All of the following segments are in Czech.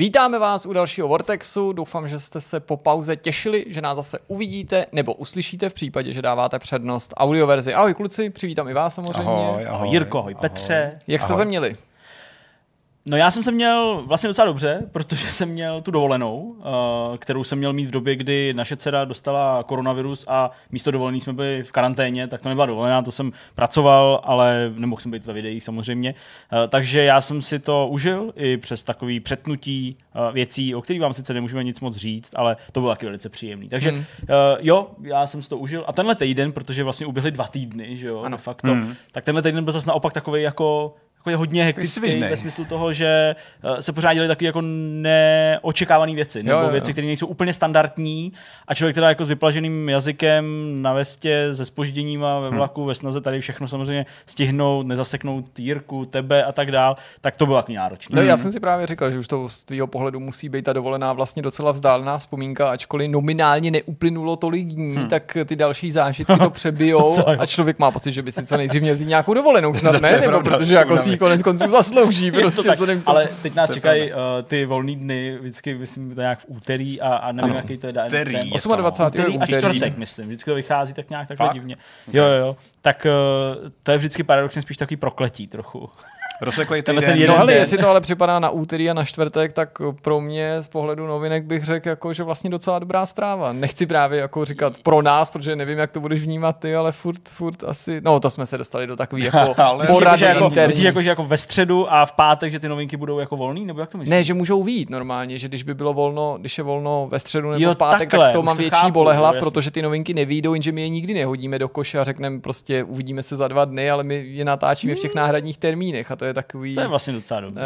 Vítáme vás u dalšího Vortexu, doufám, že jste se po pauze těšili, že nás zase uvidíte nebo uslyšíte v případě, že dáváte přednost audioverzi. Ahoj kluci, přivítám i vás samozřejmě. Ahoj, ahoj. Jirko, ahoj Petře. Jak jste Ahoj. se měli? No já jsem se měl vlastně docela dobře, protože jsem měl tu dovolenou, eh, kterou jsem měl mít v době, kdy naše dcera dostala koronavirus a místo dovolený jsme byli v karanténě, tak to nebyla dovolená, to jsem pracoval, ale nemohl jsem být ve videích samozřejmě. Eh, Takže já jsem si to užil i přes takový přetnutí eh, věcí, o kterých vám sice nemůžeme nic moc říct, ale to bylo taky velice příjemný. Takže Hmm. jo, já jsem si to užil. A tenhle týden, protože vlastně uběhly dva týdny, že jo, Ano. de facto, Hmm. tak tenhle týden byl zase naopak takový jako jako je hodně hektický svižnej. ve smyslu toho, že eh, se pořád dělají takové jako neočekávané věci, nebo jo, jo. věci, které nejsou úplně standardní a člověk teda jako s vyplaženým jazykem na vestě, se spožděním a ve vlaku, ve snaze tady všechno samozřejmě stihnout, nezaseknout Jirku, tebe a tak dál, tak to bylo taky náročné. No, já jsem si právě říkal, že už to z tvýho pohledu musí být ta dovolená vlastně docela vzdálená vzpomínka, ačkoliv nominálně neuplynulo tolik dní, hmm. tak ty další zážitky to přebijou jo. a člověk má pocit, že by si co nejdřív měl vzít nějakou dovolenou snad, ne? Nebo protože jako si ji konec konců zaslouží. Je to Prostě tak, tomu. ale teď nás čekají uh, ty volné dny, vždycky myslím to nějak v úterý a, a nevím, Ano. jaký to je den. Úterý den. je to, 28. Úterý a čtvrtek, myslím. Vždycky to vychází tak nějak takhle Fakt? divně. Jo, jo, jo. Tak uh, to je vždycky paradoxně spíš takový prokletí trochu. Rozseklej ten No jeden ale den. jestli to ale připadá na úterý a na čtvrtek, tak pro mě z pohledu novinek bych řekl, jako, že vlastně docela dobrá zpráva. Nechci právě jako říkat pro nás, protože nevím, jak to budeš vnímat ty, ale furt, furt asi, no to jsme se dostali do takový jako Ale- Myslíš, jako, porady že jako, interní. myslíš jako, že jako ve středu a v pátek, že ty novinky budou jako volný? Nebo jak to myslíš? Ne, že můžou výjít normálně, že když by bylo volno, když je volno ve středu nebo Jo, v pátek, takhle, tak z toho mám to větší chápu, bolehlav, jasně. protože ty novinky nevídou, jenže my je nikdy nehodíme do koše a řekneme prostě uvidíme se za dva dny, ale my je natáčíme v těch náhradních termínech a to je takový To je vlastně docela dobrý.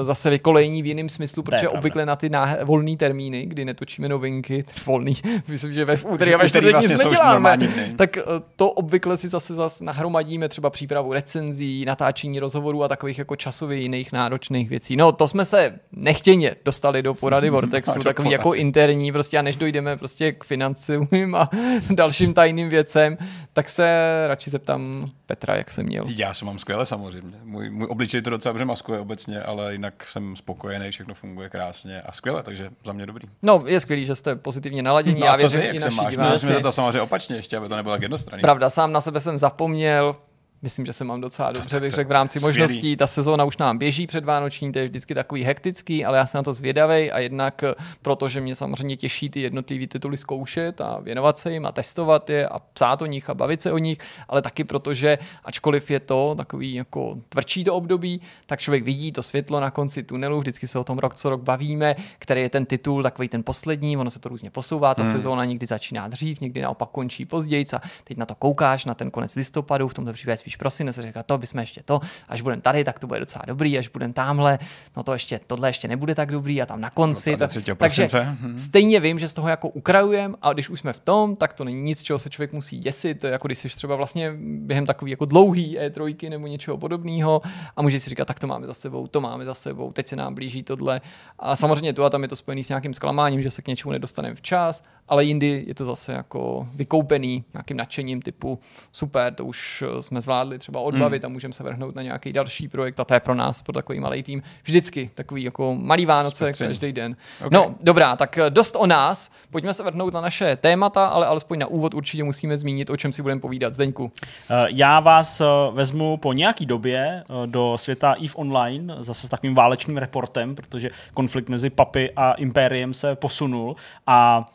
eh, zase vykolejení v jiném smyslu, To je protože obvykle na ty náh- volné termíny, kdy netočíme novinky, volný, myslím, že ve úterý a ve čtvrtek vlastně nic neděláme, tak eh, to obvykle si zase, zase nahromadíme třeba přípravu recenzí, natáčení rozhovorů a takových jako časově jiných náročných věcí. No, to jsme se nechtěně dostali do porady Vortexu, do takový jako interní, prostě a než dojdeme prostě k financím a dalším tajným věcem, tak se radši zeptám Petra, jak se měl. Já se mám skvěle samozřejmě. Můj, můj obličej to docela dobře maskuje obecně, ale jinak jsem spokojený, všechno funguje krásně a skvěle, takže za mě dobrý. No, je skvělý, že jste pozitivně naladění. No Já a co věřím, ty, i jak se naši máš? Diváci. to samozřejmě opačně ještě, aby to nebylo tak jednostranný. Pravda, sám na sebe jsem zapomněl. Myslím, že se mám docela dobře, bych řekl v rámci skvělý. možností. Ta sezóna už nám běží předvánoční, to je vždycky takový hektický, ale já jsem na to zvědavej a jednak eh, protože mě samozřejmě těší ty jednotlivý tituly zkoušet a věnovat se jim a testovat je a psát o nich a bavit se o nich, ale taky protože, ačkoliv je to takový jako tvrdší to období, tak člověk vidí to světlo na konci tunelu, vždycky se o tom rok co rok bavíme, který je ten titul, takový ten poslední, ono se to různě posouvá, ta hmm. sezóna někdy začíná dřív, někdy naopak končí později a teď na to koukáš na ten konec listopadu, v tomto případě spíš prosinec, a říká, to bychom ještě to, až budeme tady, tak to bude docela dobrý, až budeme tamhle, no to ještě, tohle ještě nebude tak dobrý a tam na konci. Docela Tak, 3. takže. Mhm. stejně vím, že z toho jako ukrajujem a když už jsme v tom, tak to není nic, čeho se člověk musí děsit, to je jako když jsi třeba vlastně během takový jako dlouhý E3 nebo něčeho podobného a můžeš si říkat, tak to máme za sebou, to máme za sebou, teď se nám blíží tohle. A samozřejmě tu a tam je to spojený s nějakým zklamáním, že se k něčemu nedostaneme včas, ale jindy je to zase jako vykoupený nějakým nadšením typu super, to už eh, jsme zvládli třeba odbavit a můžeme se vrhnout na nějaký další projekt a to je pro nás, pro takový malý tým, vždycky takový jako malý Vánoce každý den. Ok. No, dobrá, tak eh, dost o nás. Pojďme se vrhnout na naše témata, ale alespoň na úvod určitě musíme zmínit, o čem si budeme povídat. Zdeňku. Eh, Já vás vezmu po nějaký době do světa EVE Online, zase s takovým válečným reportem, protože konflikt mezi Papy a Impériem se posunul a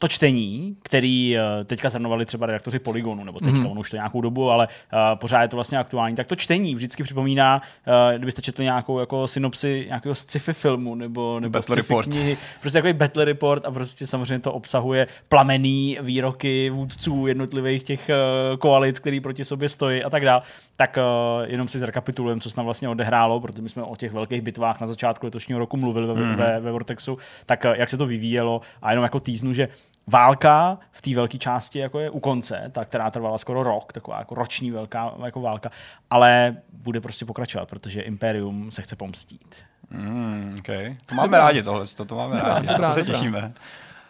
to čtení, který eh, teďka zhrnovali třeba redaktoři Polygonu, nebo teďka, mm. ono už to nějakou dobu, ale uh, pořád je to vlastně aktuální, tak to čtení vždycky připomíná, uh, kdybyste četli nějakou jako synopsi nějakého sci-fi filmu nebo, nebo Battle sci-fi report. knihy, prostě takový battle report a prostě samozřejmě to obsahuje plamený výroky vůdců jednotlivých těch uh, koalic, který proti sobě stojí a tak dále. Tak uh, jenom si zrekapitulujeme, co se tam vlastně odehrálo, protože my jsme o těch velkých bitvách na začátku letošního roku mluvili ve, Mhm. ve, ve Vortexu, tak uh, jak se to vyvíjelo a jenom jako týznu, že válka v té velké části jako je u konce, ta, která trvala skoro rok, taková jako roční velká jako válka, ale bude prostě pokračovat, protože Imperium se chce pomstít. Mm, okay. To máme rádi tohle, to, to máme rádi, to se těšíme.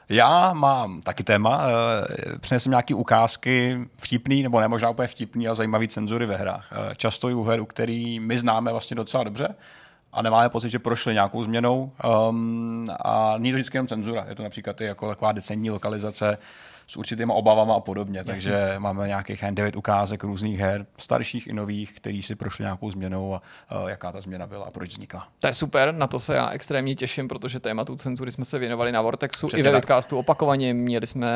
Já mám taky téma, eh, přinesl nějaký ukázky vtipný, nebo ne možná úplně vtipný, ale zajímavý cenzury ve hrách. Eh, Často i u her, u který my známe vlastně docela dobře, a nemáme pocit, že prošli nějakou změnou. Um, a není to vždycky jenom cenzura, je to například i jako taková decentní lokalizace, s určitýma obavama a podobně. Jasně. Takže máme nějakých 9 ukázek různých her, starších i nových, který si prošli nějakou změnou a uh, jaká ta změna byla a proč vznikla. To je super, na to se já extrémně těším, protože tématu cenzury jsme se věnovali na Vortexu Přesně i ve vidcastu opakovaně. Měli jsme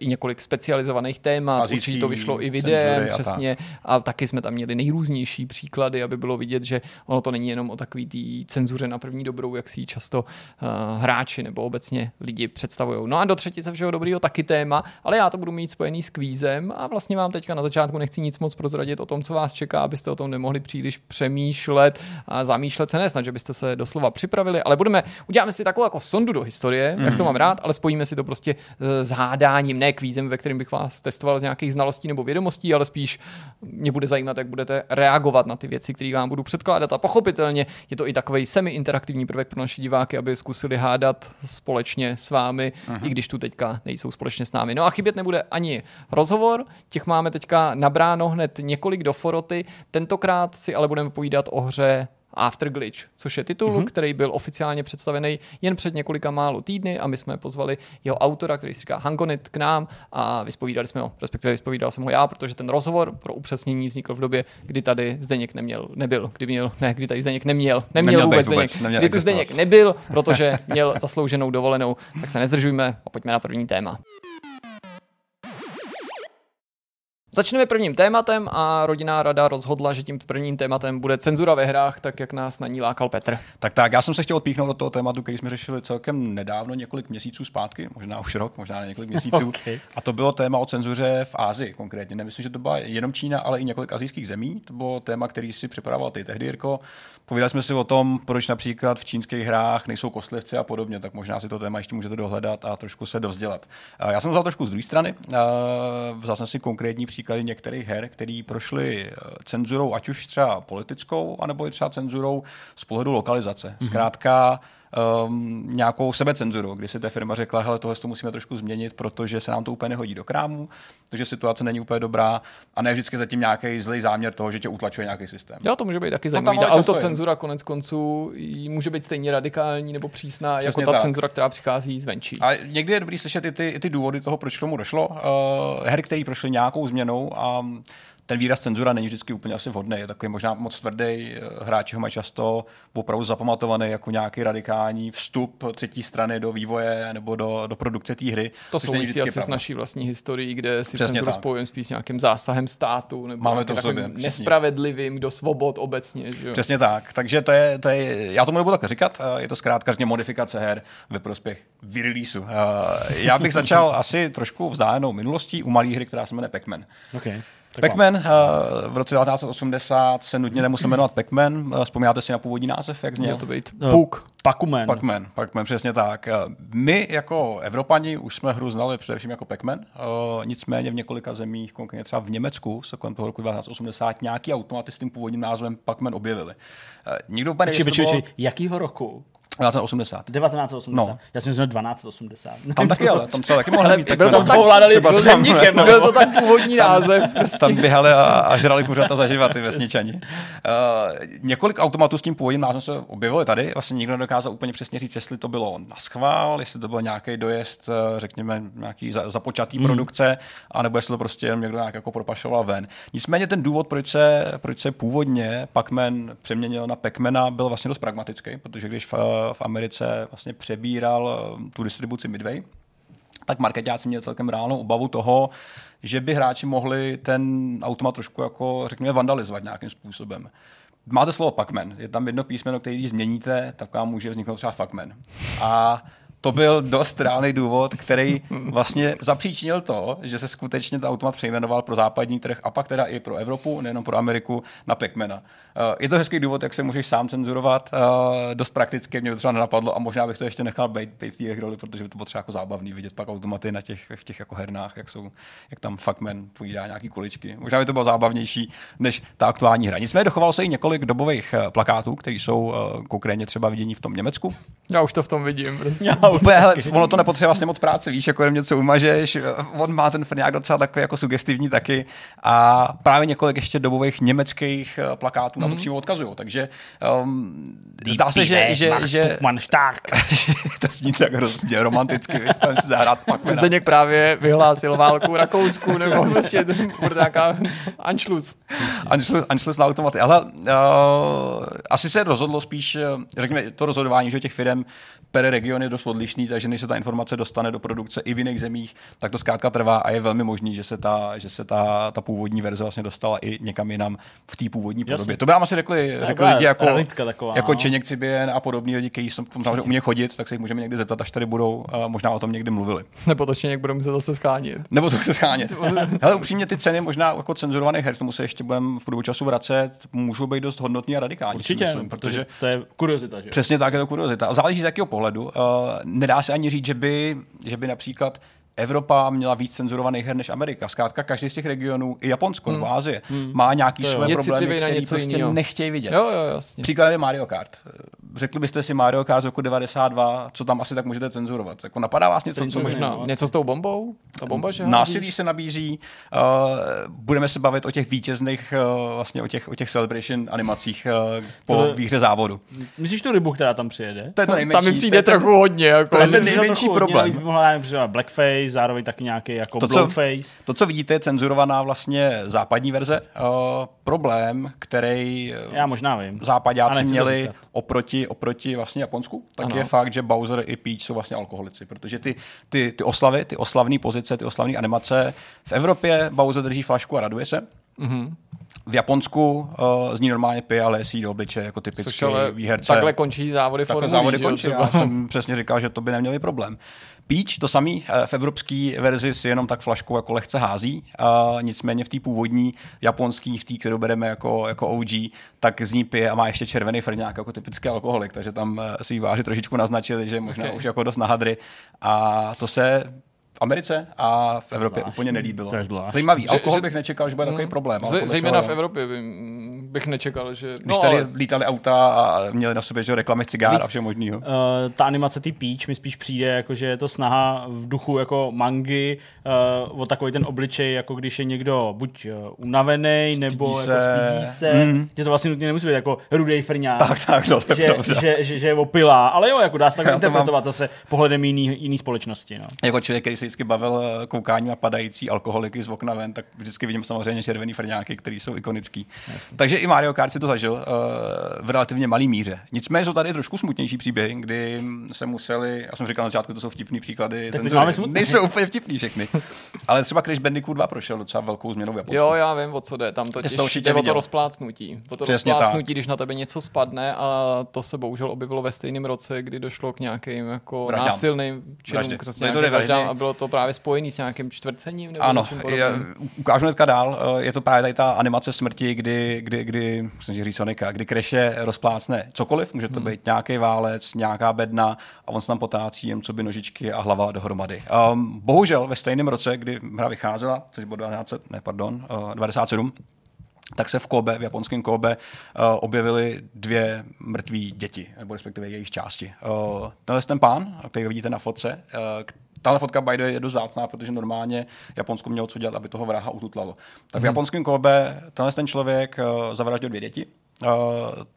i několik specializovaných témat, Azijský, určitě to vyšlo i videem, přesně. A, a taky jsme tam měli nejrůznější příklady, aby bylo vidět, že ono to není jenom o takový té cenzuře na první dobrou, jak si ji často uh, hráči nebo obecně lidi představují. No a do třetice všeho dobrýho taky téma, ale já to budu mít spojený s kvízem a vlastně vám teďka na začátku nechci nic moc prozradit o tom, co vás čeká, abyste o tom nemohli příliš přemýšlet a zamýšlet se nesnad, že byste se doslova připravili, ale budeme, uděláme si takovou jako sondu do historie, mm. jak to mhm. mám rád, ale spojíme si to prostě s hádáním, ne kvízem, ve kterém bych vás testoval z nějakých znalostí nebo vědomostí, ale spíš mě bude zajímat, jak budete reagovat na ty věci, které vám budu předkládat. A pochopitelně je to i takový semi-interaktivní prvek pro naše diváky, aby zkusili hádat společně s vámi, uh-huh. i když tu teďka nejsou společně s námi. No a chybět nebude ani rozhovor, těch máme teďka nabráno hned několik do foroty, tentokrát si ale budeme povídat o hře Afterglitch, což je titul, mm-hmm. který byl oficiálně představený jen před několika málo týdny a my jsme pozvali jeho autora, který si říká Hangonit, k nám a vyspovídali jsme ho, respektive vyspovídal jsem ho já, protože ten rozhovor pro upřesnění vznikl v době, kdy tady Zdeněk neměl, nebyl, kdy měl, ne, kdy tady Zdeněk neměl, neměl, neměl vůbec, vůbec Zdeněk, neměl kdy tu Zdeněk nebyl, protože měl zaslouženou dovolenou, tak se nezdržujme a pojďme na první téma. Začneme prvním tématem a rodinná rada rozhodla, že tím prvním tématem bude cenzura ve hrách, tak jak nás na ní lákal Petr. Tak tak, já jsem se chtěl odpíchnout do toho tématu, který jsme řešili celkem nedávno, několik měsíců zpátky, možná už rok, možná několik měsíců. okay. A to bylo téma o cenzuře v Ázii konkrétně. Nemyslím, že to byla jenom Čína, ale i několik azijských zemí. To bylo téma, který si připravoval ty tehdy, Jirko. Povídali jsme si o tom, proč například v čínských hrách nejsou kostlivci a podobně, tak možná si to téma ještě můžete dohledat a trošku se dovzdělat. Já jsem vzal trošku z druhé strany, vzal jsem si konkrétní příklady některých her, které prošly eh, cenzurou, ať už třeba politickou, anebo i třeba cenzurou z pohledu lokalizace. Mm-hmm. Um, nějakou sebecenzuru, kdy si ta firma řekla, hele, tohle to musíme trošku změnit, protože se nám to úplně nehodí do krámu, protože situace není úplně dobrá a ne vždycky zatím nějaký zlý záměr toho, že tě utlačuje nějaký systém. Jo, to může být taky zajímavý. Ta autocenzura konec konců může být stejně radikální nebo přísná Přesně jako ta tak. cenzura, která přichází zvenčí. A někdy je dobrý slyšet i ty, i ty důvody toho, proč k tomu došlo. Uh, her, které prošly nějakou změnou a ten výraz cenzura není vždycky úplně asi vhodný, je takový možná moc tvrdý, eh, hráči ho mají často opravdu zapamatovaný jako nějaký radikální vstup třetí strany do vývoje nebo do, do produkce té hry. To souvisí asi pravda. s naší vlastní historií, kde si Přesně cenzuru spojujeme spíš s nějakým zásahem státu nebo Máme to sobě, nespravedlivým do svobod obecně. Že? Přesně tak, takže to je, to je, já tomu nebudu tak říkat, eh, je to zkrátka modifikace her ve prospěch vyreleaseu. Eh, já bych začal asi trošku vzdálenou minulostí u malé hry, která se jmenuje Pac-Man. Okay. Pac-Man uh, v roce 1980 se nutně nemusel jmenovat Pac-Man. Uh, vzpomínáte si na původní název, jak zněl? Měl to být Puk. Pac-Man. Pac-Man, Pac-Man, přesně tak. My jako Evropani už jsme hru znali především jako Pac-Man, uh, nicméně v několika zemích, konkrétně třeba v Německu, se kolem toho roku 1980 nějaký automaty s tím původním názvem Pac-Man objevili. Uh, nikdo úplně nevěděl, jakýho roku? 1980. 1980. No. Já jsem myslel 1280. Tam taky ale, tam třeba taky mohli být. Byl to tak, byl, tam, no. byl to tak původní název. Tam, prostě. tam běhali a, a žrali kuřata zaživa ty vesničani. Uh, několik automatů s tím původním názvem se objevily tady. Vlastně nikdo nedokázal úplně přesně říct, jestli to bylo na schvál, jestli to byl nějaký dojezd, eh, řekněme, nějaký započatý mm. produkce, anebo jestli to prostě jenom někdo nějak jako propašoval ven. Nicméně ten důvod, proč se, proč se původně Pac-Man přeměnil na Pac-Mana, byl vlastně dost pragmatický, protože když v, v Americe vlastně přebíral eh, tu distribuci Midway, tak marketáci měli celkem reálnou obavu toho, že by hráči mohli ten automat trošku jako, řekněme, vandalizovat nějakým způsobem. Máte slovo Pacman, je tam jedno písmeno, které když změníte, tak vám může vzniknout třeba Fuckman. A to byl dost reálný důvod, který vlastně zapříčinil to, že se skutečně ten automat přejmenoval pro západní trh a pak teda i pro Evropu, nejenom pro Ameriku, na Pacmana. Eh, je to hezký důvod, jak se můžeš sám cenzurovat, eh, dost prakticky, mě to třeba nenapadlo a možná bych to ještě nechal být, být v té roli, protože by to bylo třeba jako zábavný vidět pak automaty na těch, v těch jako hernách, jak, jsou, jak tam fuckman pojídá nějaký kuličky. Možná by to bylo zábavnější než ta aktuální hra. Nicméně dochovalo se i několik dobových eh, plakátů, které jsou konkrétně třeba vidění v tom Německu. Já už to v tom vidím. Prostě. Úplně, hele, ono to nepotřebuje vlastně moc práce, víš, jako jen něco umažeš, on má ten frňák docela takový jako sugestivní taky a právě několik ještě dobových německých plakátů. Na to přímo odkazují, takže um, zdá se, že, že, že, to zní tak hrozně romanticky, si zahrát pak. Zdeněk právě vyhlásil válku Rakousku, nebo prostě nějaká Anschluss. Anschluss, Anschluss na automaty, ale uh, asi se rozhodlo spíš, řekněme, to rozhodování, že těch firm per region je dost odlišný, takže než se ta informace dostane do produkce i v jiných zemích, tak to zkrátka trvá a je velmi možný, že se ta, že se ta, ta původní verze vlastně dostala i někam jinam v té původní Jasně. podobě. To by nám asi řekli, řekli lidi jako, taková, jako no. Čeněk Cibien a podobní lidi, kteří jsou tam samozřejmě umějí chodit, tak se jich můžeme někdy zeptat, až tady budou, uh, možná o tom někdy mluvili. Nebo to Čeněk budou muset zase schánět. Nebo to se schánět. Ale upřímně ty ceny možná jako cenzurovaných her, tomu se ještě budeme v průběhu času vracet, můžou být dost hodnotní a radikální. Určitě, myslím, protože to je kuriozita. Že? Přesně tak je to kuriozita. A záleží z jakého pohledu. Uh, nedá se ani říct, že by, že by například Evropa měla víc cenzurovaných her než Amerika. Zkrátka každý z těch regionů, i Japonsko hmm. nebo Ázie, hmm. má nějaký své problémy, které prostě jinýho. nechtějí vidět. Jo, jo, jasně. Příklad je Mario Kart. Řekli byste si Mario Kart z roku 92, co tam asi tak můžete cenzurovat? Jako napadá vás něco, co možná? Něco s tou bombou? Ta bomba, že Násilí se nabízí. Uh, budeme se bavit o těch vítězných, uh, vlastně o těch, o těch celebration animacích uh, po to, výhře závodu. Myslíš tu rybu, která tam přijede? To je to nejmenší. Tam mi přijde trochu hodně. Jako. To je ten nejmenší problém. Blackface, zároveň taky nějaký jako to, co, face. To, co vidíte, je cenzurovaná vlastně západní verze. Uh, problém, který eh, Já možná vím. západáci měli oproti, oproti vlastně Japonsku, tak ano. je fakt, že Bowser i Peach jsou vlastně alkoholici, protože ty, ty, ty oslavy, ty oslavné pozice, ty oslavné animace v Evropě Bowser drží flašku a raduje se. Mm-hmm. V Japonsku uh, z ní normálně pije, ale si do obliče jako typický výherce. Takhle končí závody Takhle závody končí. Já jsem přesně říkal, že to by neměli problém. Peach, to samý eh, v evropské verzi si jenom tak flašku jako lehce hází, a nicméně v té původní japonský, v té, kterou bereme jako, jako OG, tak z ní pije a má ještě červený frňák jako typický alkoholik, takže tam eh, si váři trošičku naznačili, že možná okay. už jako dost na hadry a to se Americe a v Evropě zvlášť. úplně nelíbilo. To je zvlášť. Zajímavý. Alkohol že, bych nečekal, že bude takový mm. problém. Zejména v Evropě by, bych nečekal, že... Když no, tady ale... lítali auta a měli na sobě že reklamy cigár Víc, a všeho možného. Uh, ta animace ty Peach mi spíš přijde, jako, že je to snaha v duchu jako mangy uh, o takový ten obličej, jako když je někdo buď uh, unavený, nebo se. jako spídí se. Mm. Že to vlastně nutně nemusí být jako rudej frňák. Tak, tak, no, to je že, že, že, že, že, je opilá. Ale jo, jako dá se tak interpretovat mám... zase pohledem jiný, jiný společnosti. No. Jako člověk, který se vždycky bavil eh, koukání na padající alkoholiky z okna ven, tak vždycky vidím samozřejmě červený frňáky, které jsou ikonický. Jasně. Takže i Mario Kart si to zažil uh, v relativně malý míře. Nicméně jsou tady trošku smutnější příběhy, kdy se museli, já jsem říkal na začátku, to jsou vtipný příklady, nejsou úplně vtipný všechny. Ale třeba Crash Bandicoot 2 prošel docela velkou změnou v Japonsku. Jo, já vím, o co jde. Tam to jde o to rozplácnutí. O to Přesně rozplácnutí, tak. když na tebe něco spadne a to se bohužel objevilo ve stejném roce, kdy došlo k nějakým jako Vraždám. násilným činům, prostě a bylo to právě spojený s nějakým čtvrcením? Nebo ano, je, ukážu hnedka dál. Eh, je to právě tady ta animace smrti, kdy, kdy, kdy musím říct Sonika, kdy Kreše rozplácne cokoliv, může to hmm. být nějaký válec, nějaká bedna a on se tam potácí jen co by nožičky a hlava dohromady. Um, bohužel ve stejném roce, kdy hra vycházela, což bylo 12, ne, pardon, uh, 97, tak se v Kobe, v japonském Kobe, uh, objevily dvě mrtvé děti, nebo respektive jejich části. Uh, tenhle ten pán, který vidíte na fotce, uh, Tahle fotka by je dost zácná, protože normálně Japonsko mělo co dělat, aby toho vraha ututlalo. Tak v hmm. japonském Kobe tenhle ten člověk uh, zavraždil dvě děti,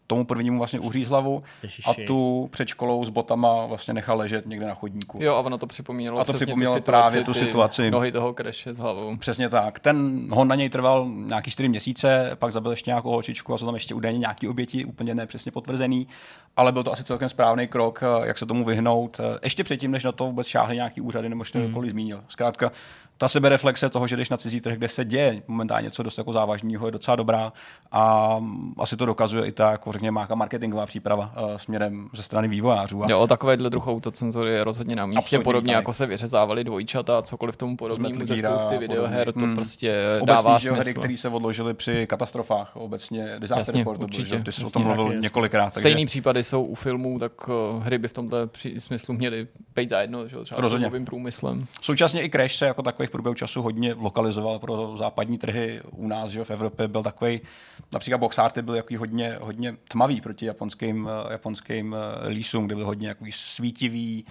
tomu prvnímu vlastně uhříz hlavu Ježiši. a tu před školou s botama vlastně nechal ležet někde na chodníku. Jo, a ono to připomínalo, a to připomínalo tu situaci, právě tu situaci. Nohy toho kreše s hlavou. Přesně tak. Ten hon na něj trval nějaký čtyři měsíce, pak zabil ještě nějakou holčičku a jsou tam ještě údajně nějaký oběti, úplně nepřesně potvrzený, ale byl to asi celkem správný krok, jak se tomu vyhnout. Eh, ještě předtím, než na to vůbec šáhly nějaký úřady nebo to hmm. zmínil. Zkrátka, ta sebereflexe toho, že jdeš na cizí trh, kde se děje momentálně něco dost jako závažného, je docela dobrá a asi to dokazuje i ta, jako řekněme, nějaká marketingová příprava uh, směrem ze strany vývojářů. A... Jo, takovéhle druh autocenzury je rozhodně na místě, Absolutně podobně tak. jako se vyřezávali dvojčata a cokoliv tomu podobnému ze spousty videoher, to hmm. prostě Obecný, dává smysl. hry, které se odložily při katastrofách, obecně disaster report, určitě. ty jsi o tom mluvil několikrát. Takže... Stejný případy jsou u filmů, tak uh, hry by v tomto smyslu měly být za jedno, že třeba Rozhodně. s průmyslem. Současně i Crash se jako takový v průběhu času hodně lokalizoval pro západní trhy. U nás, že v Evropě byl takový, například box arty byl jaký hodně, hodně tmavý proti japonským, eh, japonským eh, lísům, kde byl hodně jaký svítivý,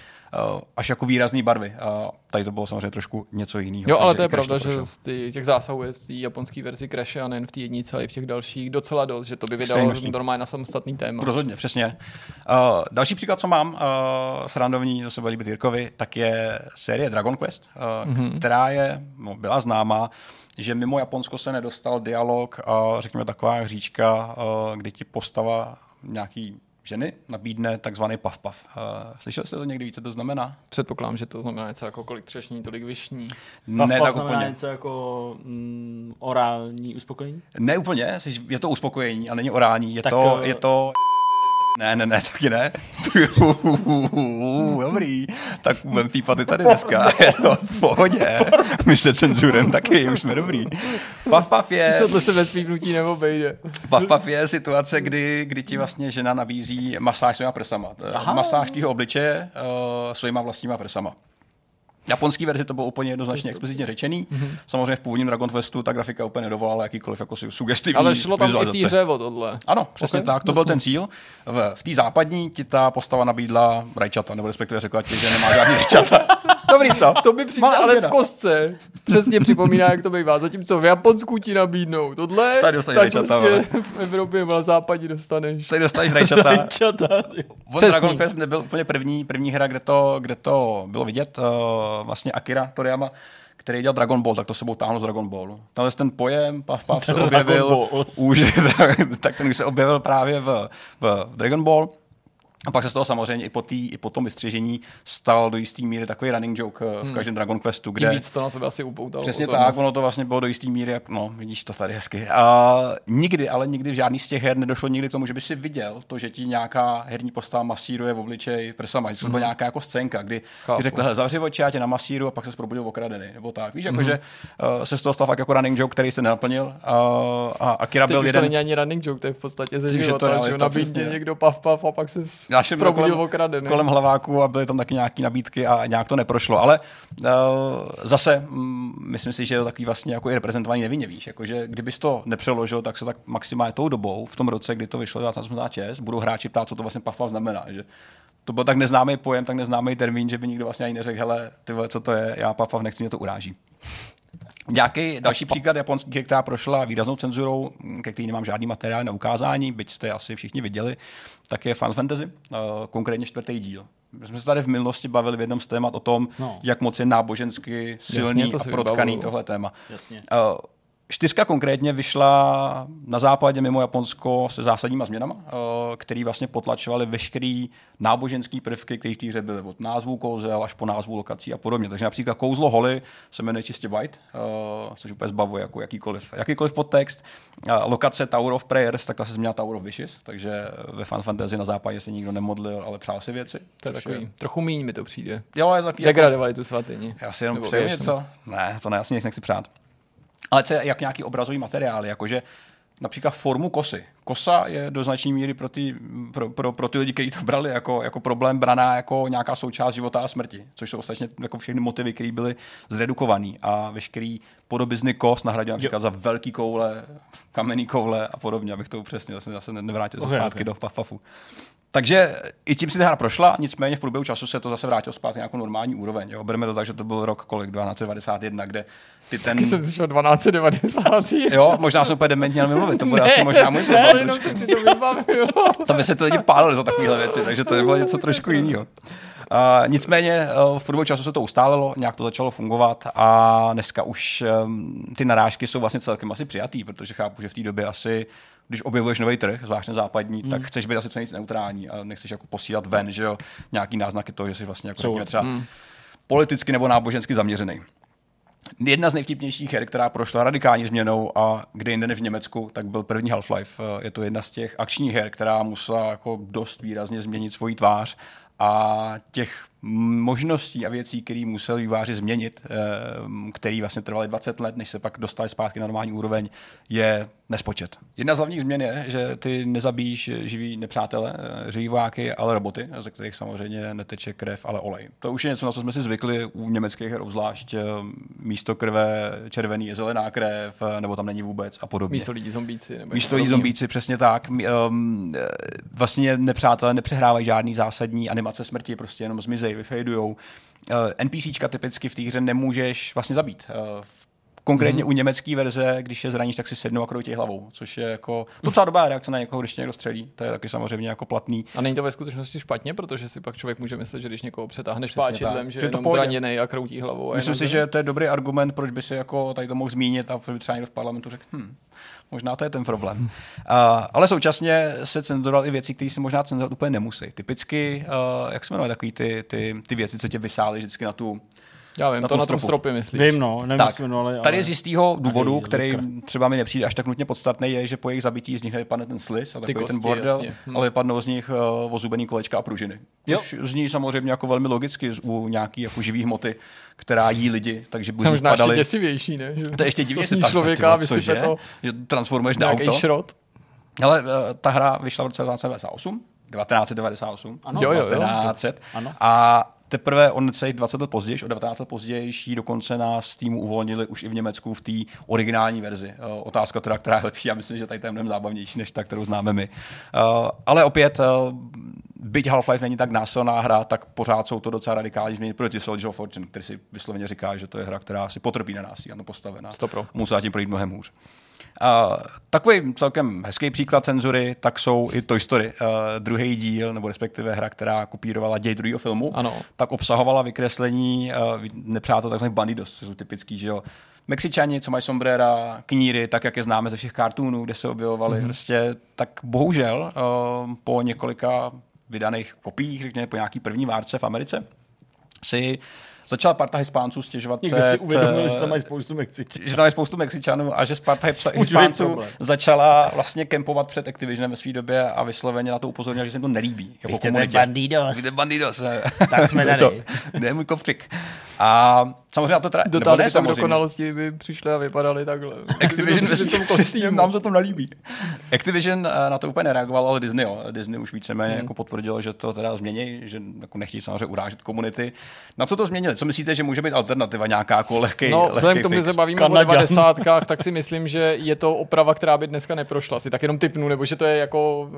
až jako výrazný barvy. A tady to bylo samozřejmě trošku něco jiného. Jo, ale to je Crash pravda, že prošel. z ty, těch zásahů je v té japonské verzi Crashe a nejen v té jednice, ale i v těch dalších docela dost, že to by vydalo normálně na samostatný téma. Rozhodně, přesně. Uh, další příklad, co mám, uh, srandovní, to se bude líbit Jirkovi, tak je série Dragon Quest, uh, mm-hmm. která je, no, byla známá, že mimo Japonsko se nedostal dialog, uh, řekněme taková hříčka, uh, kdy ti postava nějaký ženy nabídne takzvaný pav pav. Uh, slyšeli jste to někdy více, co to znamená? Předpokládám, že to znamená něco jako kolik třešní, tolik vyšní. Ne, ne tak znamená úplně. něco jako mm, orální uspokojení? Ne úplně, je to uspokojení a není orální, je Tak, to, eh, je to ne, ne, ne, taky ne. Dobrý. Tak budeme pípat i tady dneska. To v pohodě. My se cenzurem taky, už jsme dobrý. Pav pav je, Tohle se bez pípnutí neobejde. pav pav je situace, kdy, kdy ti vlastně žena nabízí masáž svýma prsama. Aha. Masáž tvýho obličeje uh, svýma vlastníma prsama. Japonský verzi to bylo úplně jednoznačně explicitně řečený. Mhm. Samozřejmě v původním Dragon Questu ta grafika úplně nedovolala jakýkoliv jako su- sugestivní Ale šlo tam i té hře o tohle. Ano, přesně Ok, okay, tak, to byl ten cíl. V, v té západní ti ta postava nabídla rajčata, nebo respektive řekla ti, že nemá žádný rajčata. Dobrý, co? To by přijde ale změna. v kostce. Přesně připomíná, jak to bývá. Zatímco v Japonsku ti nabídnou tohle, Tady dostaneš tak rajčata, prostě v Evropě na západě dostaneš. Tady dostaneš rajčata. Čata. On. Dragon Quest nebyl úplně první, první hra, kde to, kde to bylo vidět. Uh, vlastně Akira Toriyama, který dělal Dragon Ball, tak to sebou táhlo z Dragon Ballu. Tenhle ten pojem, pav, pav, se objevil už, tak ten už se objevil právě v, v Dragon Ball. A pak se z toho samozřejmě i po, tý, i po tom vystřižení stal do jisté míry takový running joke eh, v každém Dragon Questu, Tím kde... víc to na sebe asi upoutalo. Přesně pozornost. tak, ono to vlastně bylo do jisté míry, jak, no, vidíš to tady hezky. A nikdy, ale nikdy v žádný z těch her nedošlo nikdy k tomu, že by si viděl to, že ti nějaká herní postava masíruje v obličej prsama. Že to byla nějaká jako scénka, kdy Chápu. ti řekl, "Hele, zavři oči, já tě namasíru a pak se probudil okradený. Nebo tak. Víš, jako, že uh, se z toho stal fakt jako running joke, který se nenaplnil. Uh, a Akira Teď byl už to jeden... není ani running joke, to je v podstatě ze Tím, že to života, že přesně. někdo pav pav a pak se Já jsem kolem, kolem hlaváku a byly tam taky nějaké nabídky a nějak to neprošlo. Ale uh, zase mm, myslím si, že je to takový vlastně jako i reprezentovaný nevinně, víš. Jako, že kdybys to nepřeložil, tak se tak maximálně tou dobou, v tom roce, kdy to vyšlo 1986, budou hráči ptát, co to vlastně pav znamená. Že to byl tak neznámý pojem, tak neznámý termín, že by nikdo vlastně ani neřekl, hele, ty vole, co to je, já pav pav nechci, mě to uráží. Nějaký další příklad japonský, která prošla výraznou cenzurou, ke který nemám žádný materiál na ukázání, byť jste asi všichni viděli, tak je Final Fantasy, uh, konkrétně čtvrtý díl. My jsme se tady v minulosti bavili v jednom z témat o tom, No. jak moc je nábožensky silný Jasně, to a protkaný vybavuju. tohle téma. Jasně. Čtyřka konkrétně vyšla na západě mimo Japonsko se zásadníma změnama, uh, který vlastně potlačovaly veškerý náboženský prvky, které v té hře byly, od názvu kouzel až po názvu lokací a podobně. Takže například kouzlo Holy se jmenuje čistě White, uh, což úplně zbavuje jako jakýkoliv, jakýkoliv podtext. Lokace Tower of Prayers, tak ta se změnila Tower of Wishes, takže ve Final Fantasy na západě se nikdo nemodlil, ale přál si věci. To je takový, trochu míň mi to přijde. Jo, je to takový, jako, tu svatyni. já si jenom přeju něco. Ne, to ne, já si nic nechci přát. Ale co je jak nějaký obrazový materiál, jakože například formu kosy. Kosa je do značné míry pro ty, pro, pro, pro ty lidi, kteří to brali jako, jako problém, braná jako nějaká součást života a smrti, což jsou ostatně jako všechny motivy, které byly zredukované a veškerý podobizny kos nahradil například za velký koule, kamenný koule a podobně, abych to upřesnil, zase, zase nevrátil Okay, zpátky okay. do paf pafu. Takže i tím si ta hra prošla, nicméně v průběhu času se to zase vrátilo zpátky na nějakou normální úroveň. Jo. Bereme to tak, že to byl rok kolik, 1291, kde ty ten... Taky jsem slyšel 1290. Jo, možná jsem úplně dementně jenom mluvit, to bude Ne, asi možná můj ne, problém. jenom jsem si to vybavil. To by se to lidi pálili za takovéhle věci, takže to bylo něco trošku jiného. Uh, nicméně uh, v průběhu času se to ustálilo, nějak to začalo fungovat a dneska už um, ty narážky jsou vlastně celkem asi přijatý, protože chápu, že v té době asi když objevuješ nový trh, zvláště západní, hmm. tak chceš být asi co nejvíc neutrální a nechceš jako posílat ven, že jo, nějaký náznaky toho, že jsi vlastně jako řekněme, třeba hmm. politicky nebo nábožensky zaměřený. Jedna z nejvtipnějších her, která prošla radikální změnou a kde jinde než v Německu, tak byl první Half-Life. Je to jedna z těch akčních her, která musela jako dost výrazně změnit svoji tvář a těch možností a věcí, které museli výváři změnit, eh, který vlastně trvaly 20 let, než se pak dostali zpátky na normální úroveň, je nespočet. Jedna z hlavních změn je, že ty nezabíjíš živý nepřátele, eh, živý vojáky, ale roboty, ze kterých samozřejmě neteče krev, ale olej. To už je něco, na co jsme si zvykli u německých her obzvlášť. eh, Místo krve červený je zelená krev, nebo tam není vůbec a podobně. Místo lidí zombíci. Nebo Místo lidí zombíci, přesně tak. Vlastně nepřátelé nepřehrávají žádný zásadní animace smrti, prostě jenom zmizej, vyfejdujou. Uh, NPCčka typicky v té hře nemůžeš vlastně zabít. Uh, Konkrétně mm. u německé verze, když je zraníš, tak si sednou a kroutí hlavou, což je jako docela dobrá reakce na někoho, když tě někdo střelí. To je taky samozřejmě jako platný. A není to ve skutečnosti špatně, protože si pak člověk může myslet, že když někoho přetáhneš páčidlem, že Že je to zraněný a kroutí hlavou. Myslím si, že to je dobrý argument, proč by si jako tady to mohl zmínit a by třeba někdo v parlamentu řekl, hm, možná to je ten problém. Uh, ale současně se cenzuroval i věci, které si možná cenzurovat úplně nemusí. Typicky, uh, jak se jmenuje takový ty, ty, ty věci, co tě vysály vždycky na tu Já vím, na to na tom stropu. stropě myslíš. Vím, no, nevím, Tak, jmenuje, ale... Tady z jistého důvodu, Takový který likr. třeba mi nepřijde až tak nutně podstatný, je, že po jejich zabití z nich nevypadne ten slis a takový kosti, ten bordel, jasně. Hm. ale vypadnou z nich uh, ozubený kolečka a pružiny. Což zní samozřejmě jako velmi logicky z- u nějaký jako živý hmoty, která jí lidi, takže To buď je možná ještě padaly. děsivější, ne? Že To je ještě divně, to člověka a vysype to že transformuješ na auto. šrot. Ale uh, ta hra vyšla v roce 1998, 1998, Ano. Jo, jo, jo. 1900. Ano. A teprve on celých 20 let později, o 19 let později, ji dokonce na Steamu uvolnili už i v Německu v té originální verzi. Uh, otázka teda, která je lepší, já myslím, že tady to je mnohem zábavnější, než ta, kterou známe my. Uh, ale opět, uh, byť Half-Life není tak násilná hra, tak pořád jsou to docela radikální změny proti Soldier of Fortune, který si vysloveně říká, že to je hra, která si potrpí na násilí, ano, postavená. Stopro. Musela tím projít mnohem hůř. Uh, takový celkem hezký příklad cenzury, tak jsou i Toy Story. Uh, druhý díl, nebo respektive hra, která kopírovala děj druhého filmu, Ano. tak obsahovala vykreslení uh, nepřátel takzvaných bandidos, jsou typický, že jo. Mexičani, co mají sombrera, kníry, tak jak je známe ze všech kartunů, kde se objevovali, mm-hmm. prostě, tak bohužel uh, po několika vydaných kopiích, řekněme po nějaký první várce v Americe, si začala parta Hispánců stěžovat Někdo před... si uvědomil, že eh, tam mají spoustu Mexičů. že tam je spoustu Mexičanů a že Sparta Hispánců začala vlastně kempovat před Activisionem ve své době a vysloveně na to upozornila, že se jim to nelíbí. Jako komunitě. bandidos. Vy jste bandidos. Tak jsme tady. To, ne, můj kopřik. A samozřejmě na to teda, Do nebo ne tam samozřejmě. dokonalosti by přišli a vypadali takhle. Activision Při tom přesně, kostýmu. nám se to nelíbí. Activision eh, na to úplně nereagoval, ale Disney, jo. Disney už víceméně jako potvrdilo, že to teda změní, že jako nechtějí samozřejmě urážet komunity. Na co to změnili? Co myslíte, že může být alternativa nějaká jako lehký, No, lehký vzhledem k tomu, že se bavíme Kanaďan. o 90. tak si myslím, že je to oprava, která by dneska neprošla. Si tak jenom typnu, nebo že to je jako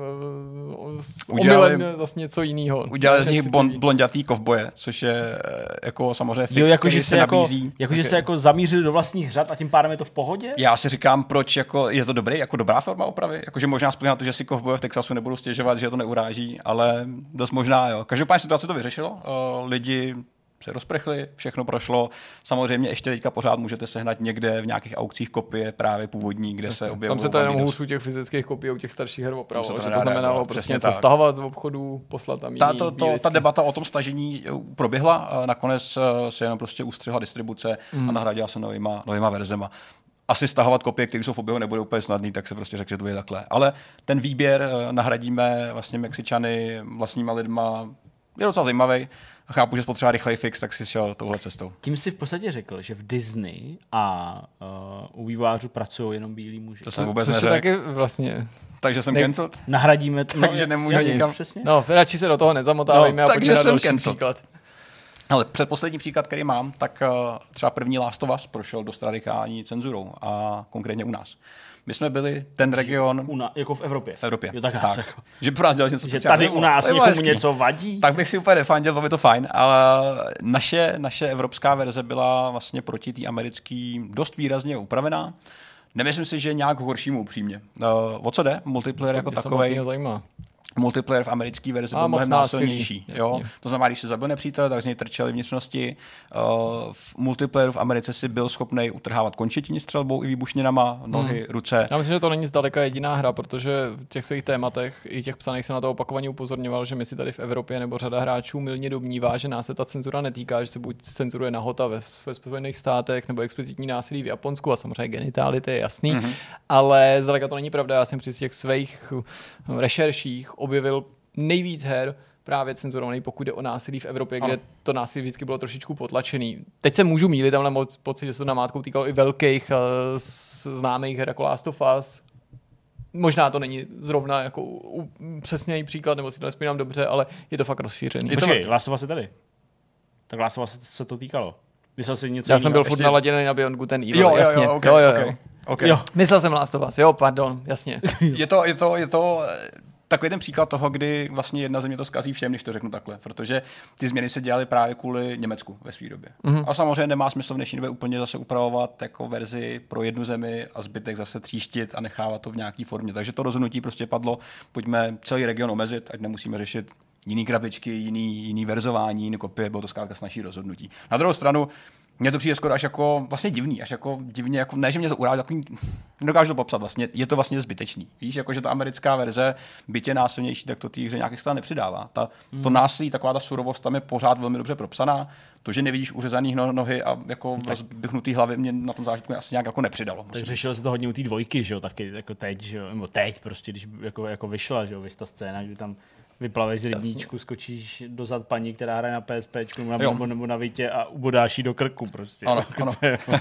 uh, Udělali- omylem zase něco jiného. Udělali z nich bon, blondětý kovboje, což je eh, jako samozřejmě fix, Jo, jakože který se, jako, nabízí. jakože Tak se je- jako zamířili do vlastních řad a tím pádem je to v pohodě? Já si říkám, proč jako, je to dobrý, jako dobrá forma opravy. Jakože možná na to, že si kovboje v Texasu nebudou stěžovat, že to neuráží, ale dost možná, jo. Každopádně situace to vyřešilo. Uh, lidi se rozprchli, všechno prošlo. Samozřejmě ještě teďka pořád můžete sehnat někde v nějakých aukcích kopie právě původní, kde se objevují. Tam se to jenom hůř u těch fyzických kopií, u těch starších her se to že to znamenalo reagovat, prostě přesně něco tak. stahovat z obchodu, poslat tam Ta, to, to, ta debata o tom stažení eh, proběhla, a nakonec eh, se jenom prostě ustřihla distribuce Hmm. a nahradila se novýma, novýma verzema. Asi stahovat kopie, které jsou v oběhu, nebude úplně snadný, tak se prostě řekl, že to je takhle. Ale ten výběr eh, nahradíme vlastně Mexičany vlastníma lidma, je docela zajímavý. Chápu, že spotřeba rychlej fix, tak si šel touhle cestou. Tím si v podstatě řekl, že v Disney a uh, u vývářů pracují jenom bílí muži. To jsem vůbec neřekl, taky vlastně... takže jsem Ne- cancelled. Nahradíme... t- Takže nemůžu nikam- Přesně. No, radši se do toho nezamotávejme No, a takže pojďme na jsem další cancelled. příklad. Ale předposlední příklad, který mám, tak uh, třeba první Last of Us prošel dost radikální cenzurou a konkrétně u nás. My jsme byli ten region U na, jako v Evropě. v Evropě. Jo, tak, tak. Jako, Že pro nás dělali něco že tady u nás To někomu hezký. něco vadí. Tak bych si úplně nefandil, bylo by to fajn, ale naše, naše evropská verze byla vlastně proti té americké dost výrazně upravená. Nemyslím si, že nějak k horšímu upřímně. Uh, o co jde? Multiplayer jako Mě takový. Multiplayer v americké verzi byl mnohem násilnější. Jo? To znamená, když se zabil nepřítel, tak z něj trčely vnitřnosti. Uh, v multiplayeru v Americe si byl schopný utrhávat končetiny střelbou i výbušninama, nohy, Hmm. ruce. Já myslím, že to není zdaleka jediná hra, protože v těch svých tématech i těch psaných se na to opakovaně upozorňoval, že my si tady v Evropě nebo řada hráčů milně domnívá, že nás se ta cenzura netýká, že se buď cenzuruje nahota ve, ve Spojených státech nebo explicitní násilí v Japonsku a samozřejmě genitálity je jasný, mm-hmm. ale zdaleka to není pravda. Já jsem při těch svých rešerších objevil nejvíc her, právě cenzurovaný, pokud jde o násilí v Evropě, ano. kde to násilí vždycky bylo trošičku potlačený. Teď se můžu mílit, tam mám pocit, že se to namátkou týkalo i velkých uh, známých her jako Last of Us, možná to není zrovna jako přesnější příklad, nebo si to nespomínám dobře, ale je to fakt rozšířený. Je to Počkej, Last of Us je tady. Tak Last of Us se to týkalo. Myslel jsi něco Já jsem byl furt naladěný na Beyond Good and Evil, jo, jasně. Jo, jo, okay, jo, jo, okay. Okay. jo. Myslel jsem Last of Us, jo, pardon, jasně. je to, je to, je to takový ten příklad toho, kdy vlastně jedna země to zkazí všem, když to řeknu takhle, protože ty změny se dělaly právě kvůli Německu ve své době. Mm-hmm. A samozřejmě nemá smysl v dnešní době úplně zase upravovat jako verzi pro jednu zemi a zbytek zase tříštit a nechávat to v nějaké formě. Takže to rozhodnutí prostě padlo, pojďme celý region omezit, ať nemusíme řešit jiný krabičky, jiný, jiný verzování, jiný kopie, bylo to zkrátka snažší rozhodnutí. Na druhou stranu, mně to přijde skoro až jako vlastně divný, až jako divně, jako, ne, že mě to uráží, takový, nedokážu to popsat vlastně, je to vlastně zbytečný. Víš, jako, že ta americká verze, bytě násilnější, tak to té hře nějakých stran nepřidává. Ta, hmm. To násilí, taková ta surovost tam je pořád velmi dobře propsaná. To, že nevidíš uřezaný no, nohy a jako tak. hlavy, mě na tom zážitku asi nějak jako nepřidalo. Tak řešil se to hodně u té dvojky, že jo, taky jako teď, že jo, nebo teď prostě, když jako, jako vyšla, že jo, ta scéna, kdy tam vyplaveš z rybníčku, skočíš dozad paní, která hraje na PSP nebo, nebo na Vitě a ubodáš jí do krku prostě. Ano, ano.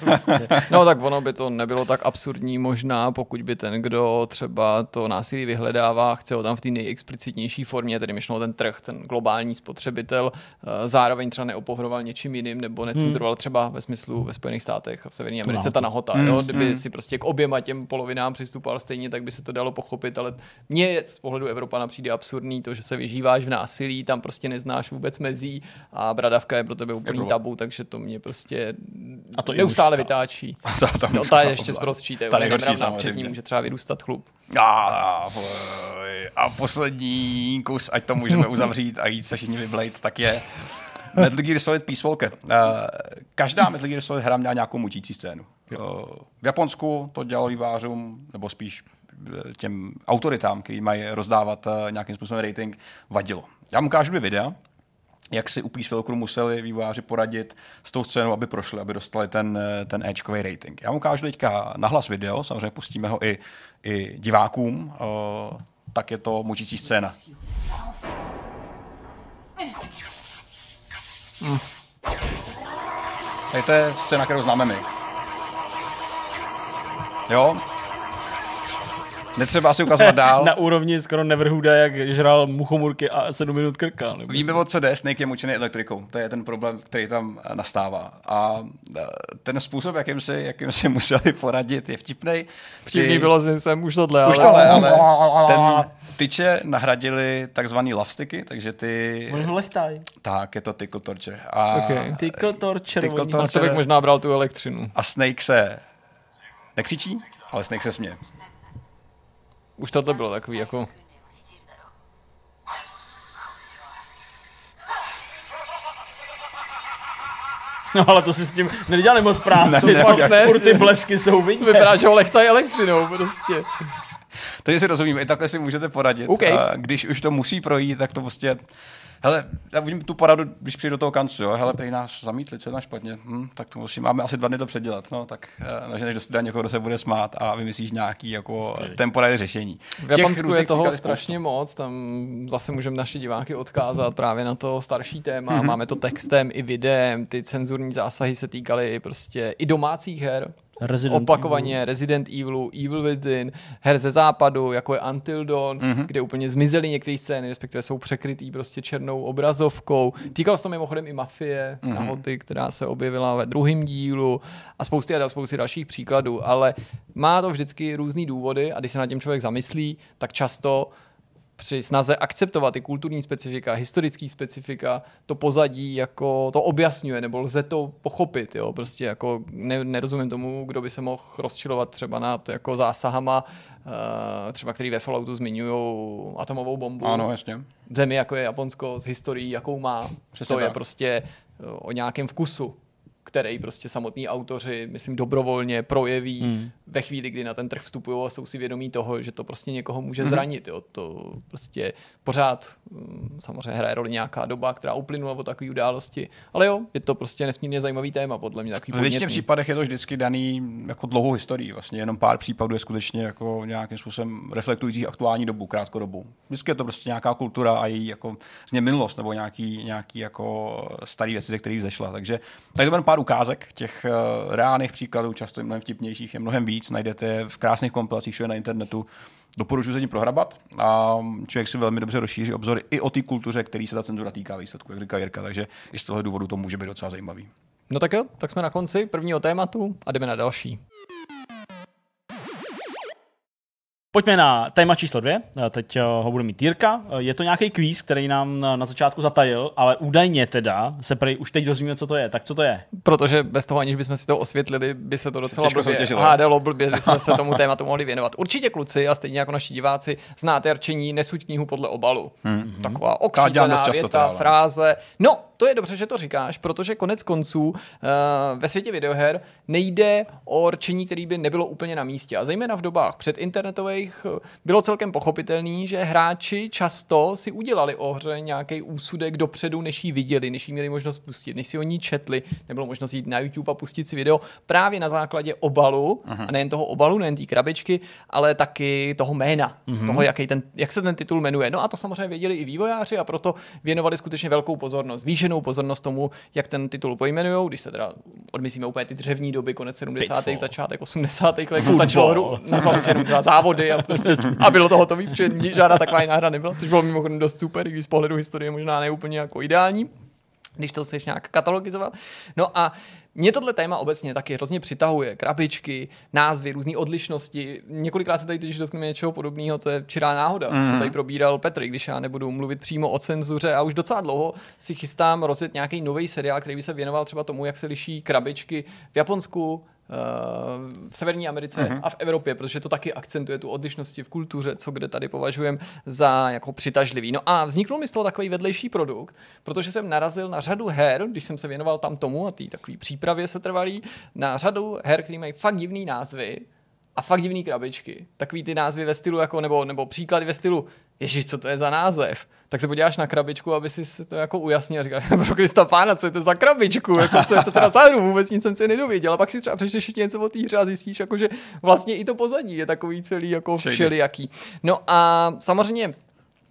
prostě. No tak ono by to nebylo tak absurdní možná, pokud by ten, kdo třeba to násilí vyhledává, chce ho tam v té nejexplicitnější formě, tedy myšlo ten trh, ten globální spotřebitel, eh, zároveň třeba neopohroval něčím jiným nebo necenzuroval hmm. třeba ve smyslu ve Spojených státech a v Severní Americe ta nahota. Hmm. Jo? Kdyby hmm. si prostě k oběma těm polovinám přistupoval stejně, tak by se to dalo pochopit, ale mně z pohledu Evropana přijde absurdní to, že se vyžíváš v násilí, tam prostě neznáš vůbec mezí a bradavka je pro tebe úplný tabu, takže to mě prostě a to neustále vytáčí. A to, no, ta je ještě zprostší, to je přes ní může třeba vyrůstat chlup. A, a poslední kus, ať to můžeme uzavřít a jít se všichni vyblejt, tak je Metal Gear Solid Peace Walker. Uh, každá Metal Gear Solid hra měla nějakou mučící scénu. Uh, v Japonsku to dělalo vývářům, nebo spíš těm autoritám, kteří mají rozdávat eh, nějakým způsobem rating, vadilo. Já mu ukážu dvě videa, jak si u Peace museli vývojáři poradit s tou scénou, aby prošli, aby dostali ten, eh, ten Edgekový rating. Já mu ukážu teďka nahlas video, samozřejmě pustíme ho i, i divákům, uh, tak je to mučící scéna. Hmm. Tady to je scéna, kterou známe my. Jo, Netřeba asi ukazovat dál. Na úrovni skoro Neverhooda, jak žral muchomurky a 7 minut krka. Nebo... Víme, o co jde, Snake je mučený elektrikou. To je ten problém, který tam nastává. A e, ten způsob, jakým si, jakým si museli poradit, je vtipný. Vtipný Ty... bylo, že jsem už tohle, už tohle, ale, ale ten tyče nahradili takzvaný love sticky, takže ty... Oni ho lechtají. Tak, je to tickle torture. A... Okay. Tickle torture. Tickle torture. A bych možná bral tu elektřinu. A Snake se nekřičí, ale Snake se směje. Už tohle bylo takový jako... No ale to si s tím nedělali moc práce. Ne, ne, fakt ne. Furt ty blesky jsou vidět. Vypadá, že ho lechtají elektřinou prostě. Takže si rozumím, i takhle si můžete poradit. Okay. A když už to musí projít, tak to prostě hele, já vidím tu poradu, když přijdu do toho kancu, jo, hele, prý nás zamítli, co je špatně, hm, tak to musím, máme asi dva dny to předělat, no, tak uh, než do někoho, kdo se bude smát a vymyslíš nějaký jako temporární řešení. V Japonsku je toho strašně moc, tam zase můžeme naše diváky odkázat právě na to starší téma, mm-hmm. máme to textem i videem, ty cenzurní zásahy se týkaly prostě i domácích her, Resident opakovaně Evil. Resident Evil, Evil Within, her ze západu, jako je Until Dawn, mm-hmm. kde úplně zmizely některé scény, respektive jsou překrytý prostě černou obrazovkou. Týkalo se to mimochodem i Mafie, mm-hmm. nahoty, která se objevila ve druhém dílu a spousty a spousty dalších příkladů, ale má to vždycky různé důvody a když se na tím člověk zamyslí, tak často při snaze akceptovat ty kulturní specifika, historický specifika, to pozadí jako to objasňuje, nebo lze to pochopit, jo, prostě jako ne, nerozumím tomu, kdo by se mohl rozčilovat třeba nad jako zásahama, uh, třeba který ve Falloutu zmiňují atomovou bombu. Ano, jasně. V zemi, jako je Japonsko, s historií, jakou má. Přesně to tak. je prostě eh, o nějakém vkusu. Který prostě samotní autoři, myslím, dobrovolně projeví hmm. ve chvíli, kdy na ten trh vstupují a jsou si vědomí toho, že to prostě někoho může hmm. zranit. Jo. To prostě pořád mm, samozřejmě hraje roli nějaká doba, která uplynula od takové události, ale jo, je to prostě nesmírně zajímavý téma, podle mě takový V většině případech je to vždycky daný jako dlouhou historii. Vlastně jenom pár případů je skutečně jako nějakým způsobem reflektujících aktuální dobu, krátkodobu. Vždycky je to prostě nějaká kultura a její jako minulost nebo nějaký, nějaký jako starý věci, ze kterých zešla. Takže tady to pár ukázek těch uh, reálných příkladů, často je mnohem vtipnějších, je mnohem víc, najdete je v krásných kompilacích všude na internetu. Doporučuji se tím prohrabat a člověk si velmi dobře rozšíří obzory i o té kultuře, který se ta cenzura týká výsledku, jak říká Jirka, takže i z toho důvodu to může být docela zajímavý. No tak jo, tak jsme na konci prvního tématu a jdeme na další. Pojďme na téma číslo dvě. Teď eh, ho bude mít Jirka. Eh, je to nějaký kvíz, který nám eh, na začátku zatajil, ale údajně teda se prej už teď dozvíme, co to je. Tak co to je? Protože bez toho, aniž bychom si to osvětlili, by se to docela se blbě hádalo, blbě by jsme se tomu tématu mohli věnovat. Určitě kluci a stejně jako naši diváci znáte rčení nesuď knihu podle obalu. Hmm. Taková okřídlená věta, fráze. No, to je dobře, že to říkáš, protože konec konců uh, ve světě videoher nejde o rčení, který by nebylo úplně na místě. A zejména v dobách před internetových eh, bylo celkem pochopitelný, že hráči často si udělali o hře nějaký úsudek dopředu, než ji viděli, než ji měli možnost pustit, než si o ní četli, nebylo možnost jít na YouTube a pustit si video právě na základě obalu, Aha. a nejen toho obalu, nejen té krabičky, ale taky toho jména, mm-hmm. toho, jaký ten, jak se ten titul jmenuje. No a to samozřejmě věděli i vývojáři a proto věnovali skutečně velkou pozornost. Zvýšenou pozornost tomu, jak ten titul pojmenují, když se teda odmyslíme úplně ty dřevní doby, konec 70. Pitfall. začátek 80. let, jako stačilo hru, nazval si jenom závody a, prostě, a bylo to hotový, protože žádná taková jiná hra nebyla, což bylo mimochodem dost super, i když z pohledu historie možná ne úplně jako ideální když to chceš nějak katalogizovat. No a mě tohle téma obecně taky hrozně přitahuje. Krabičky, názvy, různé odlišnosti. Několikrát se tady když dotkneme něčeho podobného, to je čirá náhoda, mm. co tady probíral Petr, když já nebudu mluvit přímo o cenzuře a už docela dlouho si chystám rozjet nějaký nový seriál, který by se věnoval třeba tomu, jak se liší krabičky v Japonsku, v Severní Americe uh-huh. a v Evropě, protože to taky akcentuje tu odlišnosti v kultuře, co kde tady považujeme za jako přitažlivý. No a vznikl mi z toho takový vedlejší produkt, protože jsem narazil na řadu her, když jsem se věnoval tam tomu a té takové přípravě se trvalý, na řadu her, které mají fakt divný názvy, a fakt divný krabičky. Takový ty názvy ve stylu, jako, nebo, nebo příklady ve stylu, ježiš, co to je za název? Tak se podíváš na krabičku, aby si to jako ujasnil a říkáš, pro Krista pána, co je to za krabičku? Jako, co je to teda za hru? Vůbec nic jsem si nedověděl. A pak si třeba přečteš něco o té hře a zjistíš, jako, že vlastně i to pozadí je takový celý jako všelijaký. No a samozřejmě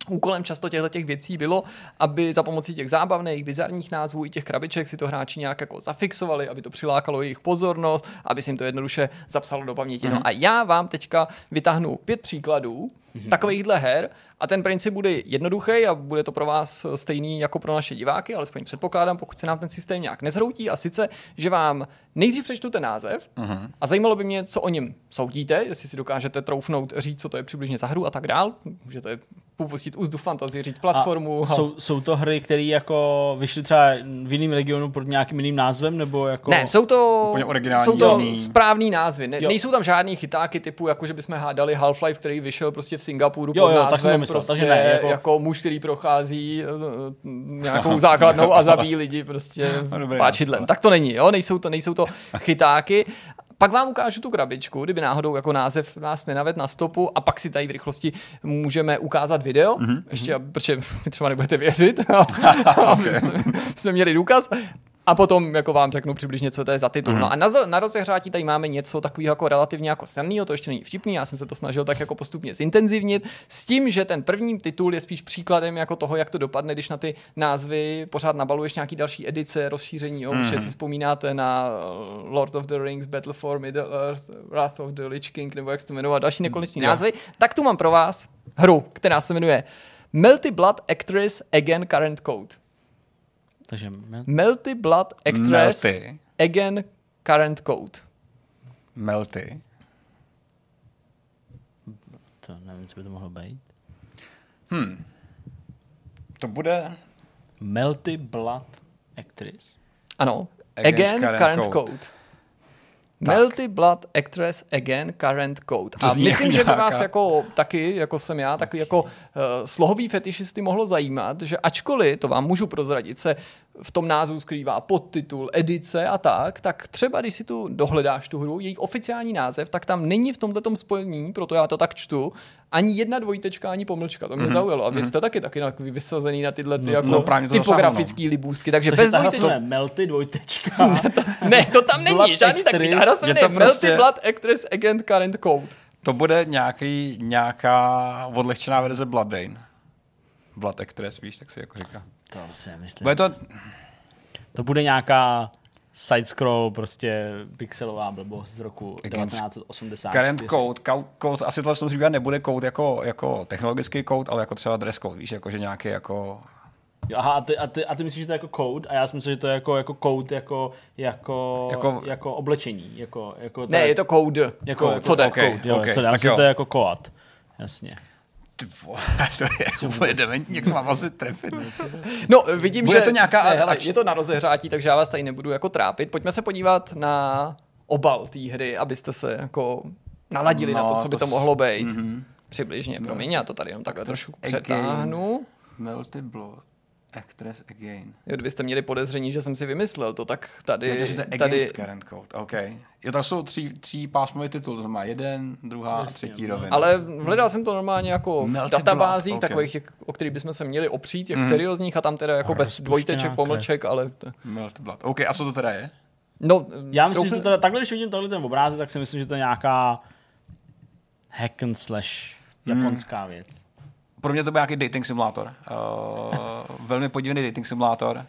Úkolem často těchto těch věcí bylo, aby za pomocí těch zábavných, bizarních názvů i těch krabiček si to hráči nějak jako zafixovali, aby to přilákalo jejich pozornost, aby si jim to jednoduše zapsalo do paměti. Mm-hmm. No mhm. a já vám teďka vytáhnu pět příkladů mm-hmm. takovýchhle her a ten princip bude jednoduchý a bude to pro vás stejný jako pro naše diváky, alespoň předpokládám, pokud se nám ten systém nějak nezhroutí. A sice, že vám nejdřív přečtu ten název uh-huh. a zajímalo by mě, co o něm soudíte, jestli si dokážete troufnout říct, co to je přibližně za hru a tak dál. Můžete popustit úzdu fantazii, říct platformu. A jsou, jsou to hry, které jako vyšly třeba v jiném regionu pod nějakým jiným názvem, nebo jako... Ne, jsou to, jsou to správný názvy. Ne, nejsou tam žádný chytáky typu, jako že bychom hádali Half-Life, který vyšel prostě v Singapuru jo, pod jo, názvem, tak prostě takže ne, jako... jako muž, který prochází eh, nějakou základnou a zabíjí lidi prostě no, páčidlem. Tak to není, jo, nejsou to, nejsou to chytáky. Pak vám ukážu tu krabičku, kdyby náhodou jako název nás nenaved na stopu a pak si tady v rychlosti můžeme ukázat video, mm-hmm. ještě, protože třeba nebudete věřit, aby jsme, jsme měli důkaz. A potom jako vám řeknu přibližně, co to je za titul. Mm. No a na, na rozehřátí tady máme něco takového jako relativně jako silného, to ještě není vtipný, já jsem se to snažil tak jako postupně zintenzivnit, s tím, že ten první titul je spíš příkladem jako toho, jak to dopadne, když na ty názvy pořád nabaluješ nějaký další edice, rozšíření, jo, mm. že si vzpomínáte na uh, Lord of the Rings, Battle for Middle Earth, Wrath of the Lich King, nebo jak se to jmenuje, další nekoneční mm. názvy, tak tu mám pro vás hru, která se jmenuje Melty Blood Actress Again Current Code. Takže mel- Melty Blood Actress Melty. Again Current Code. Melty. To nevím, co by to mohlo být. Hmm. To bude... Melty Blood Actress? Ano. Again Current, current Code. code. Melty Blood Actress Again Current Code. To a myslím, že by vás jako taky, jako jsem já, taky jako uh, slohový fetišisty mohlo zajímat, že ačkoliv, to vám můžu prozradit, se v tom názvu skrývá podtitul, edice a tak, tak třeba když si tu dohledáš tu hru, její oficiální název, tak tam není v tomto spojení, proto já to tak čtu, ani jedna dvojtečka, ani pomlčka. To mě mm-hmm. zaujalo. A vy jste taky taky takový vysazený na tyhle ty no, jako no, právě to typografický libůstky. Takže, Takže bez dvojtečky. se jmenuje Melty dvojtečka. Ne, to tam není, Blood žádný takový. Actress. Hra se Je jmenuje to Melty prostě- Blood Actress Agent Current Code. To bude nějaký, nějaká odlehčená verze Bloodbane. Blood Actress, víš, tak si jako říká. To si nemyslím. Bude to, To bude nějaká side-scroll, prostě pixelová blbost z roku Against 1980. current code, code, code asi tohle tom případě nebude code jako, jako technologický code, ale jako třeba dress code, víš, jako, že nějaký jako Aha, a ty, a, ty, a ty myslíš, že to je jako code? A já si myslím, že to je jako, jako code, jako, jako, Jako- jako, jako oblečení. Jako, jako Ne, je to code. jako, Code, jako, co jde? ok. Code, jo, ok, co, já tak myslím, jo. že to je jako koat. Jasně. Ty vole, to je úplně dementní, jak se mám asi trefit. No, vidím, Bude že... to nějaká ne, hele, je to na rozehřátí, takže já vás tady nebudu jako trápit. Pojďme se podívat na obal té hry, abyste se jako naladili No, na to, co by to to s- mohlo být. Mhm. Přibližně, promiň, já to tady jenom takhle trošku přetáhnu. Melty Blood, Actress Again. Jo, kdybyste měli podezření, že jsem si vymyslel to, tak tady... Jo, takže to je tady Against Current Code, OK. Jo, to jsou tří, tří pásmový titul, to znamená jeden, druhá Jasně, třetí no. rovina. ale hledal jsem to normálně jako v Melted databázích, Blood, ok. takových, jak, o kterých bychom se měli opřít, Mhm. jak seriózních, a tam teda jako bez dvojteček, krev. pomlček, ale... To, Melty Blood. OK, a co to teda je? no, Já myslím, že doufám- to teda, takhle, když vidím tohle ten obrázek, tak si myslím, že to je nějaká hack and slash japonská věc. Pro mě to byl nějaký dating simulátor. Uh, velmi podivný dating simulátor.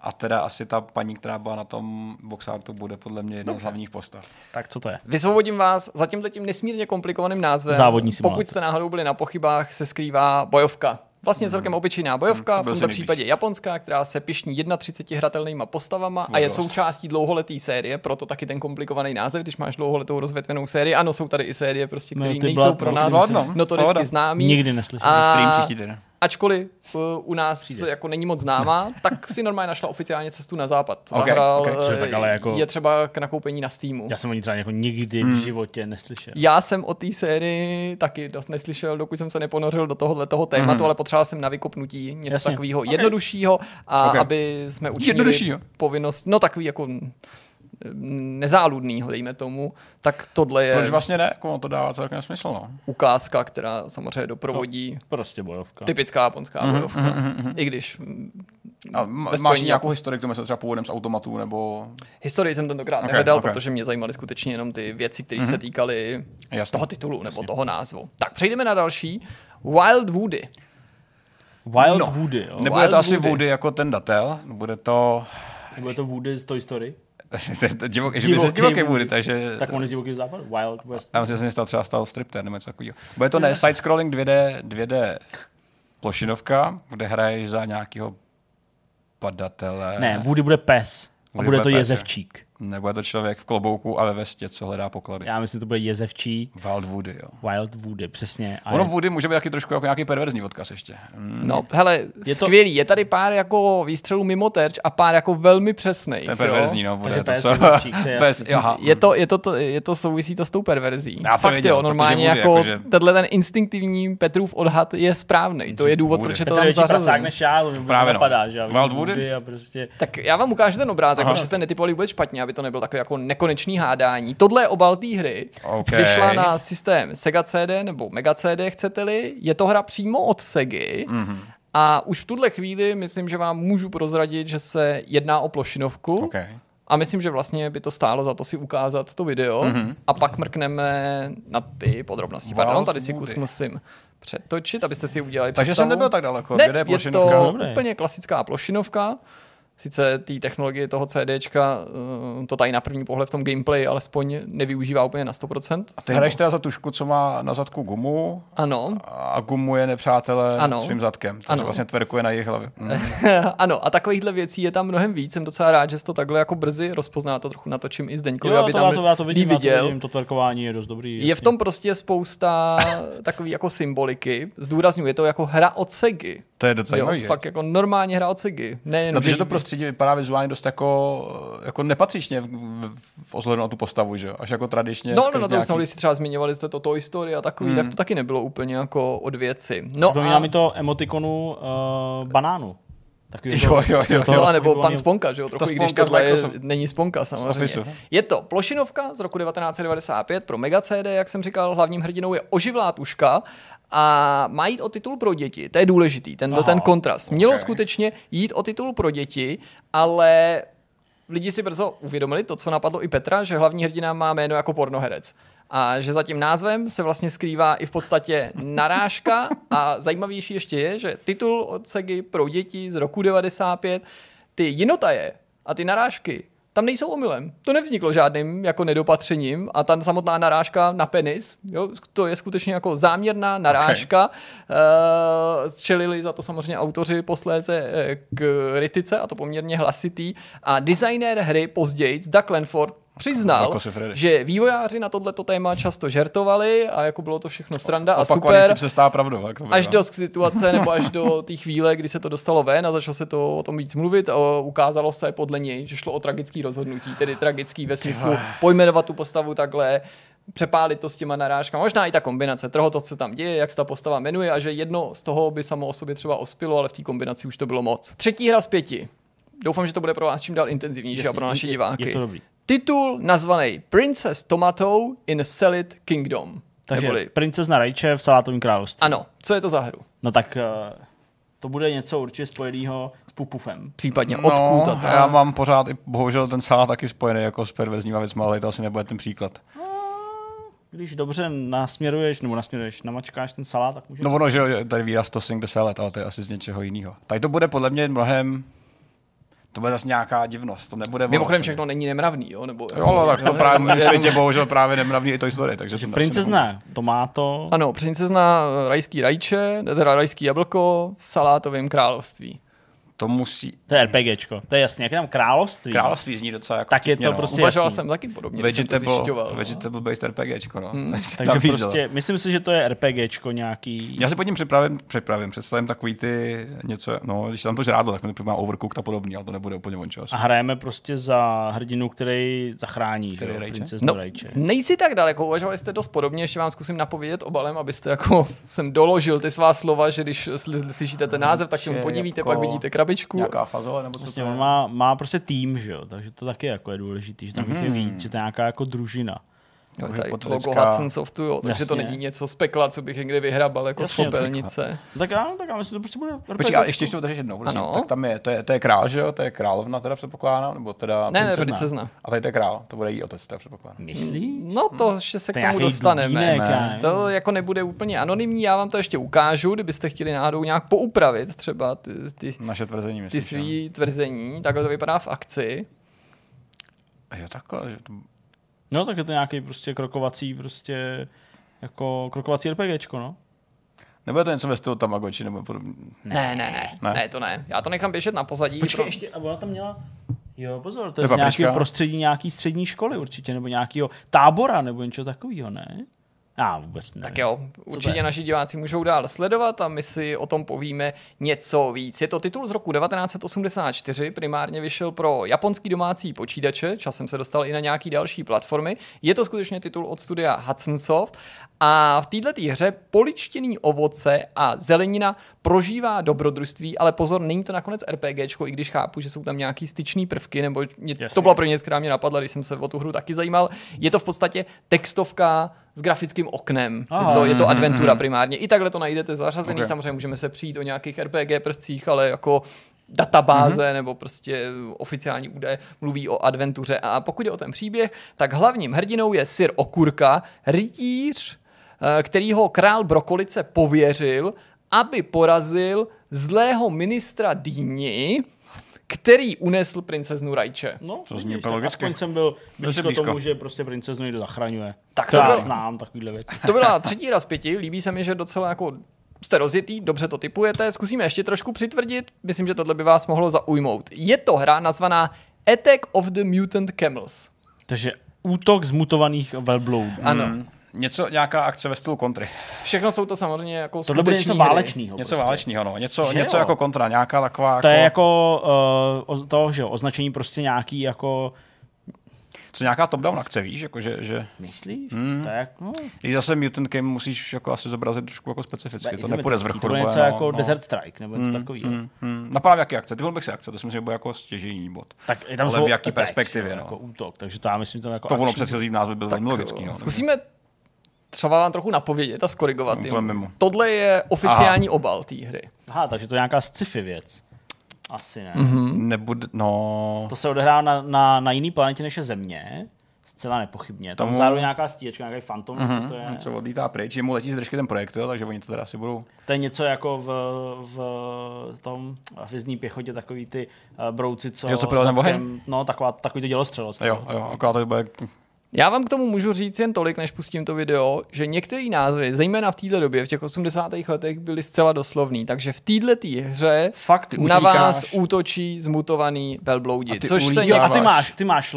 A teda asi ta paní, která byla na tom boxartu, bude podle mě jedna z hlavních postav. Tak co to je? Vysvobodím vás za tímhle tím nesmírně komplikovaným názvem. Závodní simulátor. Pokud jste náhodou byli na pochybách, se skrývá bojovka. Vlastně celkem obyčejná bojovka, Hmm, to v tomto případě japonská, která se pišní 31 hratelnýma postavama a je dost. součástí dlouholetý série, proto taky ten komplikovaný název, když máš dlouholetou rozvětvenou sérii. Ano, jsou tady i série, prostě, které Multi nejsou pro nás no. notoricky známý. Nikdy neslyšel. A- Stream příští týden. Ačkoliv uh, u nás Přijde. jako není moc známá, tak si normálně našla oficiálně cestu na západ. Ta Ok, hra, ok. eh, tak ale jako- je třeba k nakoupení na Steamu. Já jsem o ní třeba jako nikdy Hmm. v životě neslyšel. Já jsem o té sérii taky dost neslyšel, dokud jsem se neponořil do tohohle toho tématu, Mhm. ale potřeboval jsem na vykopnutí něco Jasně. takového Ok. jednoduššího a Ok. aby jsme učinili povinnost, no takový jako nezáludný, dejme tomu, tak tohle je Proč vlastně ne? Jako ono to dává celkem smysl, no. ukázka, která samozřejmě doprovodí Prostě bojovka. typická japonská Mhm, bojovka. I když mm, A máš nějakou jako- historii k tomu, jestli třeba původem z automatů, nebo... historii jsem tentokrát Ok, nehledal, ok. protože mě zajímaly skutečně jenom ty věci, které se týkaly Jasně. toho titulu nebo toho názvu. Tak přejdeme na další. Wild Woody. Wild No. Woody, jo. Nebude Wild to asi Woody. Woody jako ten datel, bude to... Nebo je to Woody z Toy Story? divoký, že by se Divoký divoký. Woody, takže... Tak on je z divokého západu? Wild West. Já myslím, že se třeba stal stripter nebo něco takového. Bude to ne side-scrolling 2D, 2D plošinovka, kde hraješ za nějakého badatele. Ne, Woody bude pes. A Woody bude bude to pes, jezevčík. Nebo je to člověk v klobouku a ve vestě, co hledá poklady. Já myslím, že to bude jezevčík. Wild Woody, jo. Wild Woody, přesně. A Ono je- Woody může být taky trošku jako nějaký perverzní odkaz ještě. Mm, No, hele, Je je to- skvělý. Je tady pár jako výstřelů mimo terč a pár jako velmi přesných. to je perverzní, no. Bude Takže to co? je Pes, jo, to, je, to, to, je to souvisí to s tou perverzí. Já to Fakt věděl, jo, normálně Woody jako jakože- tenhle ten instinktivní Petrův odhad je správný. To je důvod, Woody. proč je to Petr je tam větší prasák zařazený. než já, to mi vůbec Právě no. že? jo. Wild Woody? a prostě... Tak já vám ukážu ten obrázek, protože jste netypovali vůbec špatně, aby to nebyl takový jako nekonečný hádání. Tohle je obal té hry. OK. Vyšla na systém Sega CD nebo Mega CD, chcete-li. Je to hra přímo od Segy. Mhm. A už v tuhle chvíli myslím, že vám můžu prozradit, že se jedná o plošinovku. OK. A myslím, že vlastně by to stálo za to si ukázat to video Mhm. a pak mrkneme na ty podrobnosti. Wild Pardon, tady si kus musím přetočit, abyste si udělali Takže představu. jsem nebyl tak daleko. Ne, 2D je plošinovka. to Dobrý. úplně klasická plošinovka. Sice té technologie toho CDčka eh, to tady na první pohled v tom gameplay alespoň nevyužívá úplně na 100%. A ty hraješ teda za tušku, co má na zadku gumu Ano, a gumuje nepřátele Ano. svým zadkem. Takže Ano. vlastně tverkuje na jejich hlavě. Mm. ano, a takovýchhle věcí je tam mnohem víc. Jsem docela rád, že to takhle jako brzy rozpozná, to trochu natočím i Zdeňkovi, Jo, aby to, tam já to, já to vidím, já to viděl. vidím, to tverkování je dost dobrý. Je v jasně. tom prostě spousta takový jako symboliky. Zdůraznuju, je to jako hra od Segy. To je docela Jo, zajímavý. fakt jako normálně hra od Segy. Nejenom, Protože to prostředí vypadá vizuálně dost jako, jako nepatřičně v, v, v ohledu na tu postavu, že jo? Až jako tradičně. No, no, no, to nějaký- když si třeba zmiňovali jste to Toy Story a takový, Hmm. tak to taky nebylo úplně jako od věci. No Připomíná a... mi to emotikonu uh, banánu. Takový Jo, jo, jo. toho Jo, a nebo pan Sponka, že jo, trochu, Ta když tohle je, není Sponka samozřejmě. Je to plošinovka z roku 1995 pro Mega CD, jak jsem říkal, hlavním hrdinou je oživlá tuška a má jít o titul pro děti. To je důležitý, tenhle Aha, ten kontrast. Mělo ok. skutečně jít o titul pro děti, ale lidi si brzo uvědomili to, co napadlo i Petra, že hlavní hrdina má jméno jako pornoherec. A že za tím názvem se vlastně skrývá i v podstatě narážka a zajímavější ještě je, že titul od Segy pro děti z roku 95, ty jinotaje a ty narážky, tam nejsou omylem. To nevzniklo žádným jako nedopatřením a ta samotná narážka na penis, jo, to je skutečně jako záměrná narážka. Okay. Čelili za to samozřejmě autoři posléze eh, k kritice a to poměrně hlasitý. A designér hry později, Doug Lanford, přiznal, Jako že vývojáři na tohleto téma často žertovali a jako bylo to všechno sranda a Opakovaný super. se stává pravdou. Jak to Až do situace nebo až do té chvíle, kdy se to dostalo ven a začalo se to o tom víc mluvit a ukázalo se podle něj, že šlo o tragický rozhodnutí, tedy tragický ve smyslu pojmenovat tu postavu takhle, přepálit to s těma narážkami. Možná i ta kombinace toho, to, co tam děje, jak se ta postava jmenuje a že jedno z toho by samo o sobě třeba ospilo, ale v té kombinaci už to bylo moc. Třetí hra z pěti. Doufám, že to bude pro vás čím dál intenzivnější a Jasně, pro naše diváky. je to dobrý. Titul nazvaný Princess Tomato in Salad Kingdom. Takže Neboli, princezna Rajče v salátovém království. ano, co je to za hru? No tak eh, to bude něco určitě spojeného s Pupufem. Případně No, odkud já mám pořád i bohužel ten salát taky spojený jako s perverzníma věcma, ale to asi nebude ten příklad. Když dobře nasměruješ, nebo nasměruješ, namačkáš ten salát, tak můžeš... No ono, že jo, tady výraz tossing the salad, ale to je asi z něčeho jiného. Tady to bude podle mě mnohem, to bude zase nějaká divnost, to nebude... Mimochodem všechno není nemravný, jo? Nebo, Jo, ale tak to právě v světě bohužel právě nemravný i to historie, takže... to Princezna Tomáto, Ano, princezna rajský rajče, teda rajský jablko v salátovém království. To musí... to je RPGčko, to je jasně, jak je tam království. Království zní docela jako Tak je vtipně, to no. prostě- Uvažoval jasný. jsem taky podobně, když jsem to Vegetable, zjišťoval. no. vegetable based RPGčko, no. Hmm. Takže prostě, myslím si, že to je RPGčko nějaký... Já si pod ním připravím, připravím, představím takový ty něco, no, když tam to žrádlo, tak mi připomíná Overcooked a podobný, ale to nebude úplně on čas. A hrajeme prostě za hrdinu, který zachrání, že Který Rajče? princeznu No, Rajče. nejsi tak daleko, uvažovali jste dost podobně, ještě vám zkusím napovědět obalem, abyste jako jsem doložil ty svá slova, že když sl- slyšíte ten název, tak se mu Že podívíte, jako pak vidíte krabičku. Nějaká fazole, nebo co Vlastně to on je? má, má prostě tým, že jo, takže to taky jako je důležitý, že tam mm. je víc, že to je nějaká jako družina. Jo, Takový tady logo Hudson Softu, jo, takže to Jasně. není něco z pekla, co bych někde vyhrabal jako z Jasně, popelnice. No tak ano, tak já myslím, že to prostě bude. Počkej, a ještě ještě to držíš jednou, prosím. Ano. Tak tam je, to je, to je král, že jo? To je královna teda předpokládám, nebo teda Ne, ne, princezna. princezna. A tady to je král, to bude jí otec, teda předpokládám. Myslíš? No to ještě se To k je tomu dostaneme. Ne. To jako nebude úplně anonymní, já vám to ještě ukážu, kdybyste chtěli náhodou nějak poupravit třeba ty, ty, Naše tvrzení, ty myslím. svý tvrzení. Takhle to vypadá v akci. Jo, takhle, že to... No tak je to nějaký prostě krokovací, prostě jako krokovací RPGčko, no. Nebude to něco ve stylu Tamagotchi nebo podobně. Ne, ne, ne, ne, Ne. ne, to ne. Já to nechám běžet na pozadí. Počkej, pro- ještě, a ona tam měla, jo pozor, to je je z nějakého prostředí nějaký střední školy určitě, nebo nějakého tábora, nebo něčeho takového, ne? Já vůbec ne. Tak jo, určitě naši diváci můžou dál sledovat a my si o tom povíme něco víc. Je to titul z roku 1984, primárně vyšel pro japonský domácí počítače, časem se dostal i na nějaký další platformy. Je to skutečně titul od studia Hudson Soft a v této hře poličtěný ovoce a zelenina prožívá dobrodružství, ale pozor, není to nakonec RPGčko, i když chápu, že jsou tam nějaký styčný prvky, nebo mě, Jasně. to byla pro věc, která mě napadla, když jsem se o tu hru taky zajímal. Je to v podstatě textovka s grafickým oknem. Aha. Je to, je to adventura primárně. I takhle to najdete zařazený. Ok. Samozřejmě můžeme se přijít o nějakých RPG prvcích, ale jako databáze mm-hmm. nebo prostě oficiální údaje mluví o adventuře. A pokud je o ten příběh, tak hlavním hrdinou je Sir Okurka, rytíř, eh, kterýho král Brokolice pověřil, aby porazil zlého ministra Dýni, který unesl princeznu Rajče. No, To zní úplně logicky. aspoň jsem byl blízko, blízko. tomu, že prostě princeznu někdo zachraňuje. Tak to to já bylo. znám takovýhle věci. To byla třetí raz pěti, líbí se mi, že docela jako jste rozjetý, dobře to typujete, zkusíme ještě trošku přitvrdit, myslím, že tohle by vás mohlo zaujmout. Je to hra nazvaná Attack of the Mutant Camels. Takže útok zmutovaných velbloudů. Ano. Hmm. Něco, nějaká akce ve stylu kontry. Všechno jsou to samozřejmě jako Tohle bude něco válečného. Něco prostě. válečného, no. Něco, Že něco jo? jako kontra, nějaká taková... To je jako, jako uh, to, že jo, označení prostě nějaký jako... Co nějaká top-down akce, víš? Jako, že, že Myslíš? Hmm. To je jak, no, když zase Mutant Game musíš jako asi zobrazit trošku jako specificky. To nepůjde z vrchu To něco no, jako no. Desert Strike nebo něco takového. Hmm, hmm, napadá v jaký akce, ty bych si akce, to si myslím, že bude jako stěžejní bod. Tak je tam Ale v jaký attack, perspektivě, no. Jako útok, takže to já myslím, to jako To ono předchozí v názvu byl velmi logický. No. Zkusíme třeba vám trochu napovědět a skorigovat. No, jim. mimo. Tohle je oficiální obal té hry. Aha, takže to je nějaká sci-fi věc. Asi ne. Mhm. Mm-hmm. Nebude, no, To se odehrává na, na, na jiný planetě než je Země. Zcela nepochybně. Tam Tomu- zároveň nějaká stíhačka, nějaký fantom, mm-hmm. co to je. co odlítá pryč, že mu letí z držky ten projektil, takže oni to teda asi budou... To je něco jako v, v tom hvězdní pěchotě, takový ty uh, brouci, co... Jo, co zadkem- oheň? No, taková, takový to dělostřelost. Jo, jo, akorát to bude... Já vám k tomu můžu říct jen tolik, než pustím to video, že některé názvy, zejména v této době, v těch 80. letech, byly zcela doslovný. Takže v této hře Fakt, na utíkáš. vás útočí zmutovaný velbloudi. A ty Což se ulítáš. Jo, a ty máš, ty máš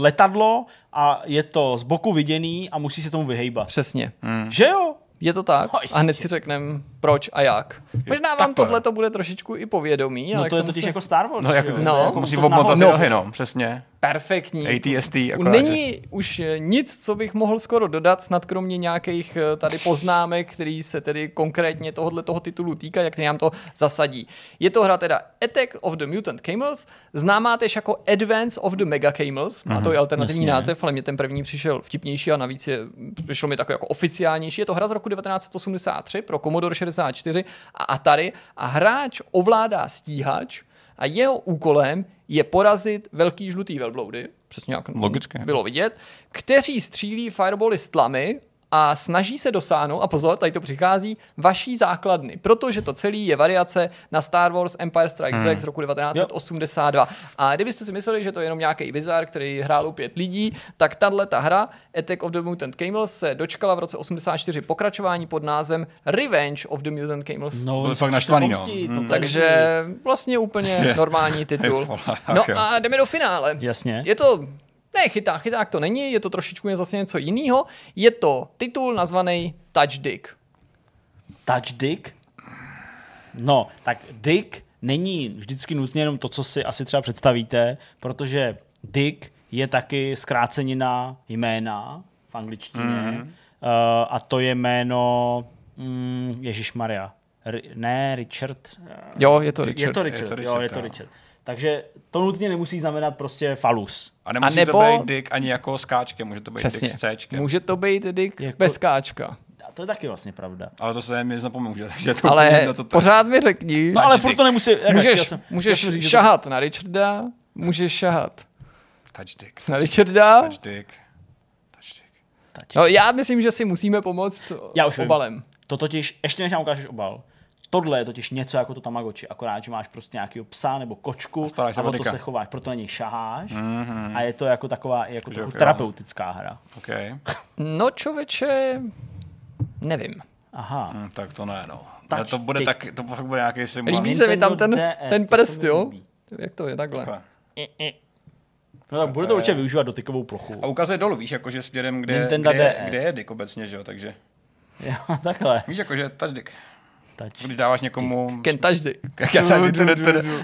letadlo a je to z boku viděný a musí se tomu vyhejbat. Přesně. Hmm. Že jo? Je to tak? No, a hned si řekneme proč a jak. Možná vám tohle to bude trošičku i povědomí, No ale to je totiž se... jako Star Wars. No, jako, jo? no, jako musí obmotat nahoru. nohy, no, přesně. Perfektní. ATST, akorát, Není už eh, nic, co bych mohl skoro dodat, snad kromě nějakých eh, tady poznámek, který se tedy konkrétně tohohle toho titulu týká, jak nám to zasadí. Je to hra teda Attack of the Mutant Camels, známá tež jako Advance of the Mega Camels, a to je alternativní jasně. název, ale mě ten první přišel vtipnější a navíc je, přišlo mi takový jako oficiálnější. Je to hra z roku 1983 pro Commodore 64 a Atari a hráč ovládá stíhač a jeho úkolem je porazit velký žlutý velbloudy, přesně jak Logicky. bylo vidět, kteří střílí firebally s tlamy a snaží se dosáhnout, a pozor, tady to přichází, vaší základny, protože to celé je variace na Star Wars Empire Strikes Hmm. Back z roku 1982. A kdybyste si mysleli, že to je jenom nějaký bizar, který hrál pět lidí, tak tahle ta hra Attack of the Mutant Camels se dočkala v roce 84 pokračování pod názvem Revenge of the Mutant Camels. No, oni fakt naštvaný, no. Mm. tady- Takže vlastně úplně normální titul. No jo. a jdeme do finále. Jasně. Je to, ne chyták, chyták to není, je to trošičku je zase něco jiného. Je to titul nazvaný Touch Dick. Touch dick? No, tak dick není vždycky nutně jenom to, co si asi třeba představíte, protože dick je taky zkrácenina jména v angličtině mm. uh, a to je jméno mm, Ježíš Maria. Ne, Richard. Jo, je to Je Richard. to Richard, Je to jo, Richard, je to jo. Takže to nutně nemusí znamenat prostě falus. A nemusí A nebo- to být dick ani jako skáčkem, může to být Přesně. dick s Cčkem. Může to být Dick Jako- bez káčka. A to je taky vlastně pravda. Ale to se mi nezapomůže, takže to Ale jedno, co to pořád mi řekni, No ale Touch furt dick. to nemusí... jak- můžeš, chtěl jsem- můžeš jsem říct, že to- šahat na Richarda, můžeš šahat Touch dick. na Richarda. Touch dick. Touch dick. Touch No, já myslím, že si musíme pomoct Já už vím. obalem. To totiž, ještě než nám ukážeš obal, tohle je totiž něco jako to Tamagotchi, akorát, že máš prostě nějakého psa nebo kočku A a o to se chováš, proto na něj šaháš Mhm. a je to jako taková jako trochu jo. terapeutická hra. OK. No člověče, nevím. Aha. Hm, tak to ne, no. Ale to bude tak, to fakt bude nějaký simulace. Líbí se mi tam ten, DS, ten prst, jo? líbí. Jak to je takhle? Takhle. No tak bude to určitě využívat dotykovou plochu. A ukazuje dolů, víš, jakože směrem, kde, Nintendo kde, DS. kde je dick obecně, že jo, takže. Jo, takhle. Víš, jakože touch dick. Touch. Když dáváš někomu... Can touch.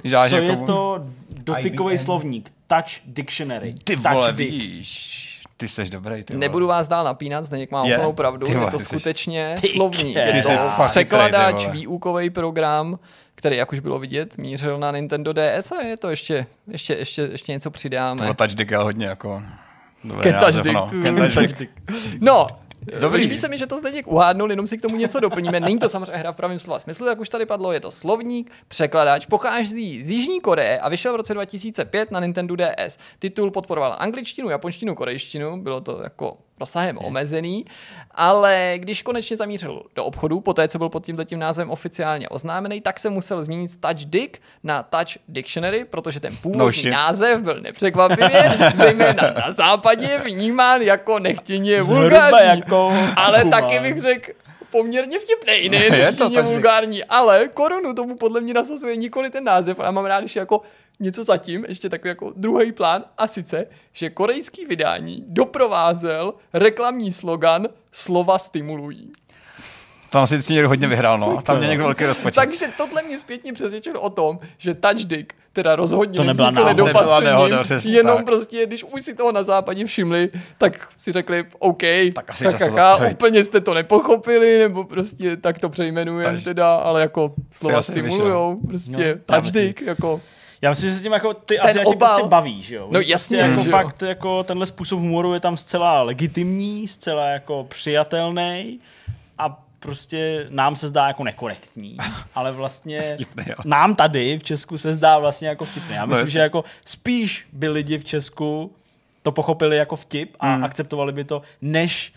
Když dáváš Co je to dotykový slovník? Touch Dictionary. Ty Touch vole, dick. vidíš. Ty jsi dobrý, ty vole. Nebudu vás dál napínat, Zdeněk má Je. úplnou pravdu. Ty vole, je to jsi- skutečně Ty slovník. Je to jsi překladač, výukový program, který, jak už bylo vidět, mířil na Nintendo DS a je to ještě, ještě, ještě, ještě něco přidáme. Tohle touch dick je hodně jako... Dobrý touch název, no. Touch. No, Dobrý. Líbí se mi, že to Zdeněk uhádnul, jenom si k tomu něco doplníme. Není to samozřejmě hra v pravém slova smyslu, jak už tady padlo, je to slovník, překladač, pochází z Jižní Koreje a vyšel v roce 2005 na Nintendo DS. Titul podporoval angličtinu, japonštinu, korejštinu, bylo to jako rozsahem omezený, ale když konečně zamířil do obchodu, poté co byl pod tímto tím názvem oficiálně oznámený, tak se musel změnit Touch Dick na Touch Dictionary, protože ten původní No název byl nepřekvapivě, zejména na západě, vnímán jako nechtěně vulgární. jako Ale taky bych řekl, poměrně vtipnej, ne? Je to tak vulgární, ale korunu tomu podle mě nasazuje nikoli ten název, ale mám rád ještě jako něco zatím, ještě takový jako druhý plán, a sice, že korejský vydání doprovázel reklamní slogan slova stimulují. Tam si někdo hodně vyhrál, no. Tam mě někdo velký rozpočet. Takže tohle mě zpětně přesvědčilo o tom, že touchdick teda rozhodně To nebyla náhoda. Nehoda, přesně jenom tak. prostě, když už si toho na západě všimli, tak si řekli, OK, Tak asi tak zastavit. úplně jste to nepochopili, nebo prostě tak to přejmenujeme teda, ale jako slova asi stimulujou, prostě No, já touchdick, jako Já myslím, že se tím jako ty Asiati obal- prostě baví, že jo? No Oni jasně, prostě jako že jo. fakt jako tenhle způsob humoru je tam zcela legitimní, zcela jako přijatelný a prostě nám se zdá jako nekorektní, ale vlastně Vtipný, jo. nám tady v Česku se zdá vlastně jako vtipný. Já myslím, jasně. že jako spíš by lidi v Česku to pochopili jako vtip a Hmm. akceptovali by to, než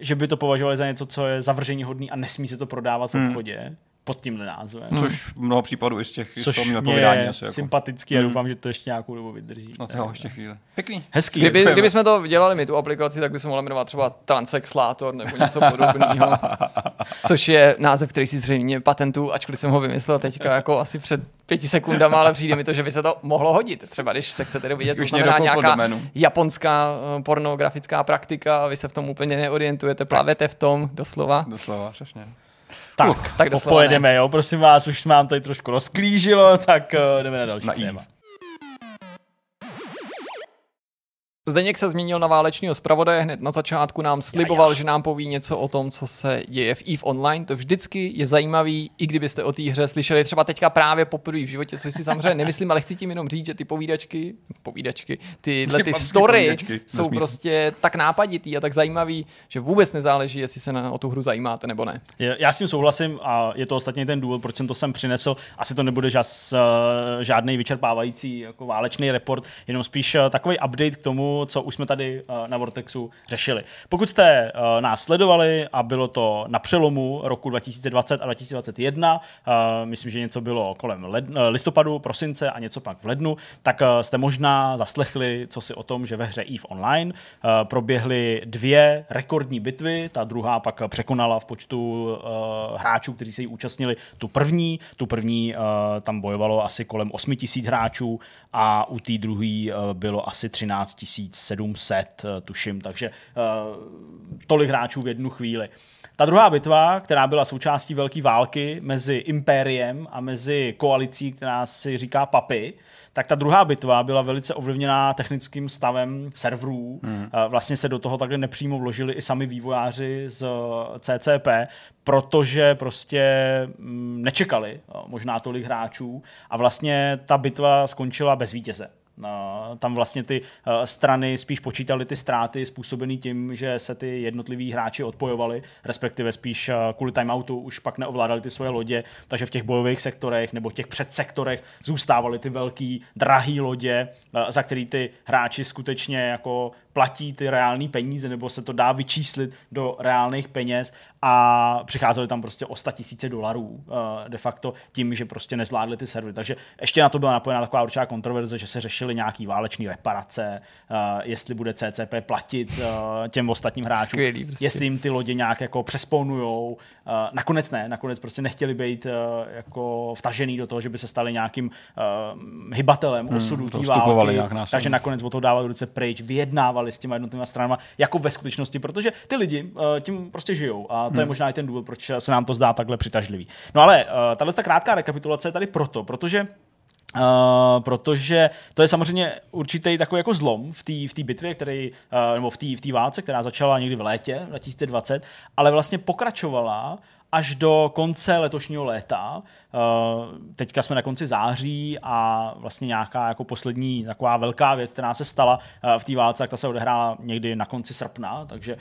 že by to považovali za něco, co je zavržení hodný a nesmí se to prodávat v Hmm. obchodě pod tímhle názvem. Což v mnoho případů i z těch i z Což toho je asi jako. sympatický a doufám, že to ještě nějakou dobu vydrží. No to jo, ještě chvíli. Pěkný. Hezký. Kdyby, děkujeme. kdyby jsme to dělali my, tu aplikaci, tak by se mohla jmenovat třeba Transexlátor nebo něco podobného. Což je název, který si zřejmě patentu, ačkoliv jsem ho vymyslel teďka jako asi před pěti sekundama, ale přijde mi to, že by se to mohlo hodit. Třeba když se chcete dovědět, co znamená nějaká japonská eh, pornografická praktika a vy se v tom úplně neorientujete, plavete v tom doslova. Doslova, přesně. Tak, tak tak pojedeme, jo, prosím vás, už vám tady trošku rozklížilo, tak uh, jdeme na další Na téma. Eve. Zdeněk se zmínil na válečního zpravodaje, hned na začátku nám sliboval, že nám poví něco o tom, co se děje v EVE Online. To vždycky je zajímavý, i kdybyste o té hře slyšeli třeba teďka právě poprvé v životě, což si samozřejmě nemyslím, ale chci tím jenom říct, že ty povídačky, povídačky, tyhle ty story povídačky, jsou nesmí. prostě tak nápaditý a tak zajímavý, že vůbec nezáleží, jestli se na, o tu hru zajímáte nebo ne. Já s tím souhlasím a je to ostatně ten důvod, proč jsem to sem přinesl. Asi to nebude žas, uh, žádný vyčerpávající jako válečný report, jenom spíš uh, takový update k tomu, co už jsme tady eh, na Vortexu řešili. Pokud jste eh, nás sledovali a bylo to na přelomu roku 2020 a 2021, eh, myslím, že něco bylo kolem listopadu, prosince a něco pak v lednu, tak jste možná zaslechli, co si o tom, že ve hře EVE Online proběhly dvě rekordní bitvy, ta druhá pak překonala v počtu hráčů, kteří se jí účastnili, tu první. Tu první tam bojovalo asi kolem 8 tisíc hráčů a u té druhé bylo asi 13 tisíc 1700, eh, tuším, takže eh, tolik hráčů v jednu chvíli. Ta druhá bitva, která byla součástí velké války mezi impériem a mezi koalicí, která si říká papy, tak ta druhá bitva byla velice ovlivněná technickým stavem serverů. Mm. Vlastně se do toho takhle nepřímo vložili i sami vývojáři z CCP, protože prostě mm, nečekali možná tolik hráčů a vlastně ta bitva skončila bez vítěze. No, tam vlastně ty uh, strany spíš počítaly ty ztráty způsobené tím, že se ty jednotliví hráči odpojovali, respektive spíš uh, kvůli timeoutu už pak neovládali ty svoje lodě, takže v těch bojových sektorech nebo těch předsektorech zůstávaly ty velký, drahý lodě, uh, za který ty hráči skutečně jako platí ty reální peníze, nebo se to dá vyčíslit do reálných peněz a přicházely tam prostě o 100 tisíce dolarů uh, de facto tím, že prostě nezvládli ty servery. Takže ještě na to byla napojená taková určitá kontroverze, že se řešily nějaký válečné reparace, uh, jestli bude CCP platit uh, těm ostatním hráčům, Skvělý prostě. jestli jim ty lodě nějak jako přespounujou. Uh, nakonec ne, nakonec prostě nechtěli být jako vtažený do toho, že by se stali nějakým hybatelem osudu to té války. Takže nakonec o to dávali ruce pryč, vyjednávali s těma jednotlivými stranama, jako ve skutečnosti, protože ty lidi uh, tím prostě žijou a to hmm. je možná i ten důvod, proč se nám to zdá takhle přitažlivý. No ale uh, tahle ta krátká rekapitulace je tady proto, protože Uh, protože to je samozřejmě určitý takový jako zlom v té v bitvě, který, uh, nebo v té v té válce, která začala někdy v létě 2020, ale vlastně pokračovala až do konce letošního léta. Uh, teďka jsme na konci září a vlastně nějaká jako poslední taková velká věc, která se stala uh, v té válce, tak ta se odehrála někdy na konci srpna, takže uh,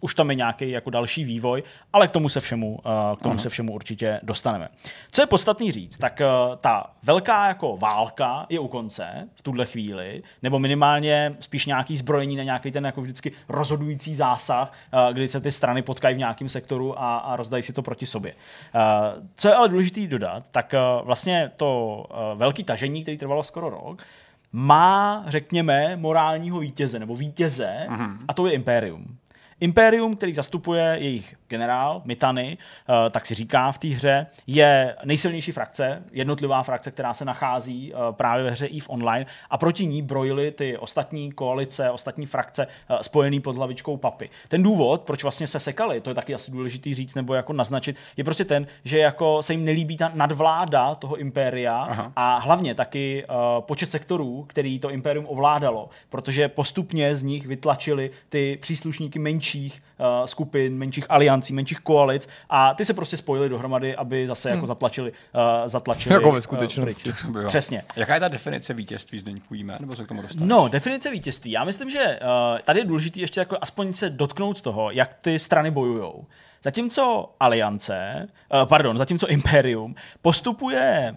už tam je nějaký jako další vývoj, ale k tomu se všemu, k tomu uh-huh. se všemu určitě dostaneme. Co je podstatný říct, tak ta velká jako válka je u konce v tuhle chvíli, nebo minimálně spíš nějaký zbrojení na nějaký ten jako vždycky rozhodující zásah, kdy se ty strany potkají v nějakém sektoru a, a rozdají si to proti sobě. Co je ale důležité dodat, tak uh, vlastně to uh, velké tažení, které trvalo skoro rok, má, řekněme, morálního vítěze nebo vítěze, mm-hmm. a to je Imperium. Imperium, který zastupuje jejich generál, Mitany, uh, tak si říká v té hře, je nejsilnější frakce, jednotlivá frakce, která se nachází uh, právě ve hře EVE Online a proti ní brojily ty ostatní koalice, ostatní frakce uh, spojený pod hlavičkou papy. Ten důvod, proč vlastně se sekali, to je taky asi důležitý říct nebo jako naznačit, je prostě ten, že jako se jim nelíbí ta nadvláda toho impéria Aha. a hlavně taky uh, počet sektorů, který to impérium ovládalo, protože postupně z nich vytlačili ty příslušníky menších uh, skupin, menších aliancí, menších koalic a ty se prostě spojili dohromady, aby zase jako hmm. jako zatlačili, uh, zatlačili jako ve skutečnosti. Uh, Přesně. Jaká je ta definice vítězství, Zdeňku, jíme, nebo se k tomu dostaneš? No, definice vítězství. Já myslím, že uh, tady je důležité ještě jako aspoň se dotknout toho, jak ty strany bojujou. Zatímco Aliance, uh, pardon, zatímco Imperium postupuje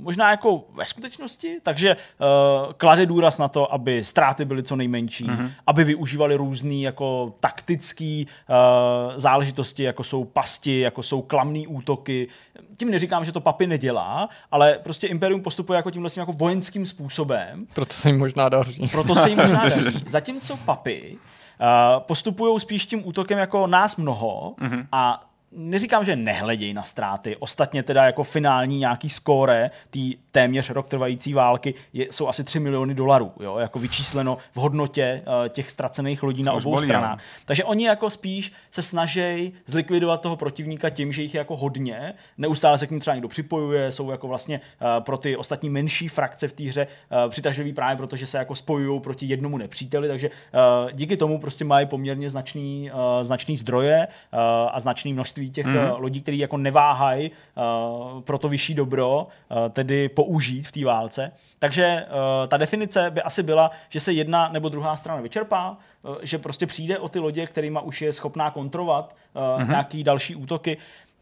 možná jako ve skutečnosti, takže uh, klade důraz na to, aby ztráty byly co nejmenší, mm-hmm. aby využívali různé jako taktické uh, záležitosti, jako jsou pasti, jako jsou klamné útoky. Tím neříkám, že to papy nedělá, ale prostě Imperium postupuje jako tímhle jako vojenským způsobem. Proto se jim možná daří. Proto se jim možná daří. Zatímco papy uh, postupují spíš tím útokem jako nás mnoho mm-hmm. a neříkám, že nehledějí na ztráty. Ostatně teda jako finální nějaký skóre té téměř rok trvající války je, jsou asi 3 miliony dolarů, jo, jako vyčísleno v hodnotě uh, těch ztracených lodí na obou bolí, stranách. Jo. Takže oni jako spíš se snaží zlikvidovat toho protivníka tím, že jich je jako hodně, neustále se k ním třeba někdo připojuje, jsou jako vlastně uh, pro ty ostatní menší frakce v té hře uh, přitažlivý právě protože se jako spojují proti jednomu nepříteli, takže uh, díky tomu prostě mají poměrně značný, uh, značný zdroje uh, a značný množství množství těch mm. lodí, které jako neváhají uh, pro to vyšší dobro, uh, tedy použít v té válce. Takže uh, ta definice by asi byla, že se jedna nebo druhá strana vyčerpá, uh, že prostě přijde o ty lodě, kterýma už je schopná kontrolovat uh, mm-hmm. nějaký další útoky.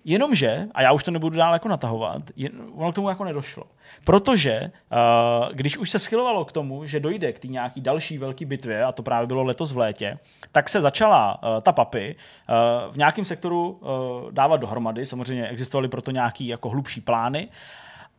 Jenomže, a já už to nebudu dál jako natahovat, jen, ono k tomu jako nedošlo. Protože uh, když už se schylovalo k tomu, že dojde k té nějaký další velké bitvě, a to právě bylo letos v létě, tak se začala uh, ta papy uh, v nějakém sektoru uh, dávat dohromady. Samozřejmě existovaly proto nějaké jako hlubší plány.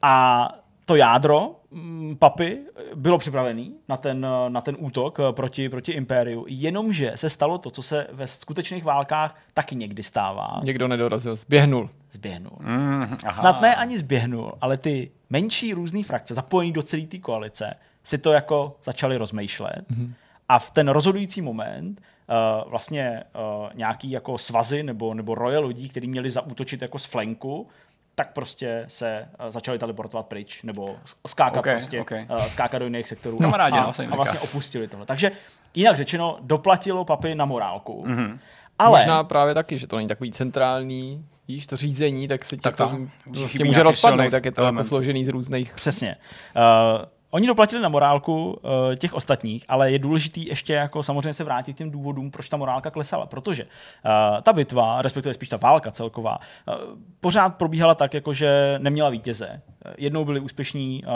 A to jádro mm, papy bylo připravený na ten, na ten útok eh, proti, proti impériu, jenomže se stalo to, co se ve skutečných válkách taky někdy stává. Někdo nedorazil, zběhnul. Zběhnul. Mm, Snad ne ani zběhnul, ale ty menší různé frakce zapojený do celé té koalice si to jako začali rozmýšlet. Mm. A v ten rozhodující moment uh, vlastně uh, nějaký jako svazy nebo, nebo roje lodí, který měli zaútočit jako z flanku, tak prostě se uh, začali teleportovat pryč, nebo skákat okay, prostě, okay. Uh, skákat do jiných sektorů Kamarádi, a, no, a vlastně opustili tohle. Takže jinak řečeno, doplatilo papy na morálku. Mm-hmm. Ale... Možná právě taky, že to není takový centrální víš, to řízení, tak se ti tak to, to prostě může rozpadnout, tak je to jako složený z různých... Přesně. Uh, Oni doplatili na morálku uh, těch ostatních, ale je důležitý ještě jako samozřejmě se vrátit k těm důvodům, proč ta morálka klesala, protože uh, ta bitva, respektive spíš ta válka celková, uh, pořád probíhala tak, jako že neměla vítěze. Jednou byly úspěšní uh,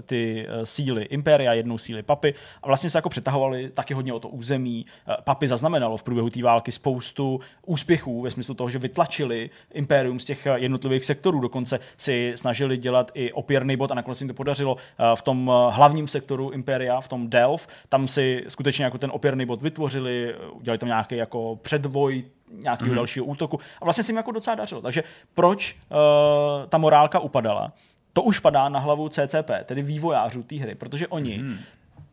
ty uh, síly Imperia, jednou síly Papy a vlastně se jako přetahovali taky hodně o to území. Uh, Papy zaznamenalo v průběhu té války spoustu úspěchů ve smyslu toho, že vytlačili Imperium z těch jednotlivých sektorů, dokonce si snažili dělat i opěrný bod a nakonec jim to podařilo v tom hlavním sektoru Imperia, v tom Delft. Tam si skutečně jako ten opěrný bod vytvořili, udělali tam nějaký jako předvoj nějakého mm-hmm. dalšího útoku. A vlastně se jim jako docela dařilo. Takže proč uh, ta morálka upadala? To už padá na hlavu CCP, tedy vývojářů té hry, protože oni mm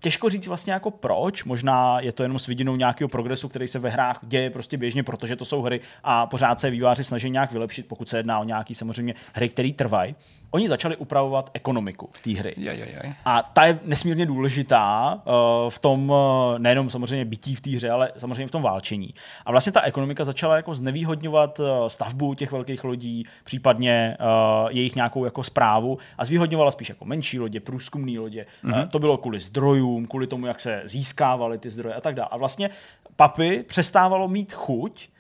těžko říct vlastně jako proč, možná je to jenom s vidinou nějakého progresu, který se ve hrách děje prostě běžně, protože to jsou hry a pořád se výváři snaží nějak vylepšit, pokud se jedná o nějaký samozřejmě hry, které trvají. Oni začali upravovat ekonomiku té hry. Je, je, je. A ta je nesmírně důležitá uh, v tom, uh, nejenom samozřejmě bytí v té hře, ale samozřejmě v tom válčení. A vlastně ta ekonomika začala jako znevýhodňovat uh, stavbu těch velkých lodí, případně uh, jejich nějakou jako zprávu a zvýhodňovala spíš jako menší lodě, průzkumné lodě. Mm-hmm. Uh, to bylo kvůli zdrojům, kvůli tomu, jak se získávaly ty zdroje a tak dále. A vlastně papy přestávalo mít chuť Uh,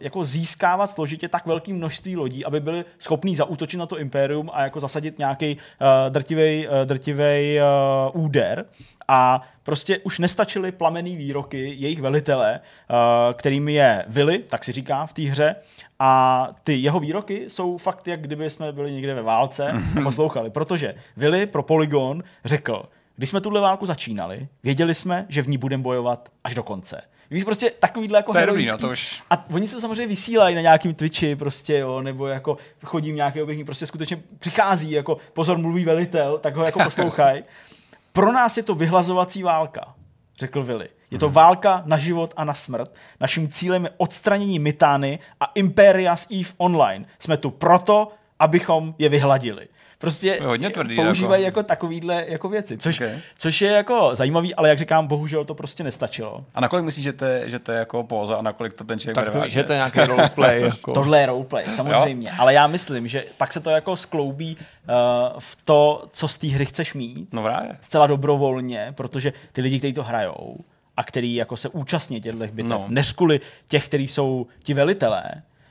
jako získávat složitě tak velké množství lodí, aby byli schopní zaútočit na to impérium a jako zasadit nějaký uh, drtivý uh, drtivej, uh, úder. A prostě už nestačily plamený výroky jejich velitele, uh, kterými je Vili, tak si říká v té hře. A ty jeho výroky jsou fakt, jak kdyby jsme byli někde ve válce a poslouchali. Protože Vili pro Polygon řekl, když jsme tuhle válku začínali, věděli jsme, že v ní budeme bojovat až do konce. Víš, prostě takovýhle jako To je dobrý, no, to už- A oni se samozřejmě vysílají na nějakým Twitchi, prostě, jo, nebo jako chodím nějaké objekty, prostě skutečně přichází, jako pozor, mluví velitel, tak ho jako poslouchaj. Pro nás je to vyhlazovací válka, řekl Vili. Je to válka na život a na smrt. Naším cílem je odstranění Mitány a Imperia z EVE Online. Jsme tu proto, abychom je vyhladili. Prostě je hodně tvrdý, používají jako. jako, takovýhle jako věci, což, Okay. což je jako zajímavý, ale jak říkám, bohužel to prostě nestačilo. A nakolik myslíš, že to je, že to je jako póza a nakolik to ten člověk Tak bude to, že to je nějaký roleplay. Jako. Tohle je roleplay, samozřejmě. Ale já myslím, že pak se to jako skloubí uh, v to, co z té hry chceš mít, No právě. zcela dobrovolně, protože ty lidi, kteří to hrajou a který jako se účastní těchto bitev, no. než kvůli těch, kteří jsou ti velitelé,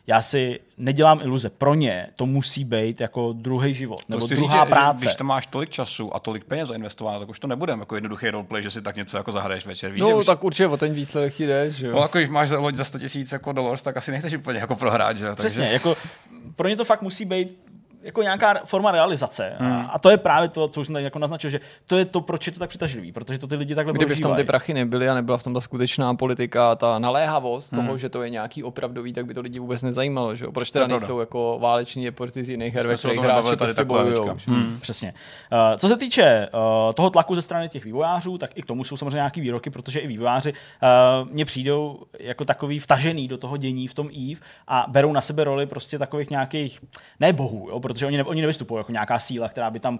já si nedělám iluze. Pro ně to musí být jako druhý život, nebo To chci druhá říct, práce. Že, když tam máš tolik času a tolik peněz zainvestováno, tak už to nebude jako jednoduchý roleplay, že si tak něco jako zahraješ večer. Víš, No, už... tak určitě o ten výsledek jde, že No, jo. jako když máš za loď za 100 tisíc jako dollars, tak asi nechceš úplně jako prohrát, že? Přesně, Takže... jako pro ně to fakt musí být jako nějaká forma realizace. Hmm. A, a to je právě to, co už jsem tak jako naznačil, že to je to, proč je to tak přitažlivý, protože to ty lidi takhle Kdyby v tom ty prožívají. prachy nebyly a nebyla v tom ta skutečná politika, ta naléhavost Hmm. toho, že to je nějaký opravdový, tak by to lidi vůbec nezajímalo, že jo? Proč teda nejsou jako váleční reporty z jiných her, ve kterých hráči tady prostě takhle bojujou. Hmm. Přesně. Uh, co se týče uh, toho tlaku ze strany těch vývojářů, tak i k tomu jsou samozřejmě nějaký výroky, protože i vývojáři uh, mně přijdou jako takový vtažený do toho dění v tom EVE a berou na sebe roli prostě takových nějakých, ne bohů, jo, protože oni, ne, oni nevystupují jako nějaká síla, která by tam uh,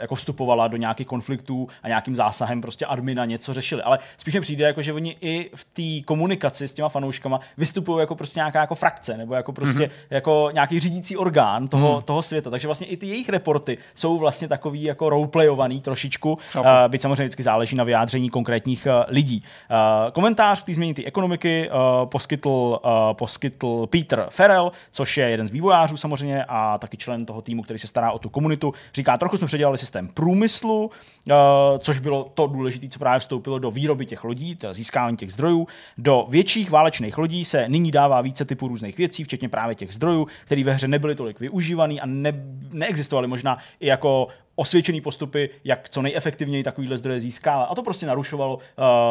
jako vstupovala do nějakých konfliktů a nějakým zásahem prostě admina něco řešili. Ale spíš mi přijde, jako, že oni i v té komunikaci s těma fanouškama vystupují jako prostě nějaká jako frakce nebo jako prostě mm-hmm. jako nějaký řídící orgán toho, mm. toho světa. Takže vlastně i ty jejich reporty jsou vlastně takový jako roleplayovaný trošičku, uh, byť samozřejmě vždycky záleží na vyjádření konkrétních uh, lidí. Uh, komentář k té změně té ekonomiky uh, poskytl, uh, poskytl Peter Farrell, což je jeden z vývojářů samozřejmě a taky člen toho týmu, který se stará o tu komunitu. Říká, trochu jsme předělali systém průmyslu, uh, což bylo to důležité, co právě vstoupilo do výroby těch lodí, získávání těch zdrojů. Do větších válečných lodí se nyní dává více typů různých věcí, včetně právě těch zdrojů, které ve hře nebyly tolik využívaný a ne, neexistovaly možná i jako osvědčený postupy, jak co nejefektivněji takovýhle zdroje získávat. A to prostě narušovalo uh,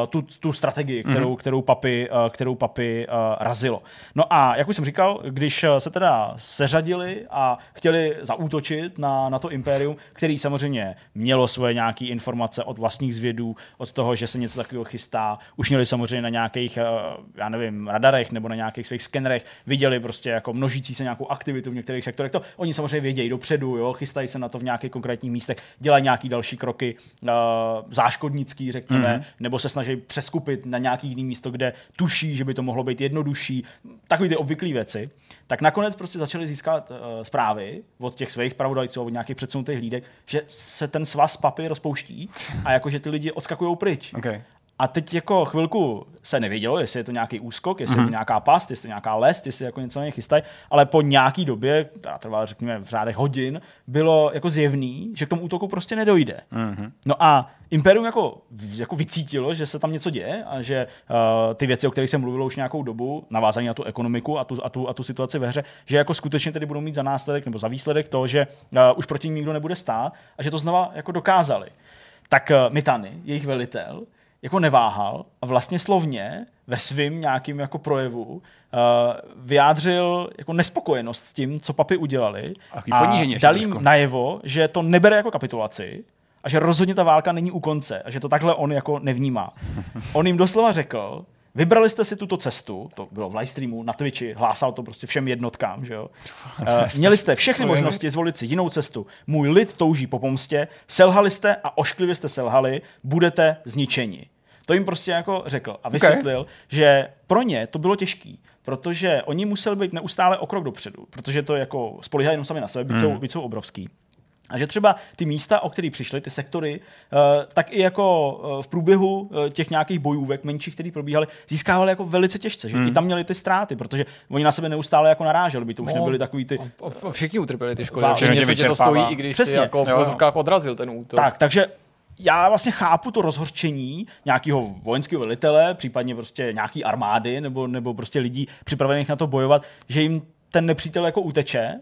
tu, tu strategii, kterou, mm-hmm. kterou papy, uh, kterou papy uh, razilo. No a jak už jsem říkal, když se teda seřadili a chtěli zaútočit na, na to impérium, který samozřejmě mělo svoje nějaké informace od vlastních zvědů, od toho, že se něco takového chystá, už měli samozřejmě na nějakých, uh, já nevím, radarech nebo na nějakých svých skenerech, viděli prostě jako množící se nějakou aktivitu v některých sektorech. To oni samozřejmě vědějí dopředu, jo, chystají se na to v nějakých konkrétních místech, dělají nějaký další kroky uh, záškodnický, řekněme, mm-hmm. nebo se snaží přeskupit na nějaký jiný místo, kde tuší, že by to mohlo být jednodušší, takové ty obvyklé věci, tak nakonec prostě začali získat uh, zprávy od těch svých zpravodajců, od nějakých předsunutých hlídek, že se ten svaz papy rozpouští a jakože ty lidi odskakují pryč. Okay. A teď jako chvilku se nevědělo, jestli je to nějaký úskok, jestli mm-hmm. je to nějaká past, jestli je to nějaká lest, jestli jako něco na ně chystají, ale po nějaký době, která trvala řekněme v řádech hodin, bylo jako zjevný, že k tomu útoku prostě nedojde. Mm-hmm. No a Imperium jako, jako vycítilo, že se tam něco děje a že uh, ty věci, o kterých jsem mluvil už nějakou dobu, navázaní na tu ekonomiku a tu, a, tu, a tu situaci ve hře, že jako skutečně tedy budou mít za následek nebo za výsledek to, že uh, už proti ním nikdo nebude stát a že to znova jako dokázali. Tak uh, Mitany, jejich velitel, jako neváhal a vlastně slovně ve svým nějakým jako projevu uh, vyjádřil jako nespokojenost s tím, co papi udělali a dal jim najevo, že to nebere jako kapitulaci a že rozhodně ta válka není u konce a že to takhle on jako nevnímá. On jim doslova řekl, Vybrali jste si tuto cestu, to bylo v livestreamu, na Twitchi, hlásal to prostě všem jednotkám, že jo. Uh, měli jste všechny možnosti zvolit si jinou cestu. Můj lid touží po pomstě, selhali jste a ošklivě jste selhali, budete zničeni. To jim prostě jako řekl a vysvětlil, okay. že pro ně to bylo těžký, protože oni museli být neustále o krok dopředu, protože to jako spolíhají jenom sami na sebe, byť, hmm. jsou, byť jsou obrovský. A že třeba ty místa, o které přišly, ty sektory, tak i jako v průběhu těch nějakých bojůvek menších, které probíhaly, získávali jako velice těžce. Že hmm. i tam měli ty ztráty, protože oni na sebe neustále jako naráželi, by to už no, nebyly takový ty. A všichni utrpěli ty škody. Všichni něco tě to stojí, i když Přesně. si jako v pozovkách odrazil ten útok. Tak, takže já vlastně chápu to rozhorčení nějakého vojenského velitele, případně prostě nějaký armády nebo, nebo prostě lidí připravených na to bojovat, že jim ten nepřítel jako uteče,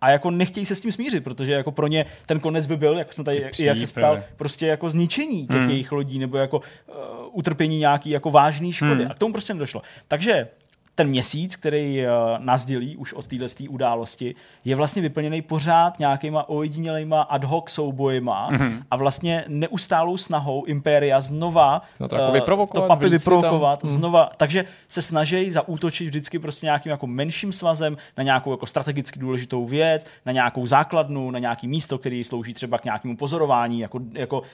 a jako nechtějí se s tím smířit, protože jako pro ně ten konec by byl, jak jsme tady, Ty jak se ptal, prostě jako zničení těch hmm. jejich lodí, nebo jako uh, utrpění nějaký jako vážný škody. Hmm. A k tomu prostě nedošlo. Takže ten měsíc, který uh, nás dělí už od téhle události, je vlastně vyplněný pořád nějakýma ojedinělejma ad hoc soubojema Mhm. mm-hmm. a vlastně neustálou snahou Impéria znova No to jako vyprovokovat, to papy vyprovokovat tam. Mm. znova. Takže se snaží zaútočit vždycky prostě nějakým jako menším svazem na nějakou jako strategicky důležitou věc, na nějakou základnu, na nějaký místo, který slouží třeba k nějakému pozorování, jako, jako uh,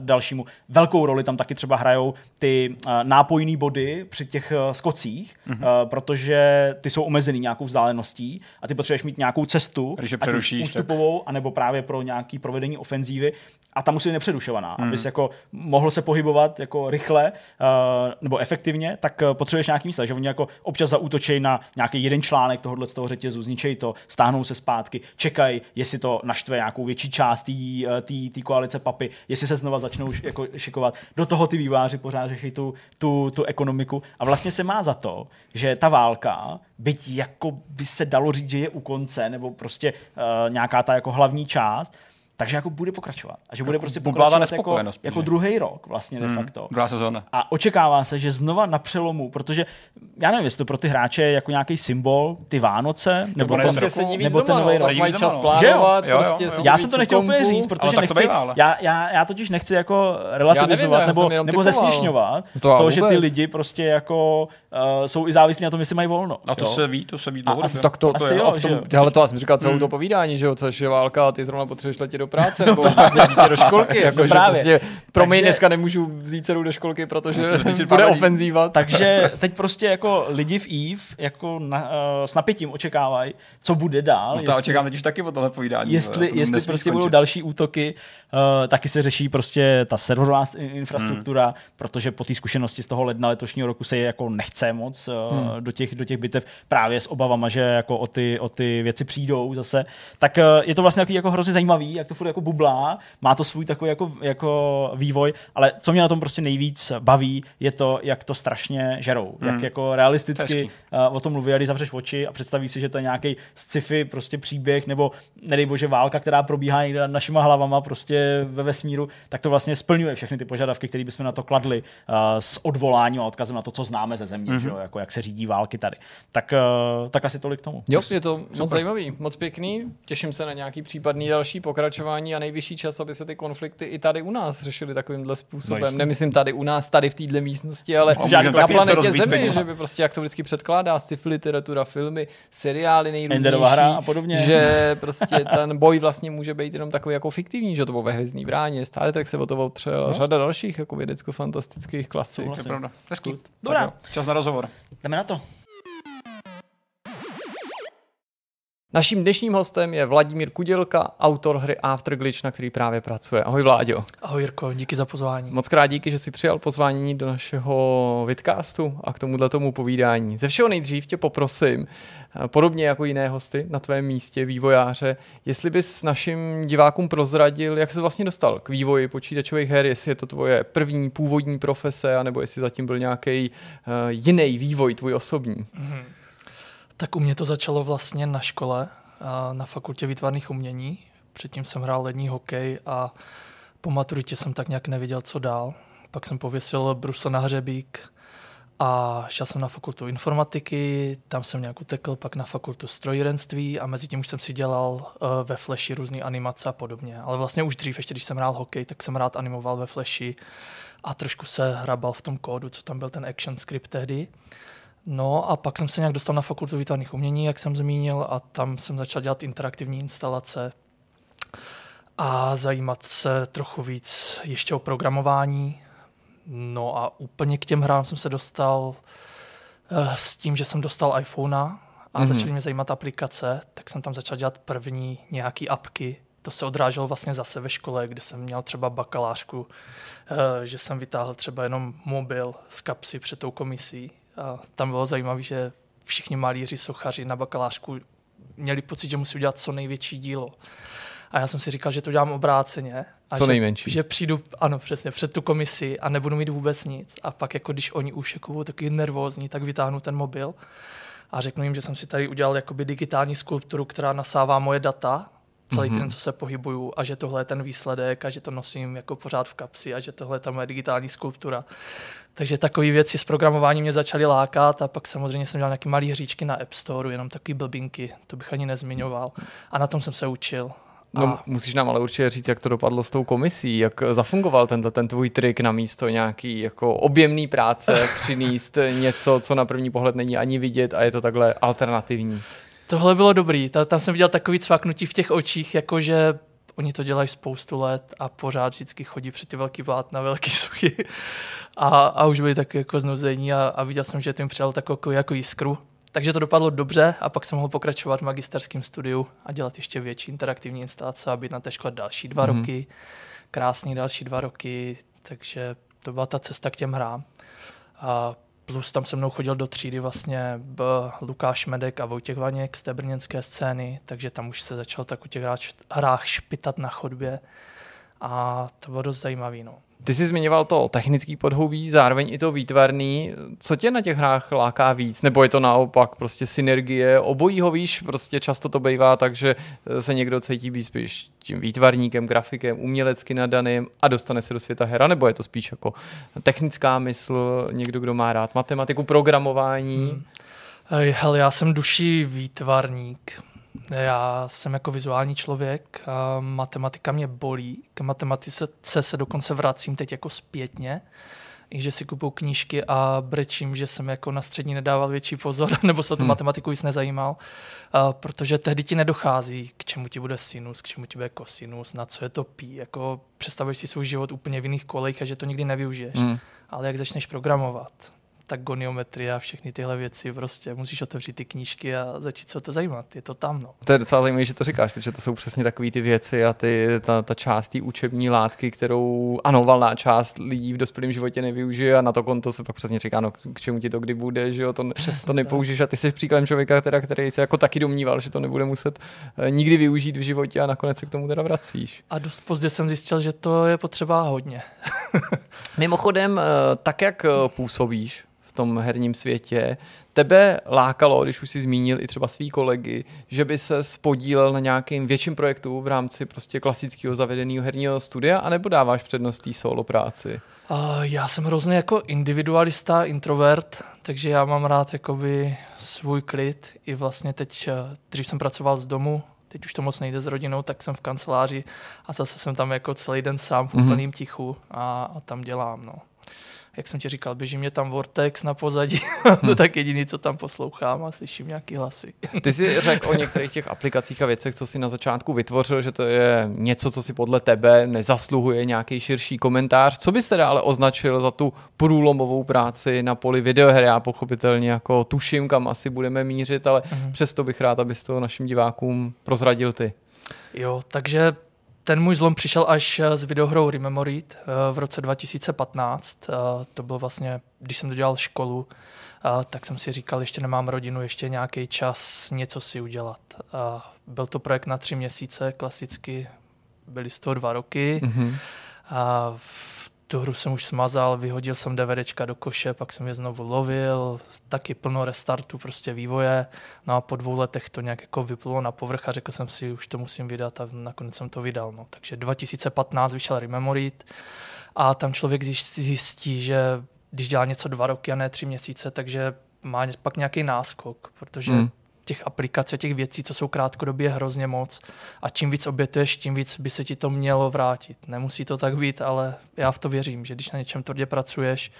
dalšímu. Velkou roli tam taky třeba hrajou ty uh, nápojné body při těch uh, skocích, Mhm. mm-hmm. Protože ty jsou omezený nějakou vzdáleností a ty potřebuješ mít nějakou cestu, Když je přerušíš, ústupovou, anebo právě pro nějaký provedení ofenzívy a ta musí být nepředušovaná, mm. abys jako mohl se pohybovat jako rychle uh, nebo efektivně, tak uh, potřebuješ nějaký místa, že oni jako občas zaútočí na nějaký jeden článek tohohle z toho řetězu, zničej to, stáhnou se zpátky, čekají, jestli to naštve nějakou větší část té koalice papy, jestli se znova začnou jako šikovat. Do toho ty výváři pořád řeší tu, tu, tu ekonomiku a vlastně se má za to, že ta válka, byť jako by se dalo říct, že je u konce, nebo prostě uh, nějaká ta jako hlavní část, takže jako bude pokračovat. A že bude prostě bublává pokračovat jako, nespokojenost, jako druhý rok vlastně de facto. Druhá sezóna. A očekává se, že znova na přelomu, protože já nevím, jestli to pro ty hráče je jako nějaký symbol, ty Vánoce, nebo, ne, ten, roku, Prostě víc nebo ten nový no, rok. mají čas no. plánovat, Že jo? Jo, jo, prostě jo. sedí Já jsem to nechtěl úplně říct, protože Ale nechci, bývá, ale. já, já, já totiž nechci jako relativizovat já nebo, nebo typoval. zesměšňovat To to, to že ty lidi prostě jako uh, jsou i závislí na tom, jestli mají volno. A to jo? se ví, to se ví dlouhodobě. a Tak to, Asi to jo, jo. já jsem říkal celou to povídání, že jo, což je válka a ty zrovna potřebuješ letět do práce nebo vzít dítě do školky, jako, že Právě. prostě pro mě Takže- dneska nemůžu vzít dceru do školky, protože bude ofenzíva. Takže teď prostě jako lidi v EVE jako na, uh, s napětím očekávají, co bude dál. No to očekám teď už taky o tohle povídání. jestli, to jestli prostě skončit. budou další útoky, uh, taky se řeší prostě ta serverová st- infrastruktura, hmm. protože po té zkušenosti z toho ledna letošního roku se je jako nechce moc uh, hmm. do, těch, do těch bitev právě s obavama, že jako o ty, o ty věci přijdou zase. Tak uh, je to vlastně jako hrozně zajímavý, jak to furt jako bublá, má to svůj takový jako, jako vývoj, ale co mě na tom prostě nejvíc baví, je to, jak to strašně žerou, hmm. jak jako realisticky uh, o tom mluví, a když zavřeš oči a představíš si, že to je nějaký sci-fi prostě příběh, nebo nedej bože válka, která probíhá někde nad našima hlavama prostě ve vesmíru, tak to vlastně splňuje všechny ty požadavky, které bychom na to kladli uh, s odvoláním a odkazem na to, co známe ze země, mm-hmm. že jo, jako jak se řídí války tady. Tak, uh, tak asi tolik k tomu. Jo, je to moc zajímavý, moc pěkný. Těším se na nějaký případný další pokračování a nejvyšší čas, aby se ty konflikty i tady u nás řešily takovýmhle způsobem. No. Nemyslím tady u nás, tady v téhle místnosti, ale můžeme na planetě Zemi, peněma. že by prostě, jak to vždycky předkládá, sci-fi literatura, filmy, seriály nejrůznější, hra a podobně. že prostě ten boj vlastně může být jenom takový jako fiktivní, že to bylo ve Hvězdný bráně, Star Trek se o to otřel, no. řada dalších jako vědecko-fantastických klasik. To je pravda. Hezký. Dobrá. Tak Čas na rozhovor. Jdeme na to. Naším dnešním hostem je Vladimír Kudělka, autor hry Afterglitch, na který právě pracuje. Ahoj Vláďo. Ahoj Jirko, díky za pozvání. Moc krát díky, že jsi přijal pozvání do našeho vidcastu a k tomuhle tomu povídání. Ze všeho nejdřív tě poprosím, eh, podobně jako jiné hosty na tvém místě, vývojáře, jestli bys našim divákům prozradil, jak jsi vlastně dostal k vývoji počítačových her, jestli je to tvoje první původní profese, anebo jestli zatím byl nějaký uh, jiný vývoj, tvůj osobní. Tak u mě to začalo vlastně na škole, na fakultě výtvarných umění. Předtím jsem hrál lední hokej a po maturitě jsem tak nějak nevěděl, co dál. Pak jsem pověsil brusle na hřebík a šel jsem na fakultu informatiky, tam jsem nějak utekl, pak na fakultu strojírenství a mezi tím už jsem si dělal uh, ve Flashi různé animace a podobně. Ale vlastně už dřív, ještě když jsem hrál hokej, tak jsem rád animoval ve Flashi a trošku se hrabal v tom kódu, co tam byl ten action script tehdy. No a pak jsem se nějak dostal na fakultu výtvarných umění, jak jsem zmínil, a tam jsem začal dělat interaktivní instalace a zajímat se trochu víc ještě o programování. No a úplně k těm hrám jsem se dostal eh, s tím, že jsem dostal iPhone a Mhm. mm-hmm. začaly mě zajímat aplikace, tak jsem tam začal dělat první nějaký apky. To se odráželo vlastně zase ve škole, kde jsem měl třeba bakalářku, eh, že jsem vytáhl třeba jenom mobil z kapsy před tou komisí. A tam bylo zajímavé, že všichni malíři, sochaři na bakalářku měli pocit, že musí udělat co největší dílo. A já jsem si říkal, že to dělám obráceně. A Co že, nejmenší. Že přijdu, ano, přesně, před tu komisi a nebudu mít vůbec nic. A pak, jako když oni už jako budou taky nervózní, tak vytáhnu ten mobil a řeknu jim, že jsem si tady udělal jakoby digitální skulpturu, která nasává moje data, celý mm-hmm. ten, co se pohybuju a že tohle je ten výsledek a že to nosím jako pořád v kapsi a že tohle je ta moje digitální skulptura. Takže takové věci s programováním mě začaly lákat a pak samozřejmě jsem dělal nějaké malé hříčky na App Store, jenom takové blbinky, to bych ani nezmiňoval. A na tom jsem se učil. No, a... musíš nám ale určitě říct, jak to dopadlo s tou komisí, jak zafungoval tento, ten tvůj trik na místo nějaký jako objemný práce, přinést něco, co na první pohled není ani vidět a je to takhle alternativní. Tohle bylo dobrý, tam jsem viděl takový cvaknutí v těch očích, jakože oni to dělají spoustu let a pořád vždycky chodí před ty velký na velký suchy a, a už byli taky jako znuzení a, a viděl jsem, že tím přijal takovou jako jiskru. Takže to dopadlo dobře a pak jsem mohl pokračovat v magisterském studiu a dělat ještě větší interaktivní instalace a být na té škole další dva mm-hmm. roky. Krásný další dva roky, takže to byla ta cesta k těm hrám. A plus tam se mnou chodil do třídy vlastně B, Lukáš Medek a Vojtěch Vaněk z té brněnské scény, takže tam už se začal tak u těch hrách špitat na chodbě a to bylo dost zajímavé. No. Ty jsi zmiňoval to technický podhoubí, zároveň i to výtvarný. Co tě na těch hrách láká víc? Nebo je to naopak prostě synergie obojího, víš? Prostě často to bývá tak, že se někdo cítí být spíš tím výtvarníkem, grafikem, umělecky nadaným a dostane se do světa hera, nebo je to spíš jako technická mysl, někdo, kdo má rád matematiku, programování? Hmm. Hele, já jsem duší výtvarník. Já jsem jako vizuální člověk, a matematika mě bolí. K matematice se dokonce vracím teď jako zpětně, i že si kupuju knížky a brečím, že jsem jako na střední nedával větší pozor, nebo se o tu hmm. matematiku víc nezajímal, a protože tehdy ti nedochází, k čemu ti bude sinus, k čemu ti bude kosinus, na co je to pi. Jako představuješ si svůj život úplně v jiných kolejích a že to nikdy nevyužiješ. Hmm. Ale jak začneš programovat, tak goniometrie a všechny tyhle věci, prostě musíš otevřít ty knížky a začít se o to zajímat. Je to tam. No. To je docela zajímavé, že to říkáš, protože to jsou přesně takové ty věci a ty, ta, ta část té učební látky, kterou, ano, valná část lidí v dospělém životě nevyužije a na to konto se pak přesně říká, no k čemu ti to kdy bude, že jo, to, přesně to nepoužiješ a ty jsi příkladem člověka, teda, který se jako taky domníval, že to nebude muset eh, nikdy využít v životě a nakonec se k tomu teda vracíš. A dost pozdě jsem zjistil, že to je potřeba hodně. Mimochodem, eh, tak jak eh, působíš, v tom herním světě. Tebe lákalo, když už si zmínil i třeba svý kolegy, že by se spodílel na nějakým větším projektu v rámci prostě klasického zavedeného herního studia, anebo dáváš přednost té solo práci? Uh, já jsem hrozně jako individualista, introvert, takže já mám rád jakoby svůj klid. I vlastně teď, eh, když jsem pracoval z domu, teď už to moc nejde s rodinou, tak jsem v kanceláři a zase jsem tam jako celý den sám v mhm. úplném mm-hmm. tichu a, a tam dělám. No jak jsem ti říkal, běží mě tam Vortex na pozadí, hmm. to tak jediný, co tam poslouchám a slyším nějaký hlasy. Ty jsi řekl o některých těch aplikacích a věcech, co si na začátku vytvořil, že to je něco, co si podle tebe nezasluhuje nějaký širší komentář. Co bys teda ale označil za tu průlomovou práci na poli videoher? Já pochopitelně jako tuším, kam asi budeme mířit, ale hmm. přesto bych rád, abys to našim divákům prozradil ty. Jo, takže ten můj zlom přišel až eh, s videohrou Rememorit eh, v roce 2015. Eh, to bylo vlastně, když jsem dodělal školu, tak jsem si říkal, ještě nemám rodinu, ještě nějaký čas něco si udělat. Byl to projekt na tři měsíce, klasicky byly z toho dva roky. Mm-hmm. A tu hru jsem už smazal, vyhodil jsem DVDčka do koše, pak jsem je znovu lovil, taky plno restartu prostě vývoje. No a po dvou letech to nějak jako vyplulo na povrch a řekl jsem si, už to musím vydat a nakonec jsem to vydal. No. Takže 2015 vyšel Rememorit a tam člověk zjistí, že když dělá něco dva roky a ne tři měsíce, takže má pak nějaký náskok, protože hmm těch aplikací, těch věcí, co jsou krátkodobě hrozně moc. A čím víc obětuješ, tím víc by se ti to mělo vrátit. Nemusí to tak být, ale já v to věřím, že když na něčem tvrdě pracuješ,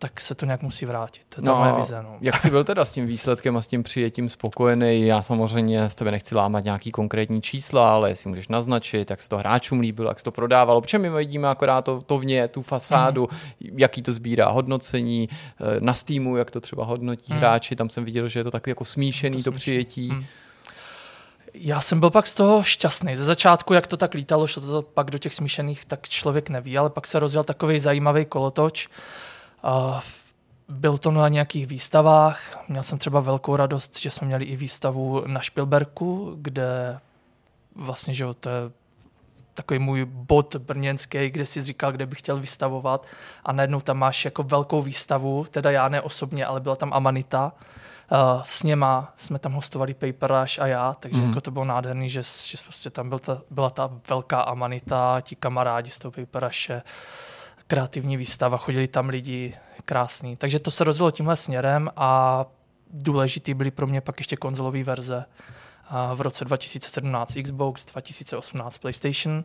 tak se to nějak musí vrátit. To je no, moje vize. No. Jak jsi byl teda s tím výsledkem a s tím přijetím spokojený? Já samozřejmě z tebe nechci lámat nějaký konkrétní čísla, ale jestli můžeš naznačit, jak se to hráčům líbilo, jak se to prodávalo. Protože my vidíme akorát to, to vně, tu fasádu, mm. jaký to sbírá hodnocení, eh, na Steamu, jak to třeba hodnotí mm. hráči. Tam jsem viděl, že je to takový jako smíšený to, to přijetí. Mm. Já jsem byl pak z toho šťastný. Ze začátku, jak to tak lítalo, šlo to pak do těch smíšených, tak člověk neví, ale pak se rozjel takový zajímavý kolotoč. Uh, byl to na nějakých výstavách. Měl jsem třeba velkou radost, že jsme měli i výstavu na Špilberku, kde vlastně, že to je takový můj bod brněnský, kde si říkal, kde bych chtěl vystavovat a najednou tam máš jako velkou výstavu, teda já ne osobně, ale byla tam Amanita, Uh, s něma jsme tam hostovali Paper Rush a já, takže mm. jako to bylo nádherný, že, že prostě tam byl ta, byla ta velká amanita, ti kamarádi z toho Paper Rushe, kreativní výstava, chodili tam lidi krásný. Takže to se rozjelo tímhle směrem a důležitý byly pro mě pak ještě konzolové verze. V roce 2017 Xbox, 2018 PlayStation.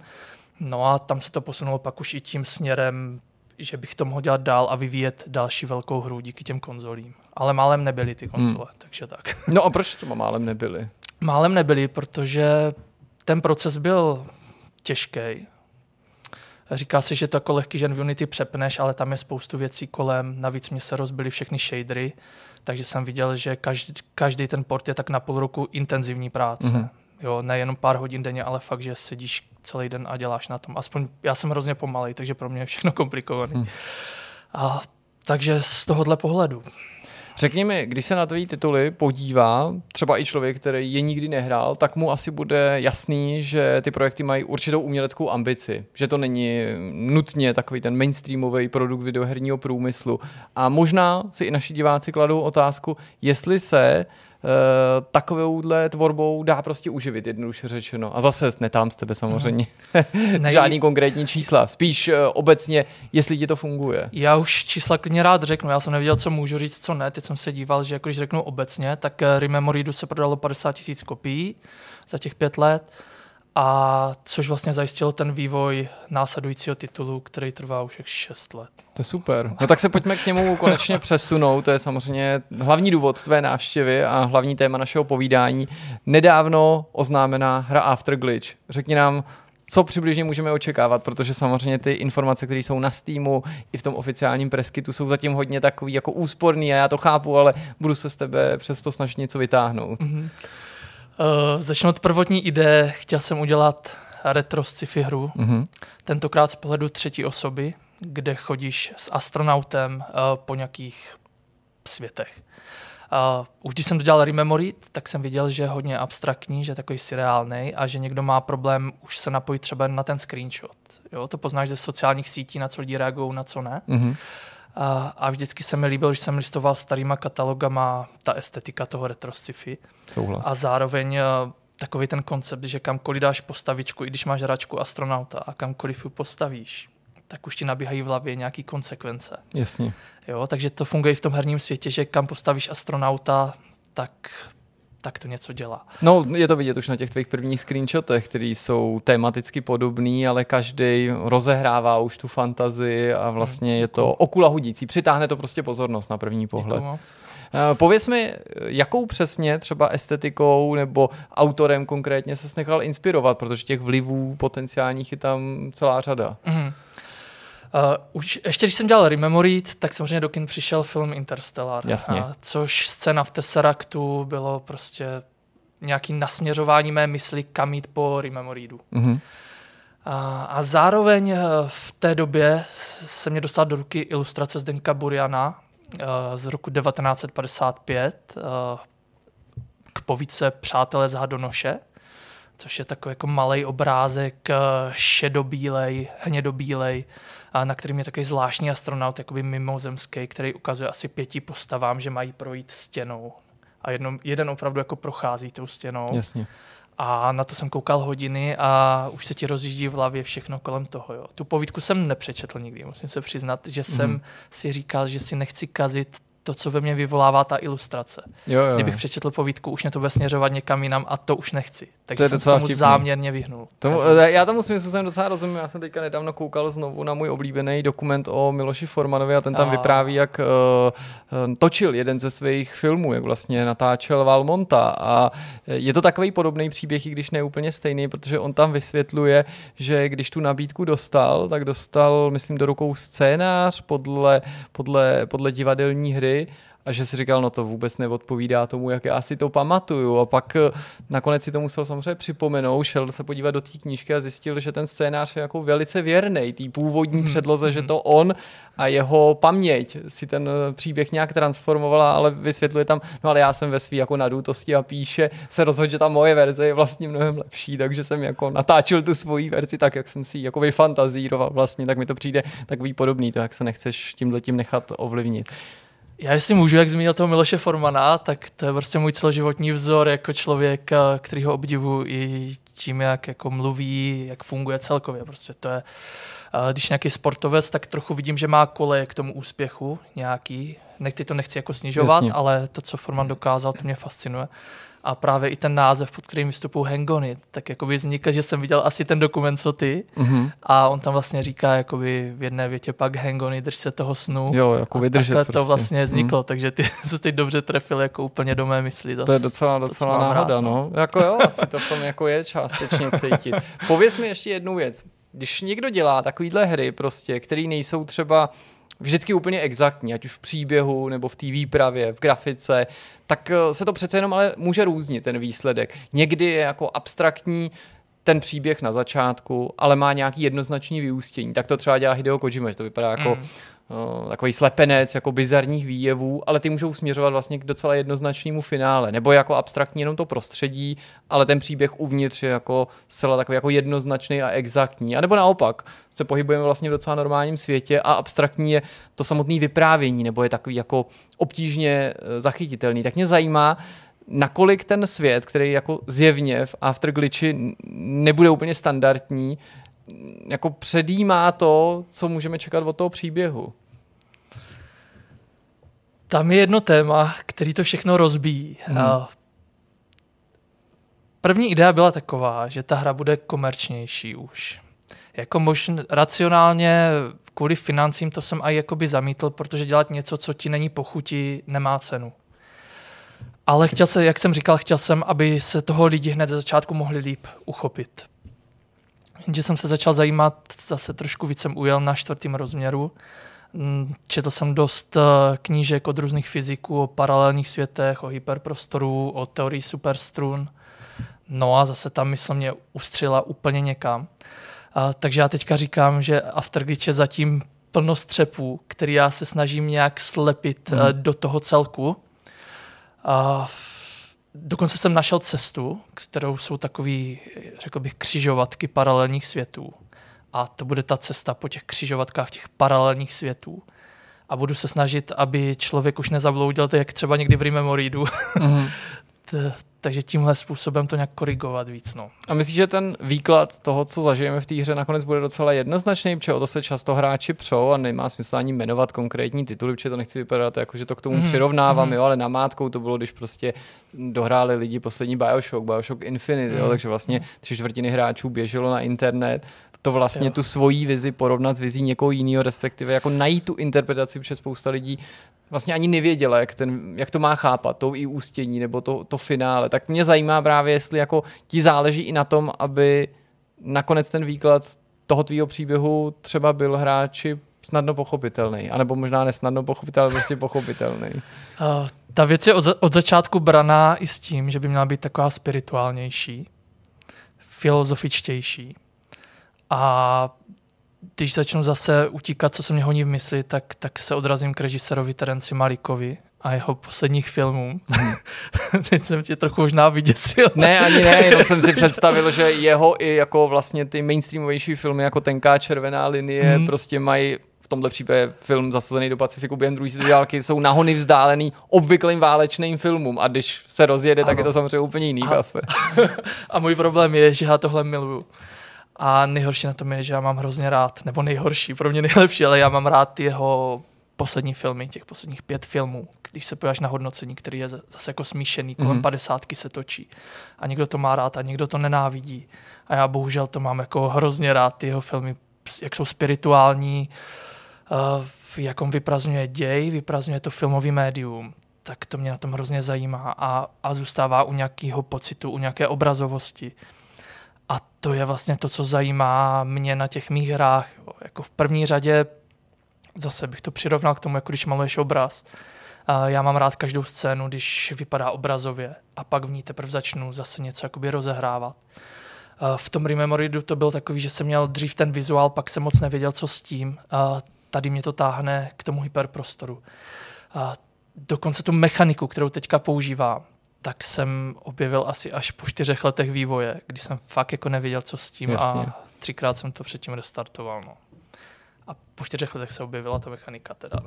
No a tam se to posunulo pak už i tím směrem že bych to mohl dělat dál a vyvíjet další velkou hru díky těm konzolím. Ale málem nebyly ty konzole, hmm. takže tak. No a proč třeba málem nebyly? Málem nebyly, protože ten proces byl těžký. Říká se, že to jako lehký žen v Unity přepneš, ale tam je spoustu věcí kolem. Navíc mě se rozbily všechny shadery, takže jsem viděl, že každý, každý ten port je tak na půl roku intenzivní práce. Mm-hmm. Jo, nejenom pár hodin denně, ale fakt, že sedíš celý den a děláš na tom. Aspoň já jsem hrozně pomalý, takže pro mě je všechno komplikované. Hmm. A, takže z tohohle pohledu. Řekni mi, když se na tvojí tituly podívá, třeba i člověk, který je nikdy nehrál, tak mu asi bude jasný, že ty projekty mají určitou uměleckou ambici, že to není nutně takový ten mainstreamový produkt videoherního průmyslu. A možná si i naši diváci kladou otázku, jestli se takovouhle tvorbou dá prostě uživit, jednoduše řečeno. A zase netám z tebe samozřejmě mhm. žádný konkrétní čísla, spíš uh, obecně, jestli ti to funguje. Já už čísla klidně rád řeknu, já jsem nevěděl, co můžu říct, co ne, teď jsem se díval, že jako když řeknu obecně, tak uh, Rememoridu se prodalo 50 tisíc kopií za těch pět let a což vlastně zajistilo ten vývoj následujícího titulu, který trvá už 6 let. To je super. No tak se pojďme k němu konečně přesunout. To je samozřejmě hlavní důvod tvé návštěvy a hlavní téma našeho povídání. Nedávno oznámená hra Afterglitch. Řekni nám, co přibližně můžeme očekávat, protože samozřejmě ty informace, které jsou na Steamu i v tom oficiálním preskytu, jsou zatím hodně takový jako úsporný a já to chápu, ale budu se z tebe přesto snažit něco vytáhnout. Mm-hmm. Uh, začnu od prvotní ideje. Chtěl jsem udělat retro sci-fi hru, mm-hmm. tentokrát z pohledu třetí osoby, kde chodíš s astronautem uh, po nějakých světech. Uh, už když jsem to dělal Rememorit, tak jsem viděl, že je hodně abstraktní, že je takový surreálný a že někdo má problém už se napojit třeba na ten screenshot. Jo, to poznáš ze sociálních sítí, na co lidi reagují, na co ne. Mm-hmm. A, a vždycky se mi líbilo, že jsem listoval starýma katalogama ta estetika toho retro sci-fi. Souhlas. A zároveň takový ten koncept, že kamkoliv dáš postavičku, i když máš hračku astronauta a kamkoliv ji postavíš, tak už ti nabíhají v hlavě nějaký konsekvence. Jasně. Jo, takže to funguje i v tom herním světě, že kam postavíš astronauta, tak tak to něco dělá. No, je to vidět už na těch tvých prvních screenshotech, které jsou tematicky podobný, ale každý rozehrává už tu fantazii a vlastně hmm, je to okula hudící. Přitáhne to prostě pozornost na první pohled. Moc. Eh, pověz mi, jakou přesně třeba estetikou nebo autorem konkrétně se nechal inspirovat, protože těch vlivů potenciálních je tam celá řada. Mm. Uh, už, ještě když jsem dělal Rememorit, tak samozřejmě do kin přišel film Interstellar. Jasně. Uh, což scéna v Tesseractu bylo prostě nějaký nasměřování mé mysli, kam jít po Rememoridu. Mm-hmm. A, a zároveň eh, v té době se mě dostala do ruky ilustrace Zdeňka Buriana uh, z roku 1955 uh, k povídce Přátelé z Hadonoše což je takový jako malý obrázek, šedobílej, hnědobílej, na kterým je takový zvláštní astronaut, jakoby mimozemský, který ukazuje asi pěti postavám, že mají projít stěnou. A jedno, jeden opravdu jako prochází tou stěnou. Jasně. A na to jsem koukal hodiny a už se ti rozjíždí v hlavě všechno kolem toho. Jo. Tu povídku jsem nepřečetl nikdy, musím se přiznat, že jsem mm. si říkal, že si nechci kazit to, co ve mně vyvolává ta ilustrace. Jo, jo. Kdybych přečetl povídku, už mě to bude směřovat někam jinam a to už nechci. Takže to jsem tomu vtipný. záměrně vyhnul. Tomu, já tomu svým způsobem docela rozumím. Já jsem teďka nedávno koukal znovu na můj oblíbený dokument o Miloši Formanovi a ten tam a... vypráví, jak uh, točil jeden ze svých filmů, jak vlastně natáčel Valmonta. A je to takový podobný příběh, i když ne úplně stejný, protože on tam vysvětluje, že když tu nabídku dostal, tak dostal, myslím, do rukou scénář podle, podle, podle divadelní hry a že si říkal, no to vůbec neodpovídá tomu, jak já si to pamatuju. A pak eh, nakonec si to musel samozřejmě připomenout, šel se podívat do té knížky a zjistil, že ten scénář je jako velice věrný té původní hmm. předloze, že to on a jeho paměť si ten eh, příběh nějak transformovala, ale vysvětluje tam, no ale já jsem ve svý jako nadutosti a píše, se rozhodl, že ta moje verze je vlastně mnohem lepší, takže jsem jako natáčel tu svoji verzi tak, jak jsem si jako vyfantazíroval vlastně, tak mi to přijde takový podobný, to jak se nechceš tímhle tím nechat ovlivnit. Já jestli můžu, jak zmínil toho Miloše Formana, tak to je prostě můj celoživotní vzor jako člověk, který ho obdivuji i tím, jak jako mluví, jak funguje celkově. Prostě to je, když nějaký sportovec, tak trochu vidím, že má kole k tomu úspěchu nějaký. Nechci to nechci jako snižovat, Jasně. ale to, co Forman dokázal, to mě fascinuje a právě i ten název, pod kterým vystupují Hangony, tak jako by vznikl, že jsem viděl asi ten dokument, co ty mm-hmm. a on tam vlastně říká jakoby v jedné větě pak Hangony, drž se toho snu. Jo, jako vydržet prostě. to vlastně mhm. vzniklo, mm. takže ty se teď dobře trefil jako úplně do mé mysli. Zas, to je docela, docela to, náhoda, rád, no. no. Jako jo, asi to v tom jako je částečně cítit. Pověz mi ještě jednu věc. Když někdo dělá takovýhle hry prostě, které nejsou třeba vždycky úplně exaktní, ať už v příběhu nebo v té výpravě, v grafice, tak eh, se to přece jenom ale může různit ten výsledek. Někdy je jako abstraktní ten příběh na začátku, ale má nějaký jednoznačný vyústění. Tak to třeba dělá Hideo Kojima, že to vypadá jako mm takový slepenec jako bizarních výjevů, ale ty můžou směřovat vlastně k docela jednoznačnému finále. Nebo jako abstraktní jenom to prostředí, ale ten příběh uvnitř je jako zcela takový jako jednoznačný a exaktní. A nebo naopak, se pohybujeme vlastně v docela normálním světě a abstraktní je to samotné vyprávění, nebo je takový jako obtížně uh, zachytitelný. Tak mě zajímá, nakolik ten svět, který jako zjevně v Afterglitchi nebude úplně standardní, jako předjímá to, co můžeme čekat od toho příběhu. Tam je jedno téma, který to všechno rozbíjí. Hmm. První idea byla taková, že ta hra bude komerčnější už. Jako možná racionálně kvůli financím to jsem i jakoby zamítl, protože dělat něco, co ti není pochutí, nemá cenu. Ale chtěl jsem, jak jsem říkal, chtěl jsem, aby se toho lidi hned ze začátku mohli líp uchopit. Jenže jsem se začal zajímat, zase trošku víc jsem ujel na čtvrtém rozměru. Mm, četl jsem dost eh, knížek od různých fyziků o paralelních světech, o hyperprostoru, o teorii superstrun. No a zase tam mysl mě ustřela úplně někam. A, takže já teďka říkám, že Afterglitch je zatím plno střepů, který já se snažím nějak slepit mm. do toho celku. A dokonce jsem našel cestu, kterou jsou takový, řekl bych, křižovatky paralelních světů. A to bude ta cesta po těch křižovatkách těch paralelních světů. A budu se snažit, aby člověk už nezabloudil, jak třeba někdy v Rememoridu. Mm-hmm. Takže tímhle způsobem to nějak korigovat víc. No. A myslíš, že ten výklad toho, co zažijeme v té hře, nakonec bude docela jednoznačný, protože o to se často hráči přou a nemá smysl ani jmenovat konkrétní tituly, protože to nechci vypadat jako, že to k tomu mm. přirovnávám, mm. jo, ale namátkou to bylo, když prostě dohráli lidi poslední Bioshock, Bioshock Infinite, mm. jo, mhm. takže vlastně tři čtvrtiny hráčů běželo na internet, to vlastně jo. tu svoji vizi porovnat s vizí někoho jiného, respektive jako najít tu interpretaci, protože spousta lidí vlastně ani nevěděla, jak, ten, jak to má chápat, to i ústění nebo to, to finále. Tak mě zajímá právě, jestli jako ti záleží i na tom, aby nakonec ten výklad toho tvýho příběhu třeba byl hráči snadno pochopitelný, anebo možná nesnadno pochopitelný, ale prostě pochopitelný. Uh, ta věc je od, od začátku braná i s tím, že by měla být taková spirituálnější, filozofičtější. A když začnu zase utíkat, co se mě honí v mysli, tak, tak se odrazím k režisérovi Terenci Malikovi a jeho posledních filmů. Hmm. Teď jsem tě trochu možná vyděsil. Ne, ani ne, jenom jsem si představil, že jeho i jako vlastně ty mainstreamovější filmy, jako Tenká červená linie, hmm. prostě mají v tomhle případě film zasazený do Pacifiku během druhé světové války jsou nahony vzdálený obvyklým válečným filmům a když se rozjede, ano. tak je to samozřejmě úplně jiný a, a můj problém je, že já tohle miluju. A nejhorší na tom je, že já mám hrozně rád, nebo nejhorší, pro mě nejlepší, ale já mám rád jeho poslední filmy, těch posledních pět filmů, když se podíváš na hodnocení, který je zase jako smíšený, kolem mm-hmm. padesátky se točí. A někdo to má rád a někdo to nenávidí. A já bohužel to mám jako hrozně rád, ty jeho filmy, jak jsou spirituální, uh, jak on vyprazňuje děj, vyprazňuje to filmový médium, tak to mě na tom hrozně zajímá a, a zůstává u nějakého pocitu, u nějaké obrazovosti. A to je vlastně to, co zajímá mě na těch mých hrách. Jako v první řadě, zase bych to přirovnal k tomu, jako když maluješ obraz. Já mám rád každou scénu, když vypadá obrazově a pak v ní teprve začnu zase něco jakoby rozehrávat. V tom Rememoridu to bylo takový, že jsem měl dřív ten vizuál, pak jsem moc nevěděl, co s tím. Tady mě to táhne k tomu hyperprostoru. Dokonce tu mechaniku, kterou teďka používám, tak jsem objevil asi až po čtyřech letech vývoje, kdy jsem fakt jako nevěděl, co s tím Jasně. a třikrát jsem to předtím restartoval. No. A po čtyřech letech se objevila ta mechanika teda.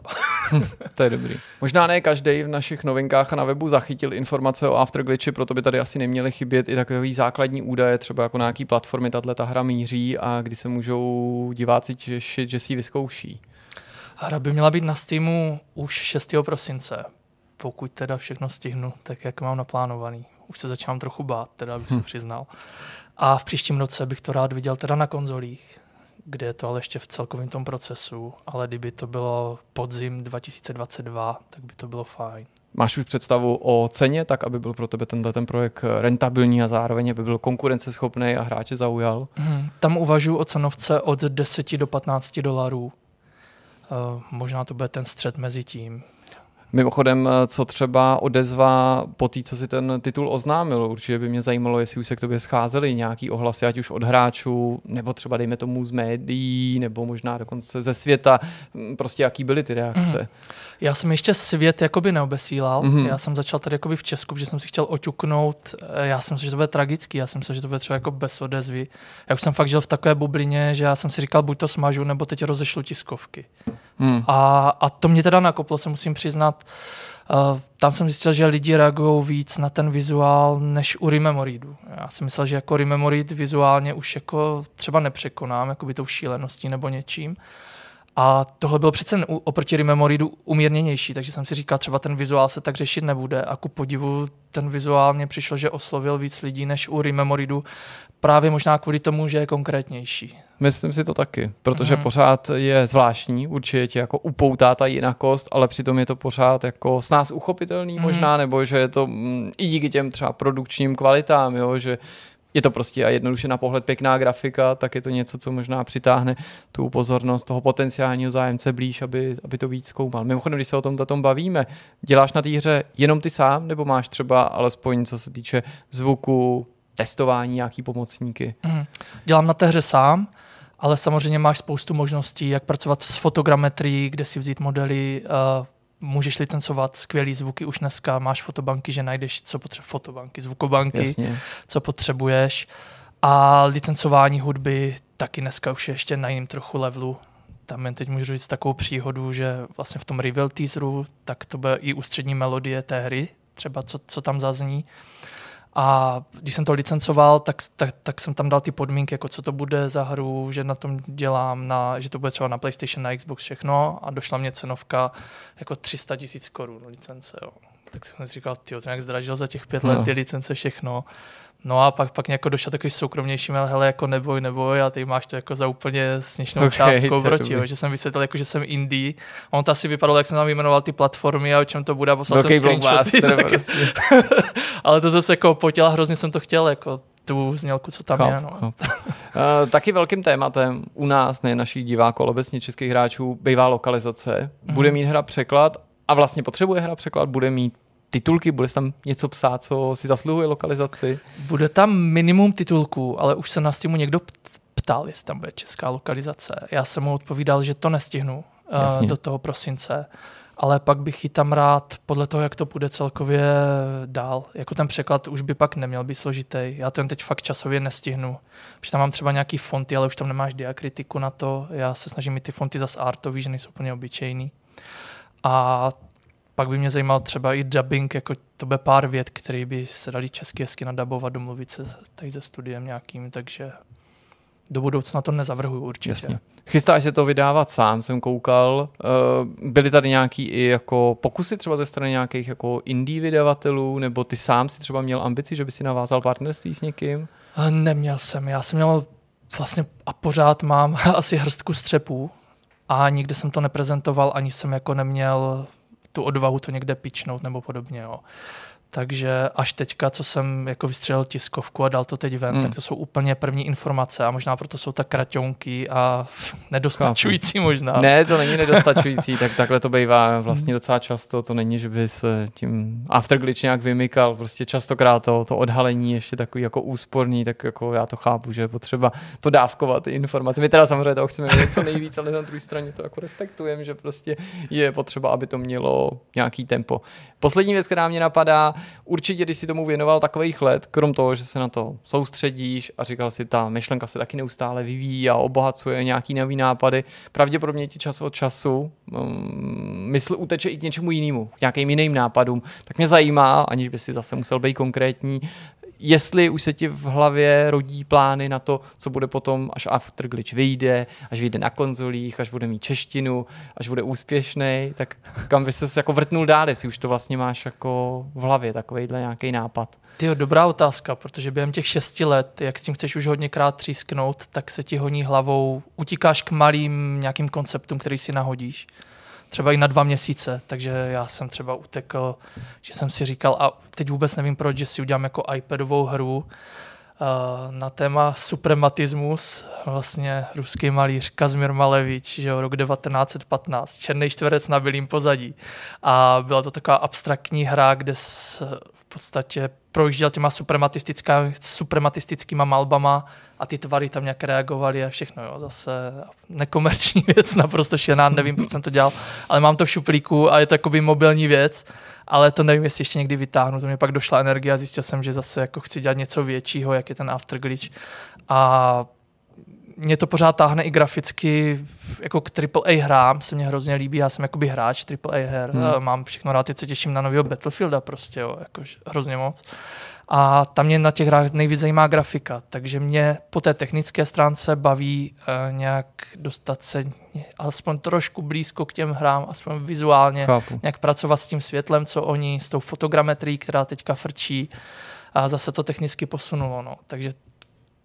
No. To je dobrý. Možná ne každý v našich novinkách a na webu zachytil informace o Afterglitchi, proto by tady asi neměly chybět i takový základní údaje, třeba jako na jaký platformy tahle ta hra míří a kdy se můžou diváci těšit, že si ji vyzkouší. Hra by měla být na Steamu už 6. prosince, pokud teda všechno stihnu, tak jak mám naplánovaný. Už se začínám trochu bát, teda abych se přiznal. A v příštím roce bych to rád viděl teda na konzolích, kde je to ale ještě v celkovém tom procesu, ale kdyby to bylo podzim 2022, tak by to bylo fajn. Máš už představu o ceně, tak aby byl pro tebe tenhle ten projekt rentabilní a zároveň aby byl konkurenceschopný a hráče zaujal? Hmm, tam uvažuji o cenovce od 10 do 15 dolarů. Uh, možná to bude ten střed mezi tím. Mimochodem, co třeba odezva po té, co si ten titul oznámil, určitě by mě zajímalo, jestli už se k tobě scházely nějaký ohlasy, ať už od hráčů, nebo třeba dejme tomu z médií, nebo možná dokonce ze světa, prostě jaký byly ty reakce. Mm. Já jsem ještě svět jakoby neobesílal, mm-hmm. já jsem začal tady jakoby v Česku, protože jsem si chtěl oťuknout, já jsem si, že to bude tragický, já jsem si, že to bude třeba jako bez odezvy. Já už jsem fakt žil v takové bublině, že já jsem si říkal, buď to smažu, nebo teď rozešlu tiskovky. Mm. A, a to mě teda nakoplo, se musím přiznat, Uh, tam jsem zjistil, že lidi reagují víc na ten vizuál než u Rememoridu. Já jsem myslel, že jako Rememorid vizuálně už jako třeba nepřekonám, jako by tou šíleností nebo něčím. A tohle bylo přece oproti Rememoridu umírněnější, takže jsem si říkal, třeba ten vizuál se tak řešit nebude. A ku podivu ten vizuál mě přišlo, že oslovil víc lidí než u Rememoridu, právě možná kvůli tomu, že je konkrétnější. Myslím si to taky, protože mm. pořád je zvláštní, určitě tě jako upoutá ta jinakost, ale přitom je to pořád jako s nás uchopitelný mm. možná, nebo že je to mm, i díky těm třeba produkčním kvalitám, jo, že je to prostě a jednoduše na pohled pěkná grafika, tak je to něco, co možná přitáhne tu pozornost toho potenciálního zájemce blíž, aby, aby to víc zkoumal. Mimochodem, když se o tom tom bavíme, děláš na té hře jenom ty sám, nebo máš třeba alespoň co se týče zvuku, testování, nějaký pomocníky? Mm. Dělám na té hře sám, ale samozřejmě máš spoustu možností, jak pracovat s fotogrametrií, kde si vzít modely, uh, můžeš licencovat skvělý zvuky už dneska, máš fotobanky, že najdeš, co potřebuješ, fotobanky, zvukobanky, Jasně. co potřebuješ. A licencování hudby taky dneska už je ještě na jiném trochu levelu. Tam jen teď můžu říct takovou příhodu, že vlastně v tom reveal teaseru, tak to bude i ústřední melodie té hry, třeba co, co tam zazní. A když jsem to licencoval, tak, tak, tak jsem tam dal ty podmínky, jako co to bude za hru, že na tom dělám, na, že to bude třeba na PlayStation, na Xbox, všechno. A došla mě cenovka jako 300 tisíc korun licence. Jo. Tak jsem si říkal, ty to nějak zdražil za těch pět no. let, ty licence, všechno. No a pak, pak jako došel takový soukromnější mail, hele, jako neboj, neboj, a ty máš to jako za úplně směšnou okay, částkou proti, jo, že jsem vysvětlil, jako, že jsem indie. On to asi vypadalo, jak jsem tam vyjmenoval ty platformy a o čem to bude, a poslal jsem screenshoty. Prostě. Ale to zase jako potěla, hrozně jsem to chtěl, jako tu znělku, co tam chop, je. No. Chop. Uh, taky velkým tématem u nás, ne našich diváků, ale obecně českých hráčů, bývá lokalizace. Bude mít hra překlad a vlastně potřebuje hra překlad, bude mít titulky, bude tam něco psát, co si zasluhuje lokalizaci? Bude tam minimum titulků, ale už se na Steamu někdo ptal, jestli tam bude česká lokalizace. Já jsem mu odpovídal, že to nestihnu uh, do toho prosince, ale pak bych ji tam rád, podle toho, jak to půjde celkově dál. Jako ten překlad už by pak neměl být složitý. Já to jen teď fakt časově nestihnu. Protože tam mám třeba nějaký fonty, ale už tam nemáš diakritiku na to. Já se snažím mít ty fonty zas artový, že nejsou úplně obyčejný. A pak by mě zajímal třeba i dubbing, jako to bude pár vět, který by se dali česky hezky nadabovat, domluvit se tady se studiem nějakým, takže do budoucna to nezavrhuju určitě. Jasně. Chystáš se to vydávat sám, jsem koukal. Eh, byly tady nějaký i jako pokusy třeba ze strany nějakých jako indie vydavatelů, nebo ty sám si třeba měl ambici, že by si navázal partnerství s někým? Eh, neměl jsem. Já jsem měl vlastně a pořád mám asi hrstku střepů a nikde jsem to neprezentoval, ani jsem jako neměl tu odvahu to někde pičnout nebo podobně. Jo. Takže až teďka, co jsem jako vystřelil tiskovku a dal to teď ven, hmm. tak to jsou úplně první informace a možná proto jsou tak kraťonky a nedostačující Chápu. možná. Ne, to není nedostačující, tak takhle to bývá vlastně docela často, to není, že by se tím afterglitch nějak vymykal, prostě častokrát to, to odhalení ještě takový jako úsporný, tak jako já to chápu, že je potřeba to dávkovat ty informace. My teda samozřejmě to chceme vědět co nejvíc, ale na druhé straně to jako respektujeme, že prostě je potřeba, aby to mělo nějaký tempo. Poslední věc, která mě napadá, určitě, když si tomu věnoval takových let, krom toho, že se na to soustředíš a říkal si, ta myšlenka se taky neustále vyvíjí a obohacuje nějaký nový nápady, pravděpodobně ti čas od času um, mysl uteče i k něčemu jinému, k nějakým jiným nápadům. Tak mě zajímá, aniž by si zase musel být konkrétní, jestli už se ti v hlavě rodí plány na to, co bude potom, až Afterglitch vyjde, až vyjde na konzolích, až bude mít češtinu, až bude úspěšný, tak kam by se jako vrtnul dál, jestli už to vlastně máš jako v hlavě, takovýhle nějaký nápad. Tyjo, dobrá otázka, protože během těch šesti let, jak s tím chceš už hodněkrát třísknout, tak se ti honí hlavou, utíkáš k malým nějakým konceptům, který si nahodíš třeba i na dva měsíce, takže já jsem třeba utekl, že jsem si říkal, a teď vůbec nevím proč, že si udělám jako iPadovou hru uh, na téma suprematismus, vlastně ruský malíř Kazmir Malevič, že jo, rok 1915, černý čtverec na bílým pozadí. A byla to taková abstraktní hra, kde v podstatě projížděl těma suprematistickýma malbama a ty tvary tam nějak reagovaly a všechno. Jo. Zase nekomerční věc, naprosto šená, nevím, proč jsem to dělal, ale mám to v šuplíku a je to jakoby mobilní věc, ale to nevím, jestli ještě někdy vytáhnu. To mě pak došla energie a zjistil jsem, že zase jako chci dělat něco většího, jak je ten Afterglitch. A mě to pořád táhne i graficky, jako k AAA hrám se mě hrozně líbí, já jsem jakoby hráč AAA her, hmm. mám všechno rád, teď se těším na nového Battlefielda prostě, jo, jako hrozně moc. A tam mě na těch hrách nejvíc zajímá grafika, takže mě po té technické stránce baví uh, nějak dostat se alespoň trošku blízko k těm hrám, aspoň vizuálně, Chápu. nějak pracovat s tím světlem, co oni, s tou fotogrametrií, která teďka frčí a zase to technicky posunulo. No. Takže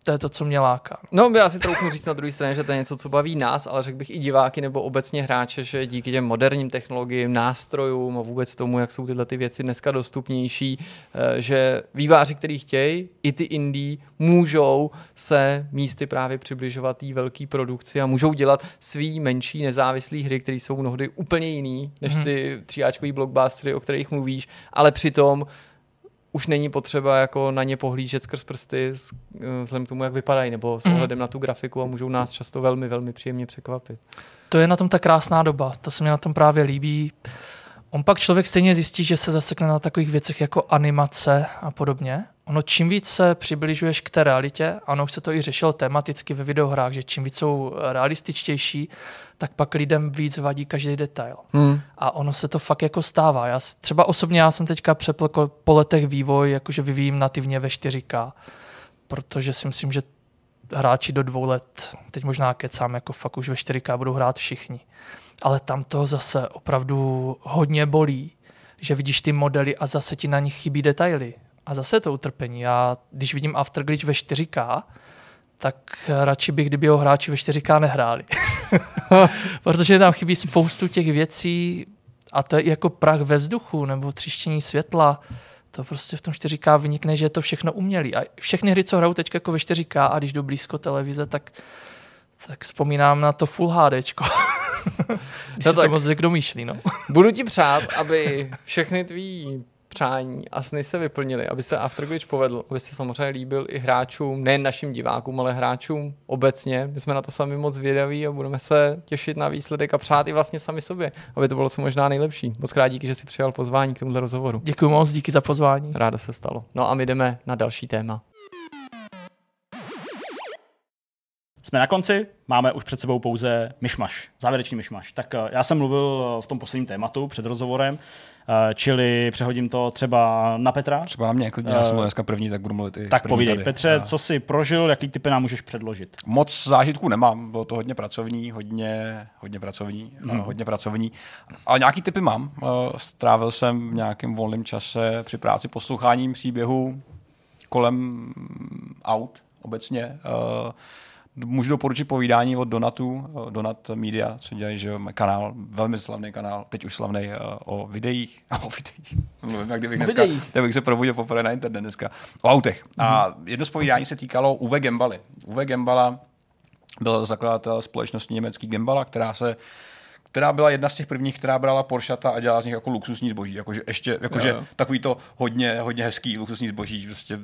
to je to, co mě láká. No, já si troufnu říct na druhé straně, že to je něco, co baví nás, ale řekl bych i diváky nebo obecně hráče, že díky těm moderním technologiím, nástrojům a vůbec tomu, jak jsou tyhle ty věci dneska dostupnější, eh, že výváři, kteří chtějí, i ty indie, můžou se místy právě přibližovat té velké produkci a můžou dělat svý menší nezávislé hry, které jsou mnohdy úplně jiný než mhm. ty tříáčkový blockbustery, o kterých mluvíš, ale přitom už není potřeba jako na ně pohlížet skrz prsty eh, vzhledem k tomu, jak vypadají, nebo s mhm. ohledem mm. na tu grafiku a můžou nás často velmi, velmi příjemně překvapit. To je na tom ta krásná doba, to se mi na tom právě líbí. On pak člověk stejně zjistí, že se zasekne na takových věcech jako animace a podobně. Ono čím víc se přibližuješ k té realitě, ano, už se to i řešilo tematicky ve videohrách, že čím víc jsou realističtější, tak pak lidem víc vadí každý detail. Hmm. A ono se to fakt jako stává. Já třeba osobně já jsem teďka přepl po letech vývoj, jakože vyvíjím nativně ve 4K, protože si myslím, že hráči do dvou let, teď možná kecám, jako fakt už ve 4K budou hrát všichni. Ale tam to zase opravdu hodně bolí, že vidíš ty modely a zase ti na nich chybí detaily. A zase to utrpení. Já, když vidím Afterglitch ve 4K, tak radši bych, kdyby ho hráči ve 4K nehráli. Protože tam chybí spoustu těch věcí a to je jako prach ve vzduchu nebo třištění světla. To prostě v tom 4K vynikne, že je to všechno umělý. A všechny hry, co hrajou teď jako ve 4K a když jdu blízko televize, tak, tak vzpomínám na to Full HD. když no tak. to moc někdo myšlí. No. Budu ti přát, aby všechny tvý přání a sny se vyplnily, aby se Afterglitch povedl, aby se samozřejmě líbil i hráčům, nejen našim divákům, ale hráčům obecně. My jsme na to sami moc vědaví a budeme se těšit na výsledek a přát i vlastně sami sobě, aby to bylo co možná nejlepší. Moc krát díky, že jsi přijal pozvání k tomuto rozhovoru. Děkuji moc, díky za pozvání. Ráda se stalo. No a my jdeme na další téma. Jsme na konci, máme už před sebou pouze myšmaš, závěrečný myšmaš. Tak eh, já jsem mluvil v tom posledním tématu před rozhovorem Eh, čili přehodím to třeba na Petra. Třeba na mě, klidně, já jsem dneska první, tak budu mluvit i Tak povídej, tady. Petře, a... co jsi prožil, jaký typy nám můžeš předložit? Moc zážitků nemám, bylo to hodně pracovní, hodně, hodně pracovní, hmm. hodně pracovní, ale nějaký typy mám. Eh, strávil jsem v nějakém volném čase při práci posloucháním příběhu kolem aut obecně můžu doporučit povídání od Donatu, eh, Donat Media, co dělají, že kanál, velmi slavný kanál, teď už slavný uh, o videích, o videích, mluvím, jak kdybych dneska, videích. kdybych se probudil poprvé na internet dneska, o autech. A Mhm. jedno z povídání se týkalo Uwe Gembaly. Uwe Gembala byl zakladatel společnosti německý Gembala, která se která byla jedna z těch prvních, která brala Porschata a dělala z nich jako luxusní zboží. Jakože ještě, jakože Jo, jo. takový to hodně, hodně hezký luxusní zboží, prostě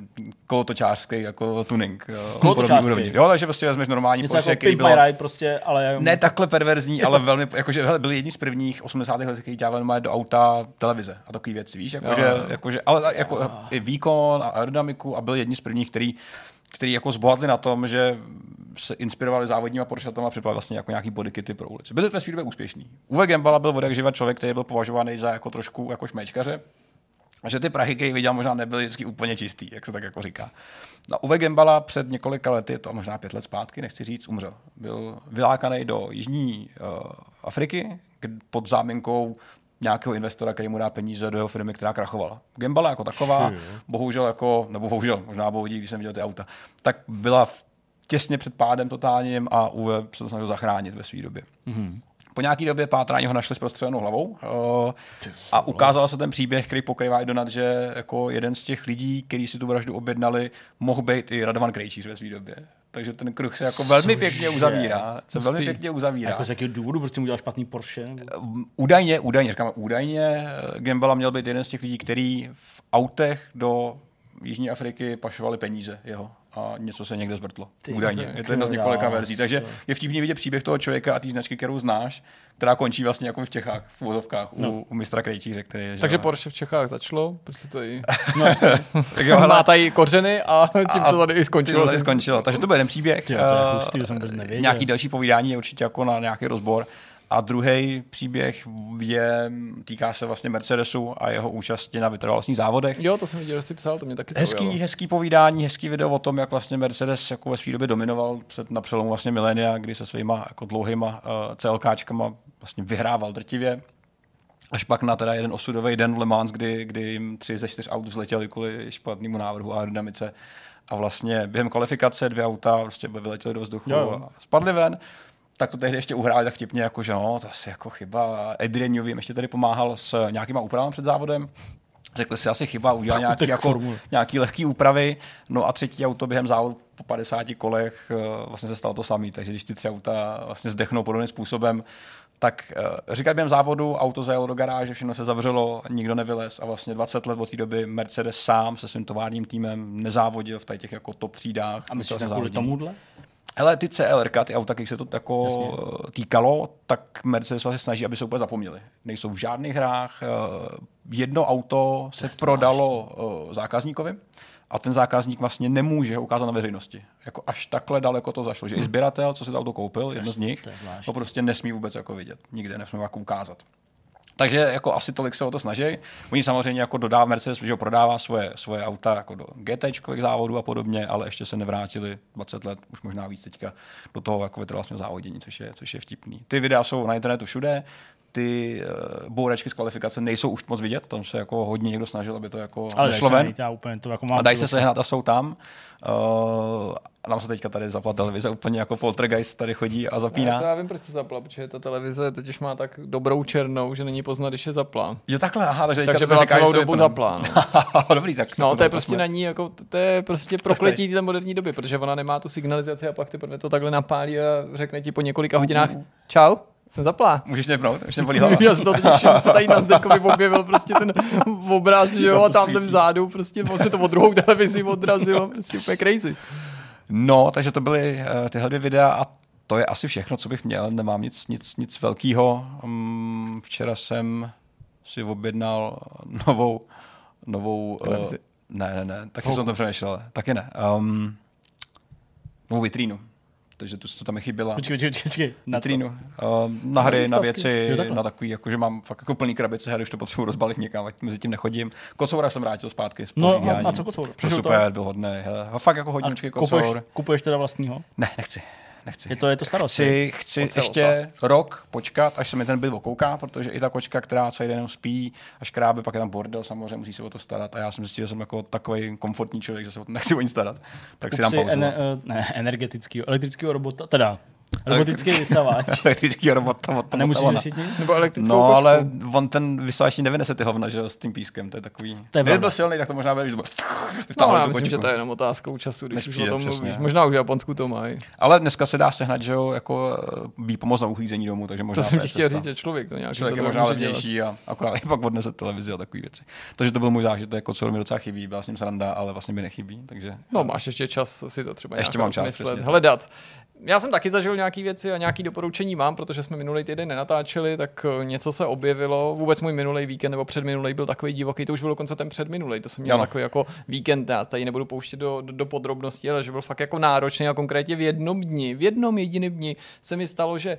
kolotočářský jako tuning. Kolotočářský. Jo, takže prostě vezmeš normální Něco Porsche, jako který bylo... My Ride prostě, ale... Ne takhle perverzní, ale velmi, jakože byli jedni z prvních 80. let, kteří dělali do auta televize a takový věci, víš, jakože, Jo, jo. jakože ale jako i výkon a aerodynamiku a byli jedni z prvních, který, který jako zbohatli na tom, že se inspirovali závodníma Porschetama a připravili vlastně jako nějaký bodykity pro ulici. Byli ve své době úspěšní. Uwe Gembala byl od jak živa člověk, který byl považovaný za jako trošku jako šmečkaře, a že ty prachy, které viděl, možná nebyly vždycky úplně čistý, jak se tak jako říká. No, Uwe Gembala před několika lety, to možná pět let zpátky, nechci říct, umřel. Byl vylákaný do Jižní uh, Afriky pod záminkou nějakého investora, který mu dá peníze do jeho firmy, která krachovala. Gembala jako taková, bohužel jako, nebo bohužel, možná bohudí, když jsem viděl ty auta, tak byla v, těsně před pádem totálním a Uwe se to snažil zachránit ve své době. Po nějaké době pátrání ho našli s prostřelenou hlavou uh, a ukázal se ten příběh, který pokrývá i Donat, že jako jeden z těch lidí, kteří si tu vraždu objednali, mohl být i Radovan Krejčíř ve své době. Takže ten kruh se jako velmi Cože? pěkně uzavírá. Se velmi pěkně uzavírá. Jako z jakého důvodu prostě mu udělal špatný Porsche? Nebo... Údajně, údajně, říkáme údajně, eh, Gembala měl být jeden z těch lidí, který v autech do Jižní Afriky pašovali peníze jeho a něco se někde zvrtlo. Ty údajně. Je to jedna z několika verzí. Takže je vtipně vidět příběh toho člověka a té značky, kterou znáš, která končí vlastně jako v Čechách, v vozovkách, no. u, u mistra Krejčíře, který je. že Takže jo. Porsche v Čechách začalo, prostě tady No, jasně. tak jo, má hele, tady kořeny a tím to tady i skončilo. to tady skončilo. Takže to byl jeden příběh. Tyjo, to je Eh, hustý, to jsem vůbec nevěděl. Nějaký další povídání je určitě jako na nějaký rozbor. A druhý příběh je, týká se vlastně Mercedesu a jeho účasti na vytrvalostních závodech. Jo, to jsem viděl, že jsi psal, to mě taky Hezký, zaujalo. hezký povídání, hezký video o tom, jak vlastně Mercedes jako ve své době dominoval před, na přelomu vlastně milénia, kdy se svýma jako dlouhýma uh, CLKčkama vlastně vyhrával drtivě. Až pak na teda jeden osudový den v Le Mans, kdy, kdy jim tři ze čtyř aut vzletěli kvůli špatnému návrhu a aerodynamice. A vlastně během kvalifikace dvě auta prostě vyletěly do vzduchu jo. a spadly ven. Tak to tehdy ještě uhráli tak vtipně, jako že no, to asi jako chyba. Adrian Newey ještě tady pomáhal s nějakýma úpravami před závodem. Řekli si asi chyba, udělal nějaký, jako, formule. nějaký lehký úpravy, no a třetí auto během závodu po 50 kolech eh, vlastně se stalo to samé, takže když ty tři auta vlastně zdechnou podobným způsobem, tak uh, říkat během závodu, auto zajelo do garáže, všechno se zavřelo, nikdo nevylez a vlastně 20 let od té doby Mercedes sám se svým továrním týmem nezávodil v tady těch jako top třídách. A myslíš, že kvůli tomuhle? Hele, ty CLR, ty auta, když se to jako Jasně. Jasně. týkalo, tak Mercedes vlastně snaží, aby se úplně zapomněli. Nejsou v žádných hrách. eh, Jedno auto se prodalo eh, zákazníkovi a ten zákazník vlastně nemůže ukázat na veřejnosti. Jako až takhle daleko to zašlo, že i sběratel, co si to auto koupil, jedno z nich, to to prostě nesmí vůbec jako vidět. Nikde nesmí jako ukázat. Takže jako asi tolik se o to snaží. Oni samozřejmě jako dodá Mercedes, že prodává svoje, svoje auta jako do GT závodů a podobně, ale ještě se nevrátili 20 let, už možná víc teďka, do toho jako vytrvalostního závodění, což je, což je vtipný. Ty videa jsou na internetu všude, ty uh, bourečky z kvalifikace nejsou už moc vidět, tam se jako hodně někdo snažil, aby to jako Ale nešlo se ven. já úplně to jako mám. A dají se sehnat a jsou tam. Uh, a nám se teďka tady zapla televize, úplně jako poltergeist tady chodí a zapíná. to já vím, proč se zapla, protože ta televize teď už má tak dobrou černou, že není poznat, když je zaplá. Jo takhle, aha, takže, teďka Takže to byla říkáš, celou dobu to- zaplá. No, Dobrý, tak no to je tam prostě na ní, jako, to je prostě prokletí té moderní doby, protože ona nemá tu signalizaci a pak teprve to takhle napálí a řekne ti po několika hodinách, čau, jsem zaplá. Můžeš mě pnout, už jsem bolí hlava. Já jsem to teď co tady na Zdekovi objevil prostě ten obraz, že jo, a tam vzadu, prostě on se to od druhou televizi odrazilo, prostě úplně crazy. No, takže to byly uh, tyhle dvě videa a to je asi všechno, co bych měl. Nemám nic, nic, nic velkého. Um, včera jsem si objednal novou, novou, uh, ne, ne, ne, taky jsem to přemýšlel, taky ne. Um, novou vitrínu, takže tu, tu tam mi chyběla. Počkej, počkej, počkej. Na co? vitrínu. Uh, na hry, na výstavky. věci, Jo, takhle. na takový, jako, že mám fakt jako plný krabice her, už to potřebuji rozbalit někam, ať mezi tím nechodím. Kocoura jsem vrátil zpátky. No, a- a co Kocour? Super, byl hodný. Hele. A fakt jako hodně A kupuješ, kupuješ teda vlastního? Ne, nechci. Nechci. Je to, je to starost. Chci, chci ještě rok počkat, až se mi ten byt okouká, protože i ta kočka, která celý den spí a škrábe, pak je tam bordel, samozřejmě musí se o to starat. A já jsem zjistil, že jsem jako takový komfortní člověk, že se o to nechci o ní starat. Tak si dám pauzu. ene, eh, ne, energetického, elektrického robota, teda robotický vysavač. Elektrický robot, to, to, A nemusíš to, řešit nic? Nebo elektrickou No, kočku. ale on ten vysavač nevynese ty hovna, že jo, s tím pískem, to je takový. To je Kdyby byl silný, tak to možná bude, že to bude No, já myslím, že to je jenom otázkou času, když Než už přijde, o tom přesně. mluvíš. Možná už v Japonsku to mají. Ale dneska se dá sehnat, že jo, jako eh, výpomoc na uklízení domu, takže možná To jsem ti chtěl cesta. říct, že člověk to nějak Člověk je možná levnější a akorát i pak odnese televizi a takové věci. Takže to byl můj zážitek, jako co mi docela chybí, byla s ním sranda, ale vlastně mi nechybí, takže No, máš ještě čas si to třeba Ještě nějak mám čas, hledat. Já jsem taky zažil nějaké věci a nějaké doporučení mám, protože jsme minulý týden nenatáčeli, tak eh, něco se objevilo. Vůbec můj minulý víkend nebo předminulý byl takový divoký, to už byl dokonce ten předminulý. To jsem měl Ano. takový jako víkend, já tady nebudu pouštět do, do, do podrobností, ale že byl fakt jako náročný a konkrétně v jednom dni, v jednom jediném dni se mi stalo, že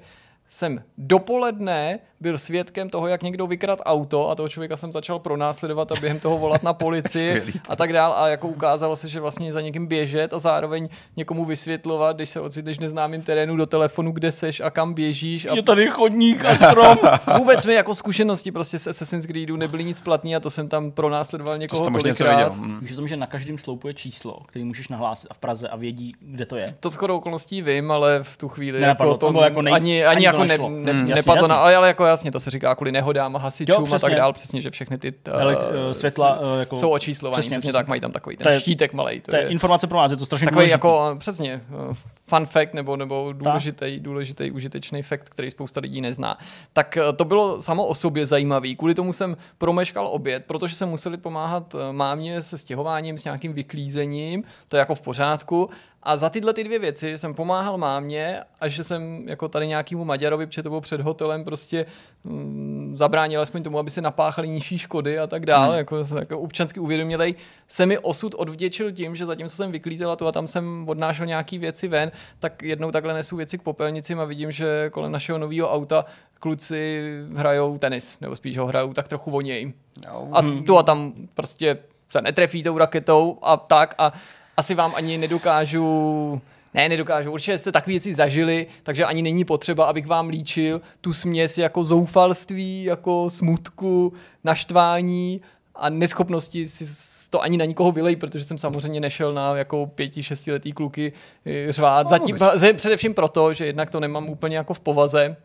jsem dopoledne byl svědkem toho, jak někdo vykrat auto a toho člověka jsem začal pronásledovat a během toho volat na policii a tak dál. A jako ukázalo se, že vlastně za někým běžet a zároveň někomu vysvětlovat, když se ocitneš v neznámém terénu do telefonu, kde seš a kam běžíš. A Je tady chodník a strom. vůbec mi jako zkušenosti prostě z Assassin's Creedu nebyly nic platný a to jsem tam pronásledoval to někoho něco tolikrát. věděl. Hm. Víš o tom, že na každém sloupu je číslo, který můžeš nahlásit a v Praze a vědí, kde to je. To skoro okolností vím, ale v tu chvíli Nenapadlo jako to, to jako nej- ani, ani ani, to jako ne, ne, Mm, nepadlo na, ale jako jasně, to se říká kvůli nehodám hasičům Jo, a tak dál, přesně, že všechny ty uh, Elekt- eh, světla, eh, jako- jsou očíslovaný, přesně, přesně, přesně, tak mají tam takový ten To je- štítek malej. To, To je informace pro vás, je to strašně Takový důležitý. jako, přesně, eh, fun fact nebo, nebo důležitý, důležitý, užitečný fakt, který spousta lidí nezná. Tak eh, to bylo samo o sobě zajímavý. Kvůli tomu jsem promeškal oběd, protože jsem museli pomáhat mámě se stěhováním, s nějakým vyklízením, to je jako v pořádku. A za tyhle ty dvě věci, že jsem pomáhal mámě a že jsem jako tady nějakému Maďarovi, protože to bylo před hotelem, prostě mm, zabránil alespoň tomu, aby se napáchali nižší škody a tak dále, hmm. jako, jsem jako občansky uvědomělej, se mi osud odvděčil tím, že zatímco jsem vyklízel a tu a tam jsem odnášel nějaký věci ven, tak jednou takhle nesu věci k popelnicím a vidím, že kolem našeho nového auta kluci hrajou tenis, nebo spíš ho hrajou tak trochu voněj. Jo. A tu a tam prostě se netrefí tou raketou a tak a asi vám ani nedokážu ne, nedokážu. Určitě jste takové věci zažili, takže ani není potřeba, abych vám líčil tu směs jako zoufalství, jako smutku, naštvání a neschopnosti si to ani na nikoho vylej, protože jsem samozřejmě nešel na jako pěti, šestiletý kluky eh, řvát. Zatím, ze- především proto, že jednak to nemám úplně jako v povaze,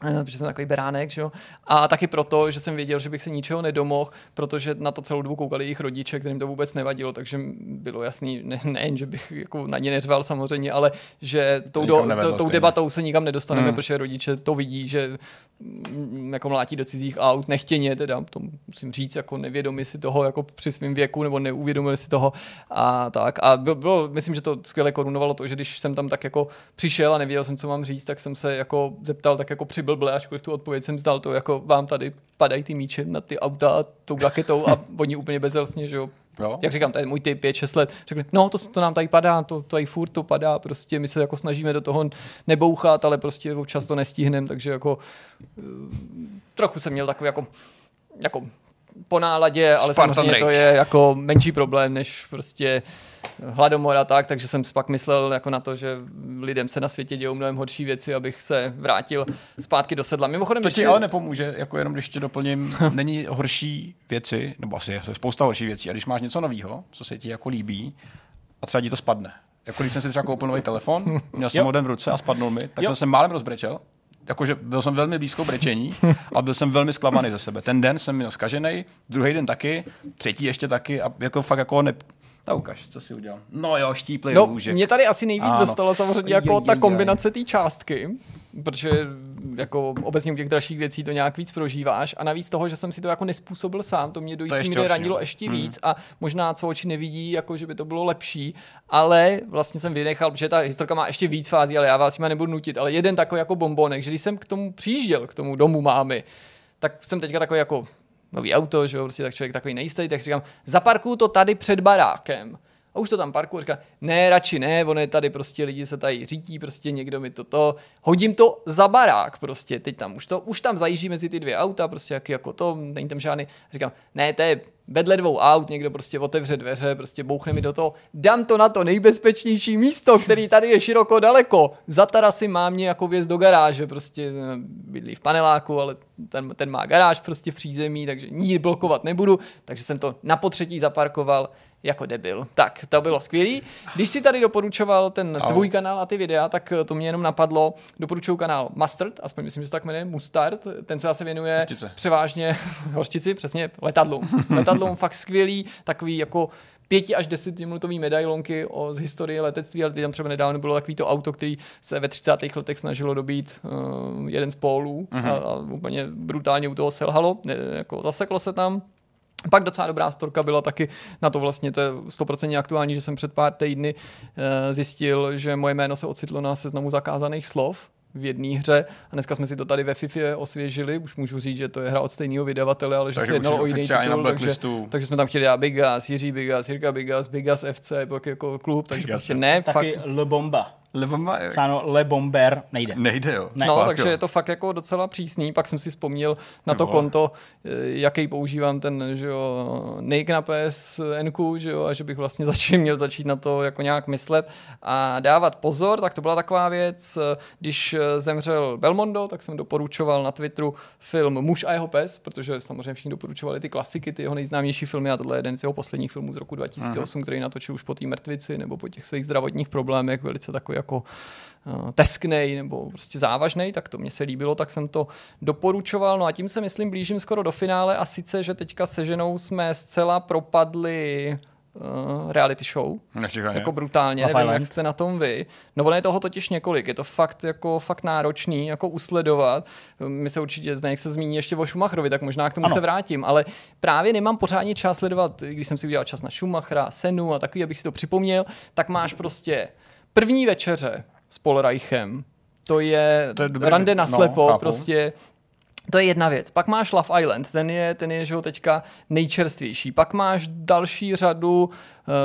protože jsem takový beránek, že jo? A taky proto, že jsem věděl, že bych se ničeho nedomohl, protože na to celou dobu koukali jejich rodiče, kterým to vůbec nevadilo, takže bylo jasný, ne, nejen, že bych jako na ně neřval samozřejmě, ale že tou, do, to, tou debatou se nikam nedostaneme, Hmm. protože rodiče to vidí, že mm, jako mlátí do cizích aut, nechtěně, teda to musím říct, jako nevědomi si toho jako při svém věku, nebo neuvědomili si toho a tak. A bylo, bylo, myslím, že to skvěle korunovalo to, že když jsem tam tak jako přišel a nevěděl jsem, co mám říct, tak jsem se jako zeptal tak jako přiblble, ačkoliv tu odpověď jsem zdal to, jako vám tady padají ty míče na ty auta a tou raketou a oni úplně bezelsně, že jo, Jo. jak říkám, to je můj typ 5-6 let, řekli, no to, to nám tady padá, to, to tady furt to padá, prostě my se jako snažíme do toho nebouchat, ale prostě občas to nestihneme, takže jako eh, trochu jsem měl takový jako, jako po náladě, ale Spartan samozřejmě to rage. je jako menší problém, než prostě hladomor a tak, takže jsem si pak myslel jako na to, že lidem se na světě dějou mnohem horší věci, abych se vrátil zpátky do sedla. Mimochodem, To ti ale nepomůže, jako jenom když tě doplním, není horší věci, nebo asi je spousta horší věcí, a když máš něco nového, co se ti jako líbí, a třeba ti to spadne. Jako když jsem si třeba koupil nový telefon, měl jsem ho den v ruce a spadnul mi, tak Jo. jsem se málem rozbrečel. Jakože byl jsem velmi blízko brečení a byl jsem velmi zklamaný ze sebe. Ten den jsem měl zkažený, druhý den taky, třetí ještě taky a jako fakt jako ne... Ta ukaž, co si udělal. No jo, štíplý No, růžek. mě tady asi nejvíc Ano. dostalo samozřejmě jako Jejjejjej. ta kombinace té částky, protože jako obecně u těch dalších věcí to nějak víc prožíváš a navíc toho, že jsem si to jako nespůsobil sám, to mě do je jistý míry ranilo no. ještě víc a možná co oči nevidí, jako že by to bylo lepší, ale vlastně jsem vynechal, protože ta historka má ještě víc fází, ale já vás jima nebudu nutit, ale jeden takový jako bombonek, že když jsem k tomu přijížděl, k tomu domu mámy, tak jsem teďka takový jako nový auto, že jo, prostě tak člověk takový nejistý, tak si říkám, zaparkuju to tady před barákem. A už to tam parku říká, ne, radši ne, ono je tady prostě lidi se tady řídí, prostě někdo mi toto, hodím to za barák prostě, teď tam už to, už tam zajíždí mezi ty dvě auta, prostě jak, jako to, není tam žádný, říkám, ne, to je vedle dvou aut, někdo prostě otevře dveře, prostě bouchne mi do toho, dám to na to nejbezpečnější místo, který tady je široko daleko. Za tarasy mám nějakou věc do garáže, prostě eh, bydlí v paneláku, ale ten, ten má garáž prostě v přízemí, takže ní blokovat nebudu, takže jsem to na potřetí zaparkoval jako debil. Tak, to bylo skvělý. Když si tady doporučoval ten tvůj kanál a ty videa, tak to mě jenom napadlo, doporučuju kanál Mustard, aspoň myslím, že se tak jmenuje, Mustard, ten se zase věnuje Hořčice. převážně hořčici, přesně letadlům. letadlům fakt skvělý, takový jako pěti až desetiminutový medailonky o, z historie letectví, ale teď tam třeba nedávno bylo takový to auto, který se ve 30. letech snažilo dobít uh, jeden z pólů a, a úplně brutálně u toho selhalo, ne, jako zaseklo se tam. Pak docela dobrá storka byla taky na to vlastně, to je 100% aktuální, že jsem před pár týdny uh, zjistil, že moje jméno se ocitlo na seznamu zakázaných slov v jedné hře. A dneska jsme si to tady ve FIFA osvěžili, už můžu říct, že to je hra od stejného vydavatele, ale že Takže se jednalo je o jiný titul, takže, takže jsme tam chtěli dát Bigas, Jiří Bigas, Jirka Bigas, Bigas FC, pak jako klub, takže Bigas prostě ne, Taky fakt, Le Bomba. Lebo má... Psáno Le Bomber nejde. Nejde, jo. Ne. No, Fakt, takže jo. je to fakt jako docela přísný. Pak jsem si vzpomněl na to konto, eh, jaký používám ten, že jo, Nike na PSN, že jo, a že bych vlastně začal, měl začít na to jako nějak myslet a dávat pozor, tak to byla taková věc, když eh, zemřel Belmondo, tak jsem doporučoval na Twitteru film Muž a jeho pes, protože samozřejmě všichni doporučovali ty klasiky, ty jeho nejznámější filmy a tohle je jeden z jeho posledních filmů z roku 2008, který natočil už po té mrtvici nebo po těch svých zdravotních problémech, velice takový jako uh, tesknej nebo prostě závažný, tak to mě se líbilo, tak jsem to doporučoval. No a tím se myslím blížím skoro do finále a sice, že teďka se ženou jsme zcela propadli uh, reality show. Nečekaně. Jako brutálně, Love nevím, Island. jak jste na tom vy. No ono je toho totiž několik, je to fakt jako fakt náročný, jako usledovat. My se určitě, jak se zmíní ještě o Schumacherovi, tak možná k tomu Ano. se vrátím, ale právě nemám pořádně čas sledovat, když jsem si udělal čas na Schumachera, Senu a takový, abych si to připomněl, tak máš prostě první večeře s Polreichem, to je, To je dobrý- rande na no, slepo, chápu. prostě to je jedna věc. Pak máš Love Island, ten je, ten je že jo, teďka nejčerstvější. Pak máš další řadu uh,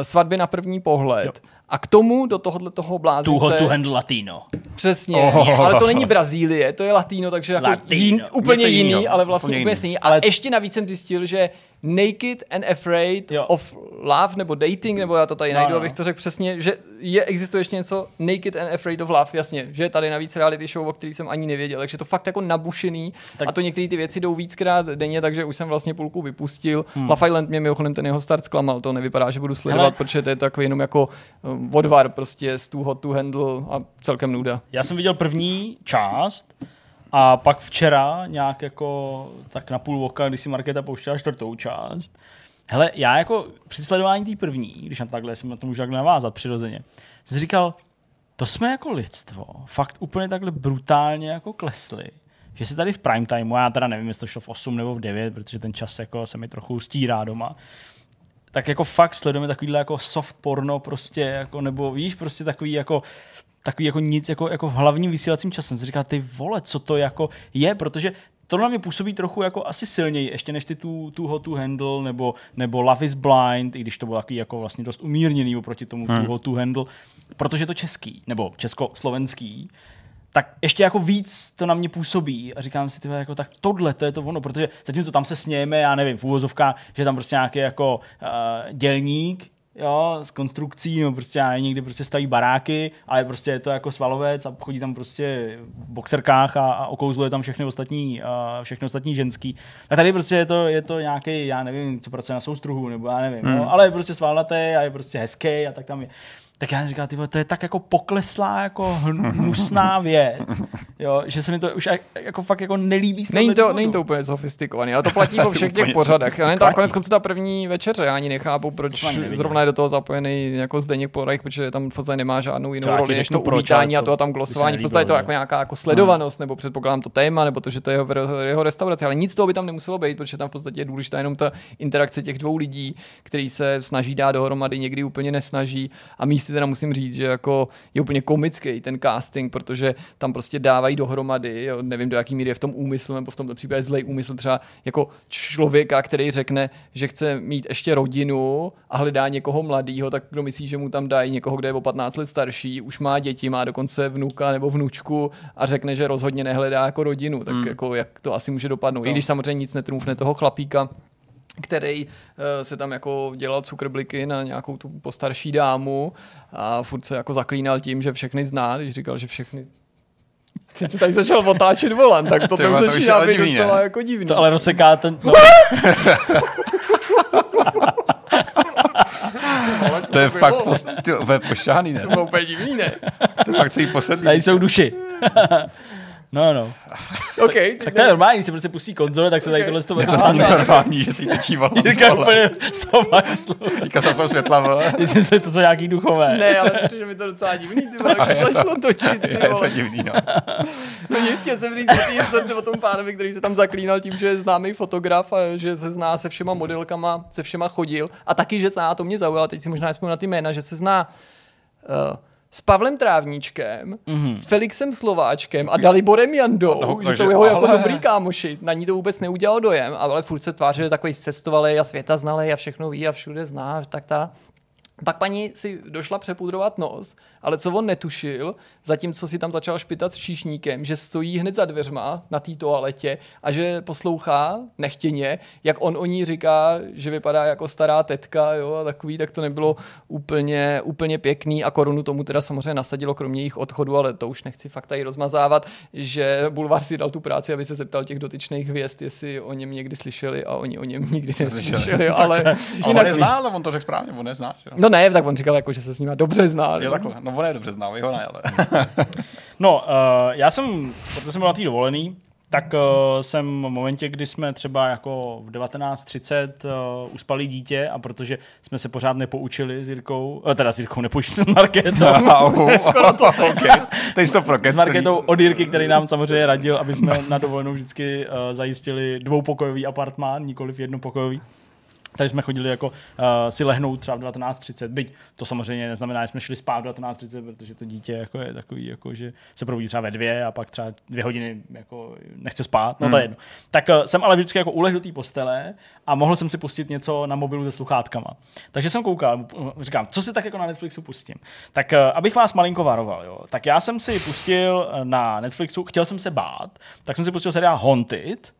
svatby na první pohled. Jo. A k tomu do tohohle toho blázince... Tuho tu handle latino. Přesně, Oh. ale to není Brazílie, to je latino, takže jako Latino. jin, úplně Něco jiný, jinýho, ale vlastně úplně úplně, jiný. stejný. Ale- Ale ještě navíc jsem zjistil, že Naked and Afraid Jo. of Love nebo Dating, nebo já to tady No, najdu, no. abych to řekl přesně, že je, existuje ještě něco Naked and Afraid of Love, jasně, že je tady navíc reality show, o který jsem ani nevěděl, takže to fakt jako nabušený Tak- a to některé ty věci jdou víckrát denně, takže už jsem vlastně půlku vypustil. Hmm. Love Island mě mimochodem ten jeho start zklamal, to nevypadá, že budu sledovat, Hele. protože to je takový jenom jako um, odvar prostě z too hot to handle a celkem nuda. Já jsem viděl první část a pak včera nějak jako tak na půl oka, když si Markéta pouštěla čtvrtou část. Hele, já jako při sledování té první, když na takhle jsem na to můžu takhle navázat přirozeně, jsem říkal, to jsme jako lidstvo fakt úplně takhle brutálně jako klesli, že si tady v prime timeu, já teda nevím, jestli to šlo v 8 nebo v 9, protože ten čas jako se mi trochu stírá doma, tak jako fakt sledujeme takovýhle jako soft porno prostě, jako, nebo víš, prostě takový jako takový jako nic jako, jako v hlavním vysílacím časem. Jsem si říkal, ty vole, co to jako je, protože to na mě působí trochu jako asi silněji, ještě než ty tu, tu Hot to Handle nebo, nebo Love is Blind, i když to bylo takový jako vlastně dost umírněný oproti tomu hmm. tu Hot to Handle, protože je to český, nebo československý, tak ještě jako víc to na mě působí a říkám si, tyhle, jako tak tohle, to je to ono, protože zatímco tam se smějeme, já nevím, v úvozovkách, že je tam prostě nějaký jako uh, dělník, jo, s konstrukcí, no prostě já nevím, někdy prostě staví baráky, ale prostě je to jako svalovec a chodí tam prostě v boxerkách a, a okouzluje tam všechny ostatní, uh, všechny ostatní ženský. A tady prostě je to, je to nějaký, já nevím, co pracuje na soustruhu, nebo já nevím, hmm. no, ale je prostě svalnatý a je prostě hezký a tak tam je. Tak já jsem říkal, ty vole, to je tak jako pokleslá, jako hn- hnusná věc, jo, že se mi to už jako fakt jako nelíbí. Není to, není to úplně sofistikovaný, ale to platí po všech těch pořadech. Ale to konec konců ta první večeře, já ani nechápu, proč zrovna je do toho zapojený jako Zdeněk Porajch, protože tam v podstatě nemá žádnou jinou já roli, než to uvítání a to a tam glosování. V podstatě je to jako nějaká jako sledovanost, nebo předpokládám to téma, nebo to, že to je jeho, jeho restaurace, ale nic toho by tam nemuselo být, protože tam v podstatě je důležitá jenom ta interakce těch dvou lidí, který se snaží dát dohromady, někdy úplně nesnaží. A místy teda musím říct, že jako je úplně komický ten casting, protože tam prostě dávají dohromady, jo, nevím do jaký míry je v tom úmysl, nebo v tomto případě zlej úmysl třeba jako člověka, který řekne, že chce mít ještě rodinu a hledá někoho mladého, tak kdo myslí, že mu tam dají někoho, kdo je o 15 let starší, už má děti, má dokonce vnuka nebo vnučku a řekne, že rozhodně nehledá jako rodinu, tak hmm. jako jak to asi může dopadnout. I když samozřejmě nic netrumfne toho chlapíka, který uh, se tam jako dělal cukrbliky na nějakou tu postarší dámu a furt se jako zaklínal tím, že všechny zná, když říkal, že všechny Teď se tady začal otáčet volant, tak to tam začíná je být divný, docela jako divný. To ale rozseká ten... No, To je fakt post, ty, pošáný, ne? To bylo úplně divný, ne? To je fakt celý posedlý. tady jsou duši. no, no. OK, Tak to je normální, když se prostě pustí konzole, tak se tady Ok. tohle z toho Je to není normální, že si jí tečí volant. Jirka úplně z toho mašlu. Teďka jsem jsou světla, vole. Myslím si, že to jsou nějaký duchové. Ne, ale protože mi to docela divný, ty vole, jak se to- začalo točit, ty Je to vole. divný, no. No nic, chtěl jsem říct si historce o tom pánovi, který se tam zaklínal tím, že je známý fotograf a že se zná se všema modelkama, se všema chodil. A taky, že zná, to mě zaujalo, teď si možná nespomínám na ty jména, že se zná uh, s Pavlem Trávníčkem, mm-hmm. Felixem Slováčkem a Daliborem Jandou, No, že takže- jsou jeho jako ale- dobrý kámoši. Na ní to vůbec neudělalo dojem, ale furt se tvářil, že je takový cestovalý a světa znalý a všechno ví a všude zná, tak ta. Pak paní si došla přepudrovat nos, ale co on netušil, zatímco si tam začal špitat s číšníkem, že stojí hned za dveřma na té toaletě a že poslouchá nechtěně, jak on o ní říká, že vypadá jako stará tetka jo, a takový, tak to nebylo úplně, úplně pěkný a korunu tomu teda samozřejmě nasadilo, kromě jejich odchodu, ale to už nechci fakt tady rozmazávat, že Bulvar si dal tu práci, aby se zeptal těch dotyčných hvězd, jestli o něm někdy slyšeli a oni o něm nikdy neslyšeli, ale Ale on jinak zná, ale on to řekl správně, on nezná. No ne, tak on říkal, jako, že se s ním dobře zná. Jo, no. takhle. No on je dobře zná, jeho ne, ale. No, uh, já jsem, protože jsem byl na té dovolený, tak uh, jsem v momentě, kdy jsme třeba jako v 19.30 uh, uspali dítě a protože jsme se pořád nepoučili s Jirkou, uh, teda s Jirkou nepoučili s Marketou, Au, Skoro to. okay. Teď to prokec s Marketou od Jirky, který nám samozřejmě radil, aby jsme na dovolenou vždycky uh, zajistili dvoupokojový apartmán, nikoliv jednopokojový. Takže jsme chodili jako uh, si lehnout třeba v 19.30, byť to samozřejmě neznamená, že jsme šli spát v 19.30, protože to dítě jako je takový, jako, že se probudí třeba ve dvě a pak třeba dvě hodiny jako nechce spát, no to je jedno. Tak uh, jsem ale vždycky jako ulehl do té postele a mohl jsem si pustit něco na mobilu se sluchátkama. Takže jsem koukal, říkám, co si tak jako na Netflixu pustím. Tak uh, abych vás malinko varoval, jo. Tak já jsem si pustil na Netflixu, chtěl jsem se bát, tak jsem si pustil seriál Haunted,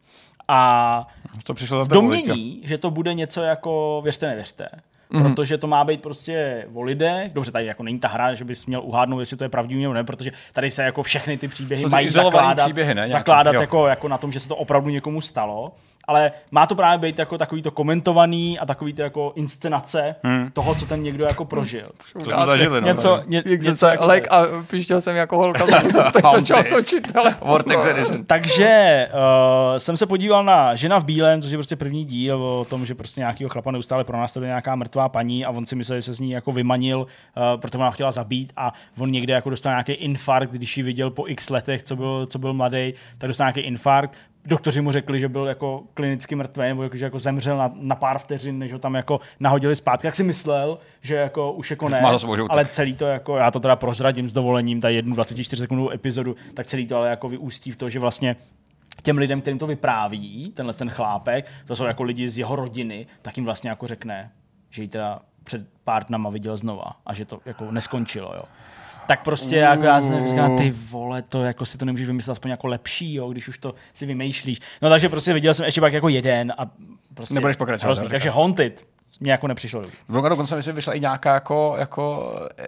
a To přišlo za v domění, že to bude něco jako věřte, nevěřte. Mhm. Mm-hmm. Protože to má být prostě o lidech. Dobře, tady jako není ta hra, že bys měl uhádnout, jestli to je pravdivý nebo ne, protože tady se jako všechny ty příběhy Jsou mají zakládat, příběhy, ne? Nějaký, zakládat jo. jako, jako na tom, že se to opravdu někomu stalo. Ale má to právě být jako takový to komentovaný a takový to jako inscenace hmm. toho, co ten někdo jako prožil. To jsme zažili, no. něco, ně, něco jako lek a pištěl jsem jako holka, tak se tak začal točit telefon. Vortex Edition. Takže uh, jsem se podíval na Žena v bílém, což je prostě první díl o tom, že prostě nějakého chlapa neustále pro nás nějaká mrtvá paní a on si myslel, že se z ní jako vymanil, uh, protože ona ho chtěla zabít a on někde jako dostal nějaký infarkt, když ji viděl po x letech, co byl, co byl mladý, tak dostal nějaký infarkt. Doktoři mu řekli, že byl jako klinicky mrtvý, nebo jako, že jako zemřel na, na, pár vteřin, než ho tam jako nahodili zpátky. Jak si myslel, že jako už jako ne, ale celý to jako, já to teda prozradím s dovolením, ta jednu 24 sekundovou epizodu, tak celý to ale jako vyústí v to, že vlastně těm lidem, kterým to vypráví, tenhle ten chlápek, to jsou jako lidi z jeho rodiny, tak jim vlastně jako řekne, že ji teda před pár dnama viděl znova a že to jako neskončilo, jo. Tak prostě jako já jsem říkal, ty vole, to jako si to nemůžeš vymyslet aspoň jako lepší, jo, když už to si vymýšlíš. No takže prostě viděl jsem ještě pak jako jeden a prostě Nebudeš pokračovat, hrozný. dobře. Takže Haunted mě jako nepřišlo dobrý. V dokonce myslím, vyšla i nějaká jako, jako eh,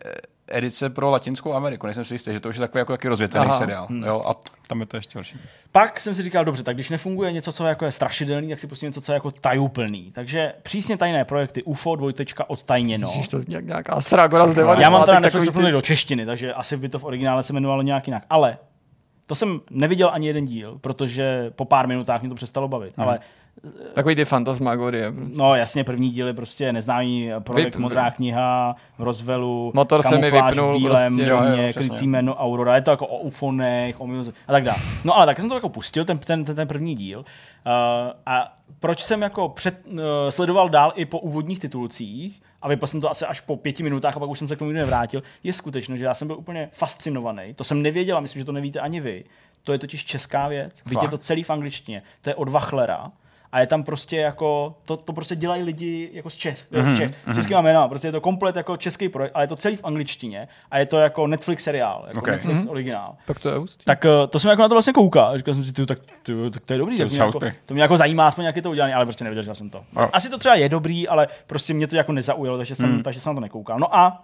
edice pro Latinskou Ameriku. Nejsem si jistý, že to už je takový jako taky rozvětvený Aha. seriál. Jo, a tam je to ještě horší. Pak jsem si říkal, dobře, tak když nefunguje něco, co jako je strašidelný, tak si pustím něco, co je jako tajuplný. Takže přísně tajné projekty UFO, dvojtečka odtajněno. Ježiš, to zní jak nějaká sragora z 90. Já mám teda přeposled ty- do češtiny, takže asi by to v originále se jmenovalo nějak jinak. Ale to jsem neviděl ani jeden díl, protože po pár minutách mě to přestalo bavit. Mhm. Ale Takový ty fantasmagorie. prostě. no jasně, první díl je prostě neznámý projekt, Vyp- modrá kniha, v rozvelu, Motor se mi vypnul bílém, prostě. Domě, krycí jméno Aurora, je to jako o ufonech, o mimozo- a tak dále. No ale tak jsem to jako pustil, ten, ten, ten, ten první díl. Uh, a proč jsem jako před, uh, sledoval dál i po úvodních titulcích a vypal jsem to asi až po pěti minutách a pak už jsem se k tomu nevrátil, je skutečnost, že já jsem byl úplně fascinovaný. To jsem nevěděl a myslím, že to nevíte ani vy. To je totiž česká věc. Víte Fakt? to celý v angličtině. To je od Wachlera. A je tam prostě jako, to, to prostě dělají lidi jako z Čech, mm-hmm. z Čech, mm-hmm. českýma jménama, prostě je to komplet jako český projekt, ale je to celý v angličtině a je to jako Netflix seriál, jako Okay. Netflix Mhm. originál. Tak to je hustý. Tak eh, to jsem jako na to vlastně koukal. Říkal jsem si, ty, tak, ty, tak to je dobrý. To je Tak mě jako, to mě jako zajímá, aspoň jak je to udělané, ale prostě nevydržel jsem to. No. Asi to třeba je dobrý, ale prostě mě to jako nezaujalo, takže jsem, Hmm. takže jsem na to nekoukal. No a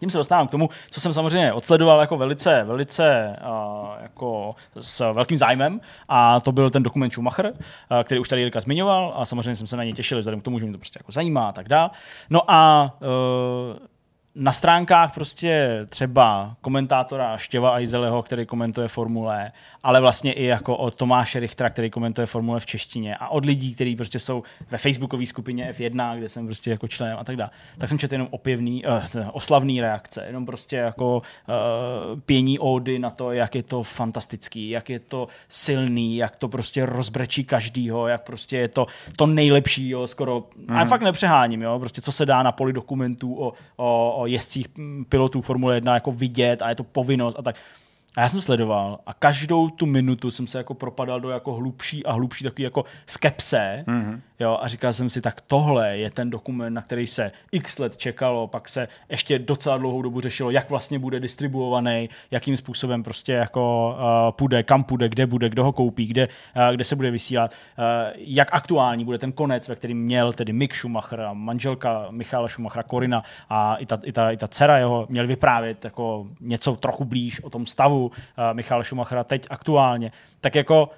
tím se dostávám k tomu, co jsem samozřejmě odsledoval jako velice, velice uh, jako s velkým zájmem a to byl ten dokument Schumacher, uh, který už tady Jirka zmiňoval a samozřejmě jsem se na něj těšil, vzhledem k tomu, že mě to prostě jako zajímá a tak dále. No a uh, na stránkách prostě třeba komentátora Štěva Ajzeleho, který komentuje formule, ale vlastně i jako od Tomáše Richtera, který komentuje formule v češtině a od lidí, kteří prostě jsou ve facebookové skupině F1, kde jsem prostě jako členem a tak dále. Tak jsem četl jenom opěvný, uh, oslavný reakce, jenom prostě jako uh, pění ódy na to, jak je to fantastický, jak je to silný, jak to prostě rozbrečí každýho, jak prostě je to to nejlepší, jo, skoro, mm. a fakt nepřeháním, jo, prostě co se dá na poli dokumentů o, o, o jezdcích mm, pilotů Formule 1 jako vidět a je to povinnost a tak. A já jsem sledoval a každou tu minutu jsem se jako propadal do jako hlubší a hlubší takový jako skepse, mm-hmm. jo, a říkal jsem si, tak tohle je ten dokument, na který se x let čekalo, pak se ještě docela dlouhou dobu řešilo, jak vlastně bude distribuovaný, jakým způsobem prostě jako uh, půjde, kam půjde, kde bude, kdo ho koupí, kde, uh, kde se bude vysílat, uh, jak aktuální bude ten konec, ve kterým měl tedy Mick Schumacher a manželka Michala Schumachera, Korina a i ta, i ta, i ta dcera jeho měl vyprávět jako něco trochu blíž o tom stavu uh, Michala Schumachera teď aktuálně, tak jako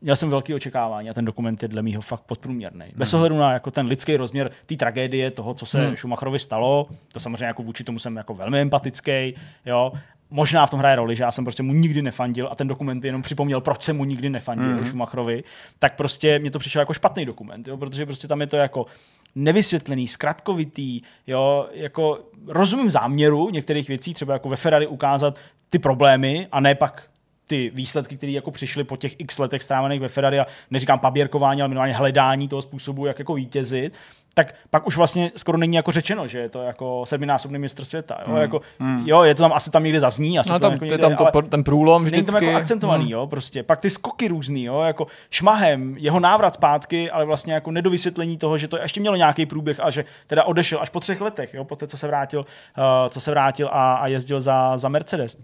měl jsem velké očekávání a ten dokument je dle mýho fakt podprůměrný. Bez ohledu na jako ten lidský rozměr té tragédie, toho, co se hmm. Schumacherovi stalo, to samozřejmě jako vůči tomu jsem jako velmi empatický, jo. Možná v tom hraje roli, že já jsem prostě mu nikdy nefandil a ten dokument jenom připomněl, proč jsem mu nikdy nefandil mm. Schumacherovi, tak prostě mě to přišlo jako špatný dokument, jo, protože prostě tam je to jako nevysvětlený, zkratkovitý, jo, jako rozumím záměru některých věcí, třeba jako ve Ferrari ukázat ty problémy a ne pak ty výsledky, které jako přišly po těch x letech strávených ve Ferrari a neříkám paběrkování, ale minimálně hledání toho způsobu, jak jako vítězit, tak pak už vlastně skoro není jako řečeno, že je to jako sedminásobný mistr světa. Jo? Hmm. Jako, jo, je to tam, asi tam někde zazní, asi No, to tam, jako někde, tam to, ale ten průlom není tam vždycky. jako akcentovaný, Hmm. jo, prostě. Pak ty skoky různý, jo, jako šmahem, jeho návrat zpátky, ale vlastně jako nedovysvětlení toho, že to ještě mělo nějaký průběh a že teda odešel až po třech letech, jo, po té, co se vrátil, uh, co se vrátil a, a jezdil za, za Mercedes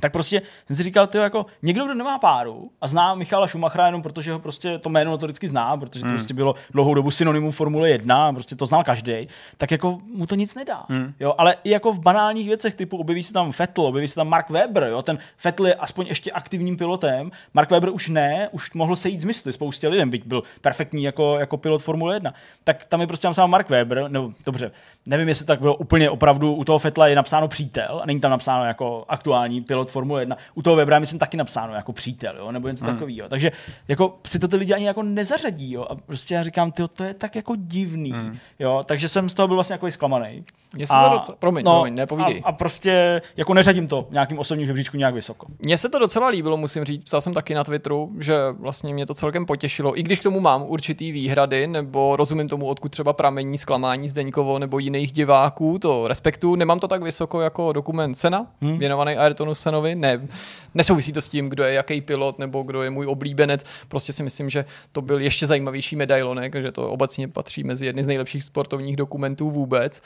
tak prostě jsem si říkal, tyjo, jako někdo, kdo nemá páru a zná Michala Schumachera jenom protože ho prostě to jméno notoricky zná, protože to Hmm. prostě bylo dlouhou dobu synonymum Formule 1, prostě to znal každý, tak jako mu to nic nedá. Hmm. Jo, ale i jako v banálních věcech typu objeví se tam Vettel, objeví se tam Mark Webber, jo, ten Vettel je aspoň ještě aktivním pilotem, Mark Webber už ne, už mohl se jít z mysli spoustě lidem, byť byl perfektní jako, jako pilot Formule 1. Tak tam je prostě tam sám Mark Webber, no dobře, nevím, jestli tak bylo úplně opravdu, u toho Vettela je napsáno přítel, a není tam napsáno jako aktuální pilot Formule 1. U toho Webera myslím taky napsáno jako přítel, jo, nebo něco hmm. takového. Takže jako si to ty lidi ani jako nezařadí, jo. A prostě já říkám, tyjo, to je tak jako divný, hmm. jo. Takže jsem z toho byl vlastně jako zklamaný. Mně se to docela, promiň, no, promiň, nepovídej. A, a, prostě jako neřadím to nějakým osobním žebříčku nějak vysoko. Mně se to docela líbilo, musím říct. Psal jsem taky na Twitteru, že vlastně mě to celkem potěšilo. I když k tomu mám určitý výhrady, nebo rozumím tomu, odkud třeba pramení zklamání Zdeňkovo nebo jiných diváků, to respektu. Nemám to tak vysoko jako dokument Sena, hmm. věnovaný Ayrtonu Senovi. Ne, nesouvisí to s tím, kdo je jaký pilot nebo kdo je můj oblíbenec. Prostě si myslím, že to byl ještě zajímavější medailonek, že to obecně patří mezi jedny z nejlepších sportovních dokumentů vůbec.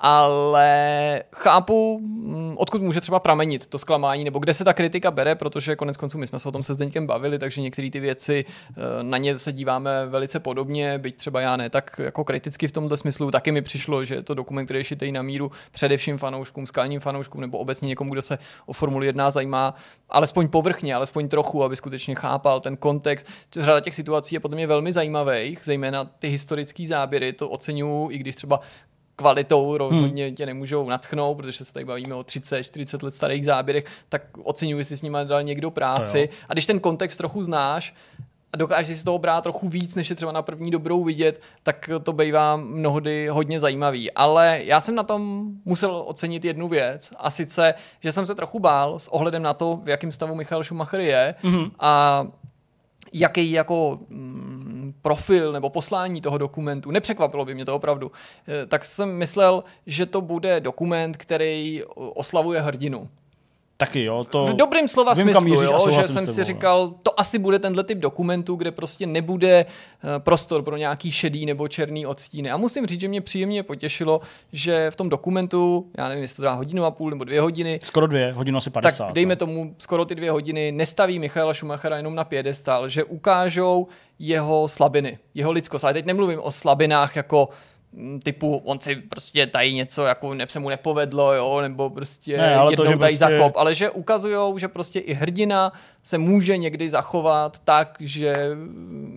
Ale chápu, mm, odkud může třeba pramenit to zklamání, nebo kde se ta kritika bere, protože konec konců my jsme se o tom se Zdeňkem bavili, takže některé ty věci eh, na ně se díváme velice podobně, byť třeba já ne tak jako kriticky v tomto smyslu. Taky mi přišlo, že je to dokument, který je šitej na míru především fanouškům, skalním fanouškům nebo obecně někomu, kdo se o Formuli 1 zajímá, alespoň povrchně, alespoň trochu, aby skutečně chápal ten kontext. Řada těch situací je podle mě velmi zajímavých, zejména ty historické záběry, to oceňuju, i když třeba kvalitou rozhodně tě nemůžou natchnout, protože se tady bavíme o 30-40 let starých záběrech, tak oceňuji, jestli s nimi dal někdo práci. A když ten kontext trochu znáš, a dokážeš si toho brát trochu víc, než je třeba na první dobrou vidět, tak to bývá mnohdy hodně zajímavý. Ale já jsem na tom musel ocenit jednu věc, a sice, že jsem se trochu bál s ohledem na to, v jakém stavu Michal Schumacher je mm-hmm. a jaký jako mm, profil nebo poslání toho dokumentu, nepřekvapilo by mě to opravdu, tak jsem myslel, že to bude dokument, který oslavuje hrdinu. Taky jo, to... V dobrém slova Vím, smyslu, a jo, že jsem si říkal, to asi bude tenhle typ dokumentu, kde prostě nebude eh, prostor pro nějaký šedý nebo černý odstíny. A musím říct, že mě příjemně potěšilo, že v tom dokumentu, já nevím, jestli to dá hodinu a půl nebo dvě hodiny, Skoro dvě, hodinu asi 50. tak dejme no. tomu skoro ty dvě hodiny, nestaví Michaela Schumachera jenom na piedestal, že ukážou jeho slabiny, jeho lidskost. Ale teď nemluvím o slabinách jako typu, on si prostě tady něco, jako ne, se mu nepovedlo, jo, nebo prostě Ne, ale to, jednou že tady prostě- zakop, ale že ukazujou, že prostě i hrdina se může někdy zachovat tak, že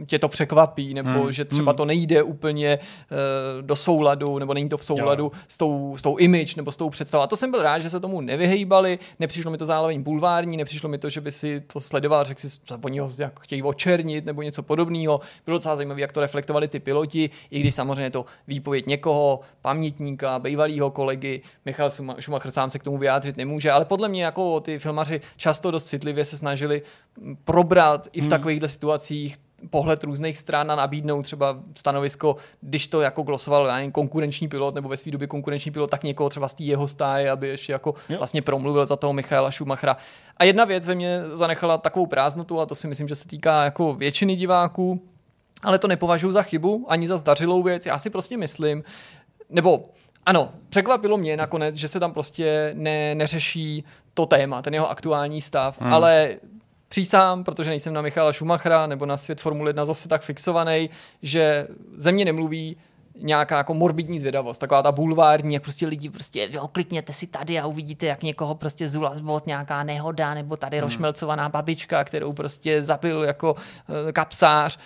tě to překvapí, nebo Hmm, že třeba to nejde úplně eh, do souladu, nebo není to v souladu Jo. s tou, s tou image nebo s tou představou. A to jsem byl rád, že se tomu nevyhejbali, nepřišlo mi to zároveň bulvární, nepřišlo mi to, že by si to sledoval, řekl si, oni ho jak chtějí očernit nebo něco podobného. Bylo docela zajímavé, jak to reflektovali ty piloti, i když samozřejmě to výpověď někoho, pamětníka, bývalého kolegy. Michal Schumacher sám se k tomu vyjádřit nemůže, ale podle mě jako ty filmaři často dost citlivě se snažili mm, probrat i v takovýchhle situacích pohled různých stran a nabídnout třeba stanovisko, když to jako glosoval já nevím, konkurenční pilot nebo ve své době konkurenční pilot, tak někoho třeba z té jeho stáje, aby ještě jako Jo. vlastně promluvil za toho Michaela Schumachera. A jedna věc ve mně zanechala takovou prázdnotu a to si myslím, že se týká jako většiny diváků, ale to nepovažuji za chybu, ani za zdařilou věc. Já si prostě myslím, nebo ano, překvapilo mě nakonec, že se tam prostě ne, neřeší to téma, ten jeho aktuální stav, hmm. ale přísám, protože nejsem na Michala Schumachera nebo na svět Formule 1 zase tak fixovaný, že ze mě nemluví nějaká jako morbidní zvědavost, taková ta bulvární, jak prostě lidi prostě, jo, klikněte si tady a uvidíte, jak někoho prostě zula zbot nějaká nehoda, nebo tady hmm. rošmelcovaná babička, kterou prostě zabil jako uh, kapsář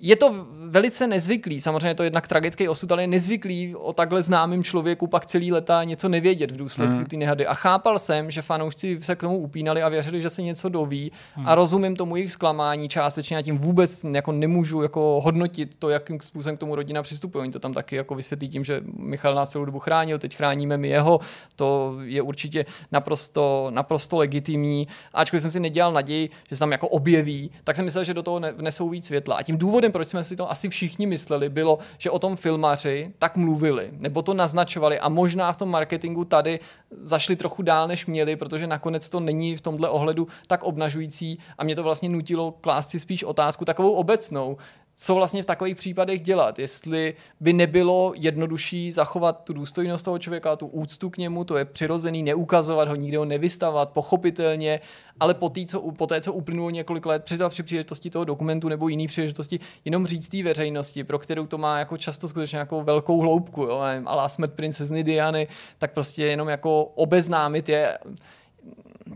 je to velice nezvyklý, samozřejmě je to jednak tragický osud, ale je nezvyklý o takhle známým člověku pak celý leta něco nevědět v důsledku Hmm. ty nehady. A chápal jsem, že fanoušci se k tomu upínali a věřili, že se něco doví a rozumím tomu jejich zklamání částečně a tím vůbec jako nemůžu jako hodnotit to, jakým způsobem k tomu rodina přistupuje. Oni to tam taky jako vysvětlí tím, že Michal nás celou dobu chránil, teď chráníme my jeho, to je určitě naprosto, naprosto legitimní. Ačkoliv jsem si nedělal naději, že se tam jako objeví, tak jsem myslel, že do toho ne- vnesou víc světla. A tím důvodem, proč jsme si to asi všichni mysleli, bylo, že o tom filmaři tak mluvili, nebo to naznačovali a možná v tom marketingu tady zašli trochu dál, než měli, protože nakonec to není v tomhle ohledu tak obnažující a mě to vlastně nutilo klást si spíš otázku takovou obecnou, co vlastně v takových případech dělat. Jestli by nebylo jednodušší zachovat tu důstojnost toho člověka, tu úctu k němu, to je přirozený, neukazovat ho, nikde ho nevystavovat, pochopitelně, ale po, tý, co, po té, co uplynulo několik let, při, při příležitosti toho dokumentu nebo jiný příležitosti, jenom říct té veřejnosti, pro kterou to má jako často skutečně jako velkou hloubku, jo, nevím, princezny Diany, tak prostě jenom jako obeznámit je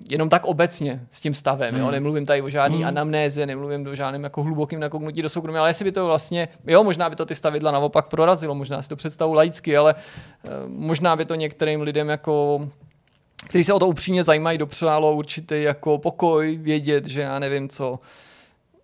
jenom tak obecně s tím stavem. Jo? Nemluvím tady o žádný hmm. anamnéze, nemluvím o žádném jako hlubokým nakouknutí do soukromí, ale jestli by to vlastně, jo, možná by to ty stavidla naopak prorazilo, možná si to představu laicky, ale eh, možná by to některým lidem jako kteří se o to upřímně zajímají, dopřálo určitý jako pokoj, vědět, že já nevím co,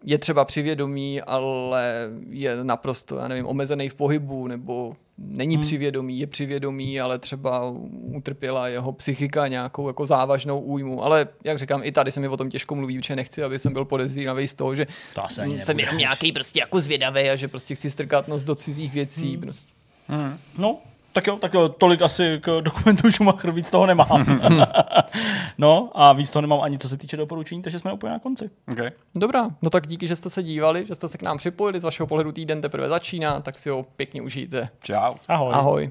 je třeba přivědomí, ale je naprosto, já nevím, omezený v pohybu, nebo není hmm. přivědomí, je přivědomí, ale třeba utrpěla jeho psychika nějakou jako závažnou újmu. Ale jak říkám, i tady se mi o tom těžko mluví, protože nechci, aby jsem byl podezřívavý z toho, že To jsem jenom nějaký prostě jako zvědavý a že prostě chci strkat nos do cizích věcí. Hmm. Prostě. No, tak jo, tak jo, tolik asi k dokumentu Schumacher, víc toho nemám. no a víc toho nemám ani co se týče doporučení, takže jsme úplně na konci. Okay. Dobrá, no tak díky, že jste se dívali, že jste se k nám připojili, z vašeho pohledu týden teprve začíná, tak si ho pěkně užijte. Čau. Ahoj. Ahoj.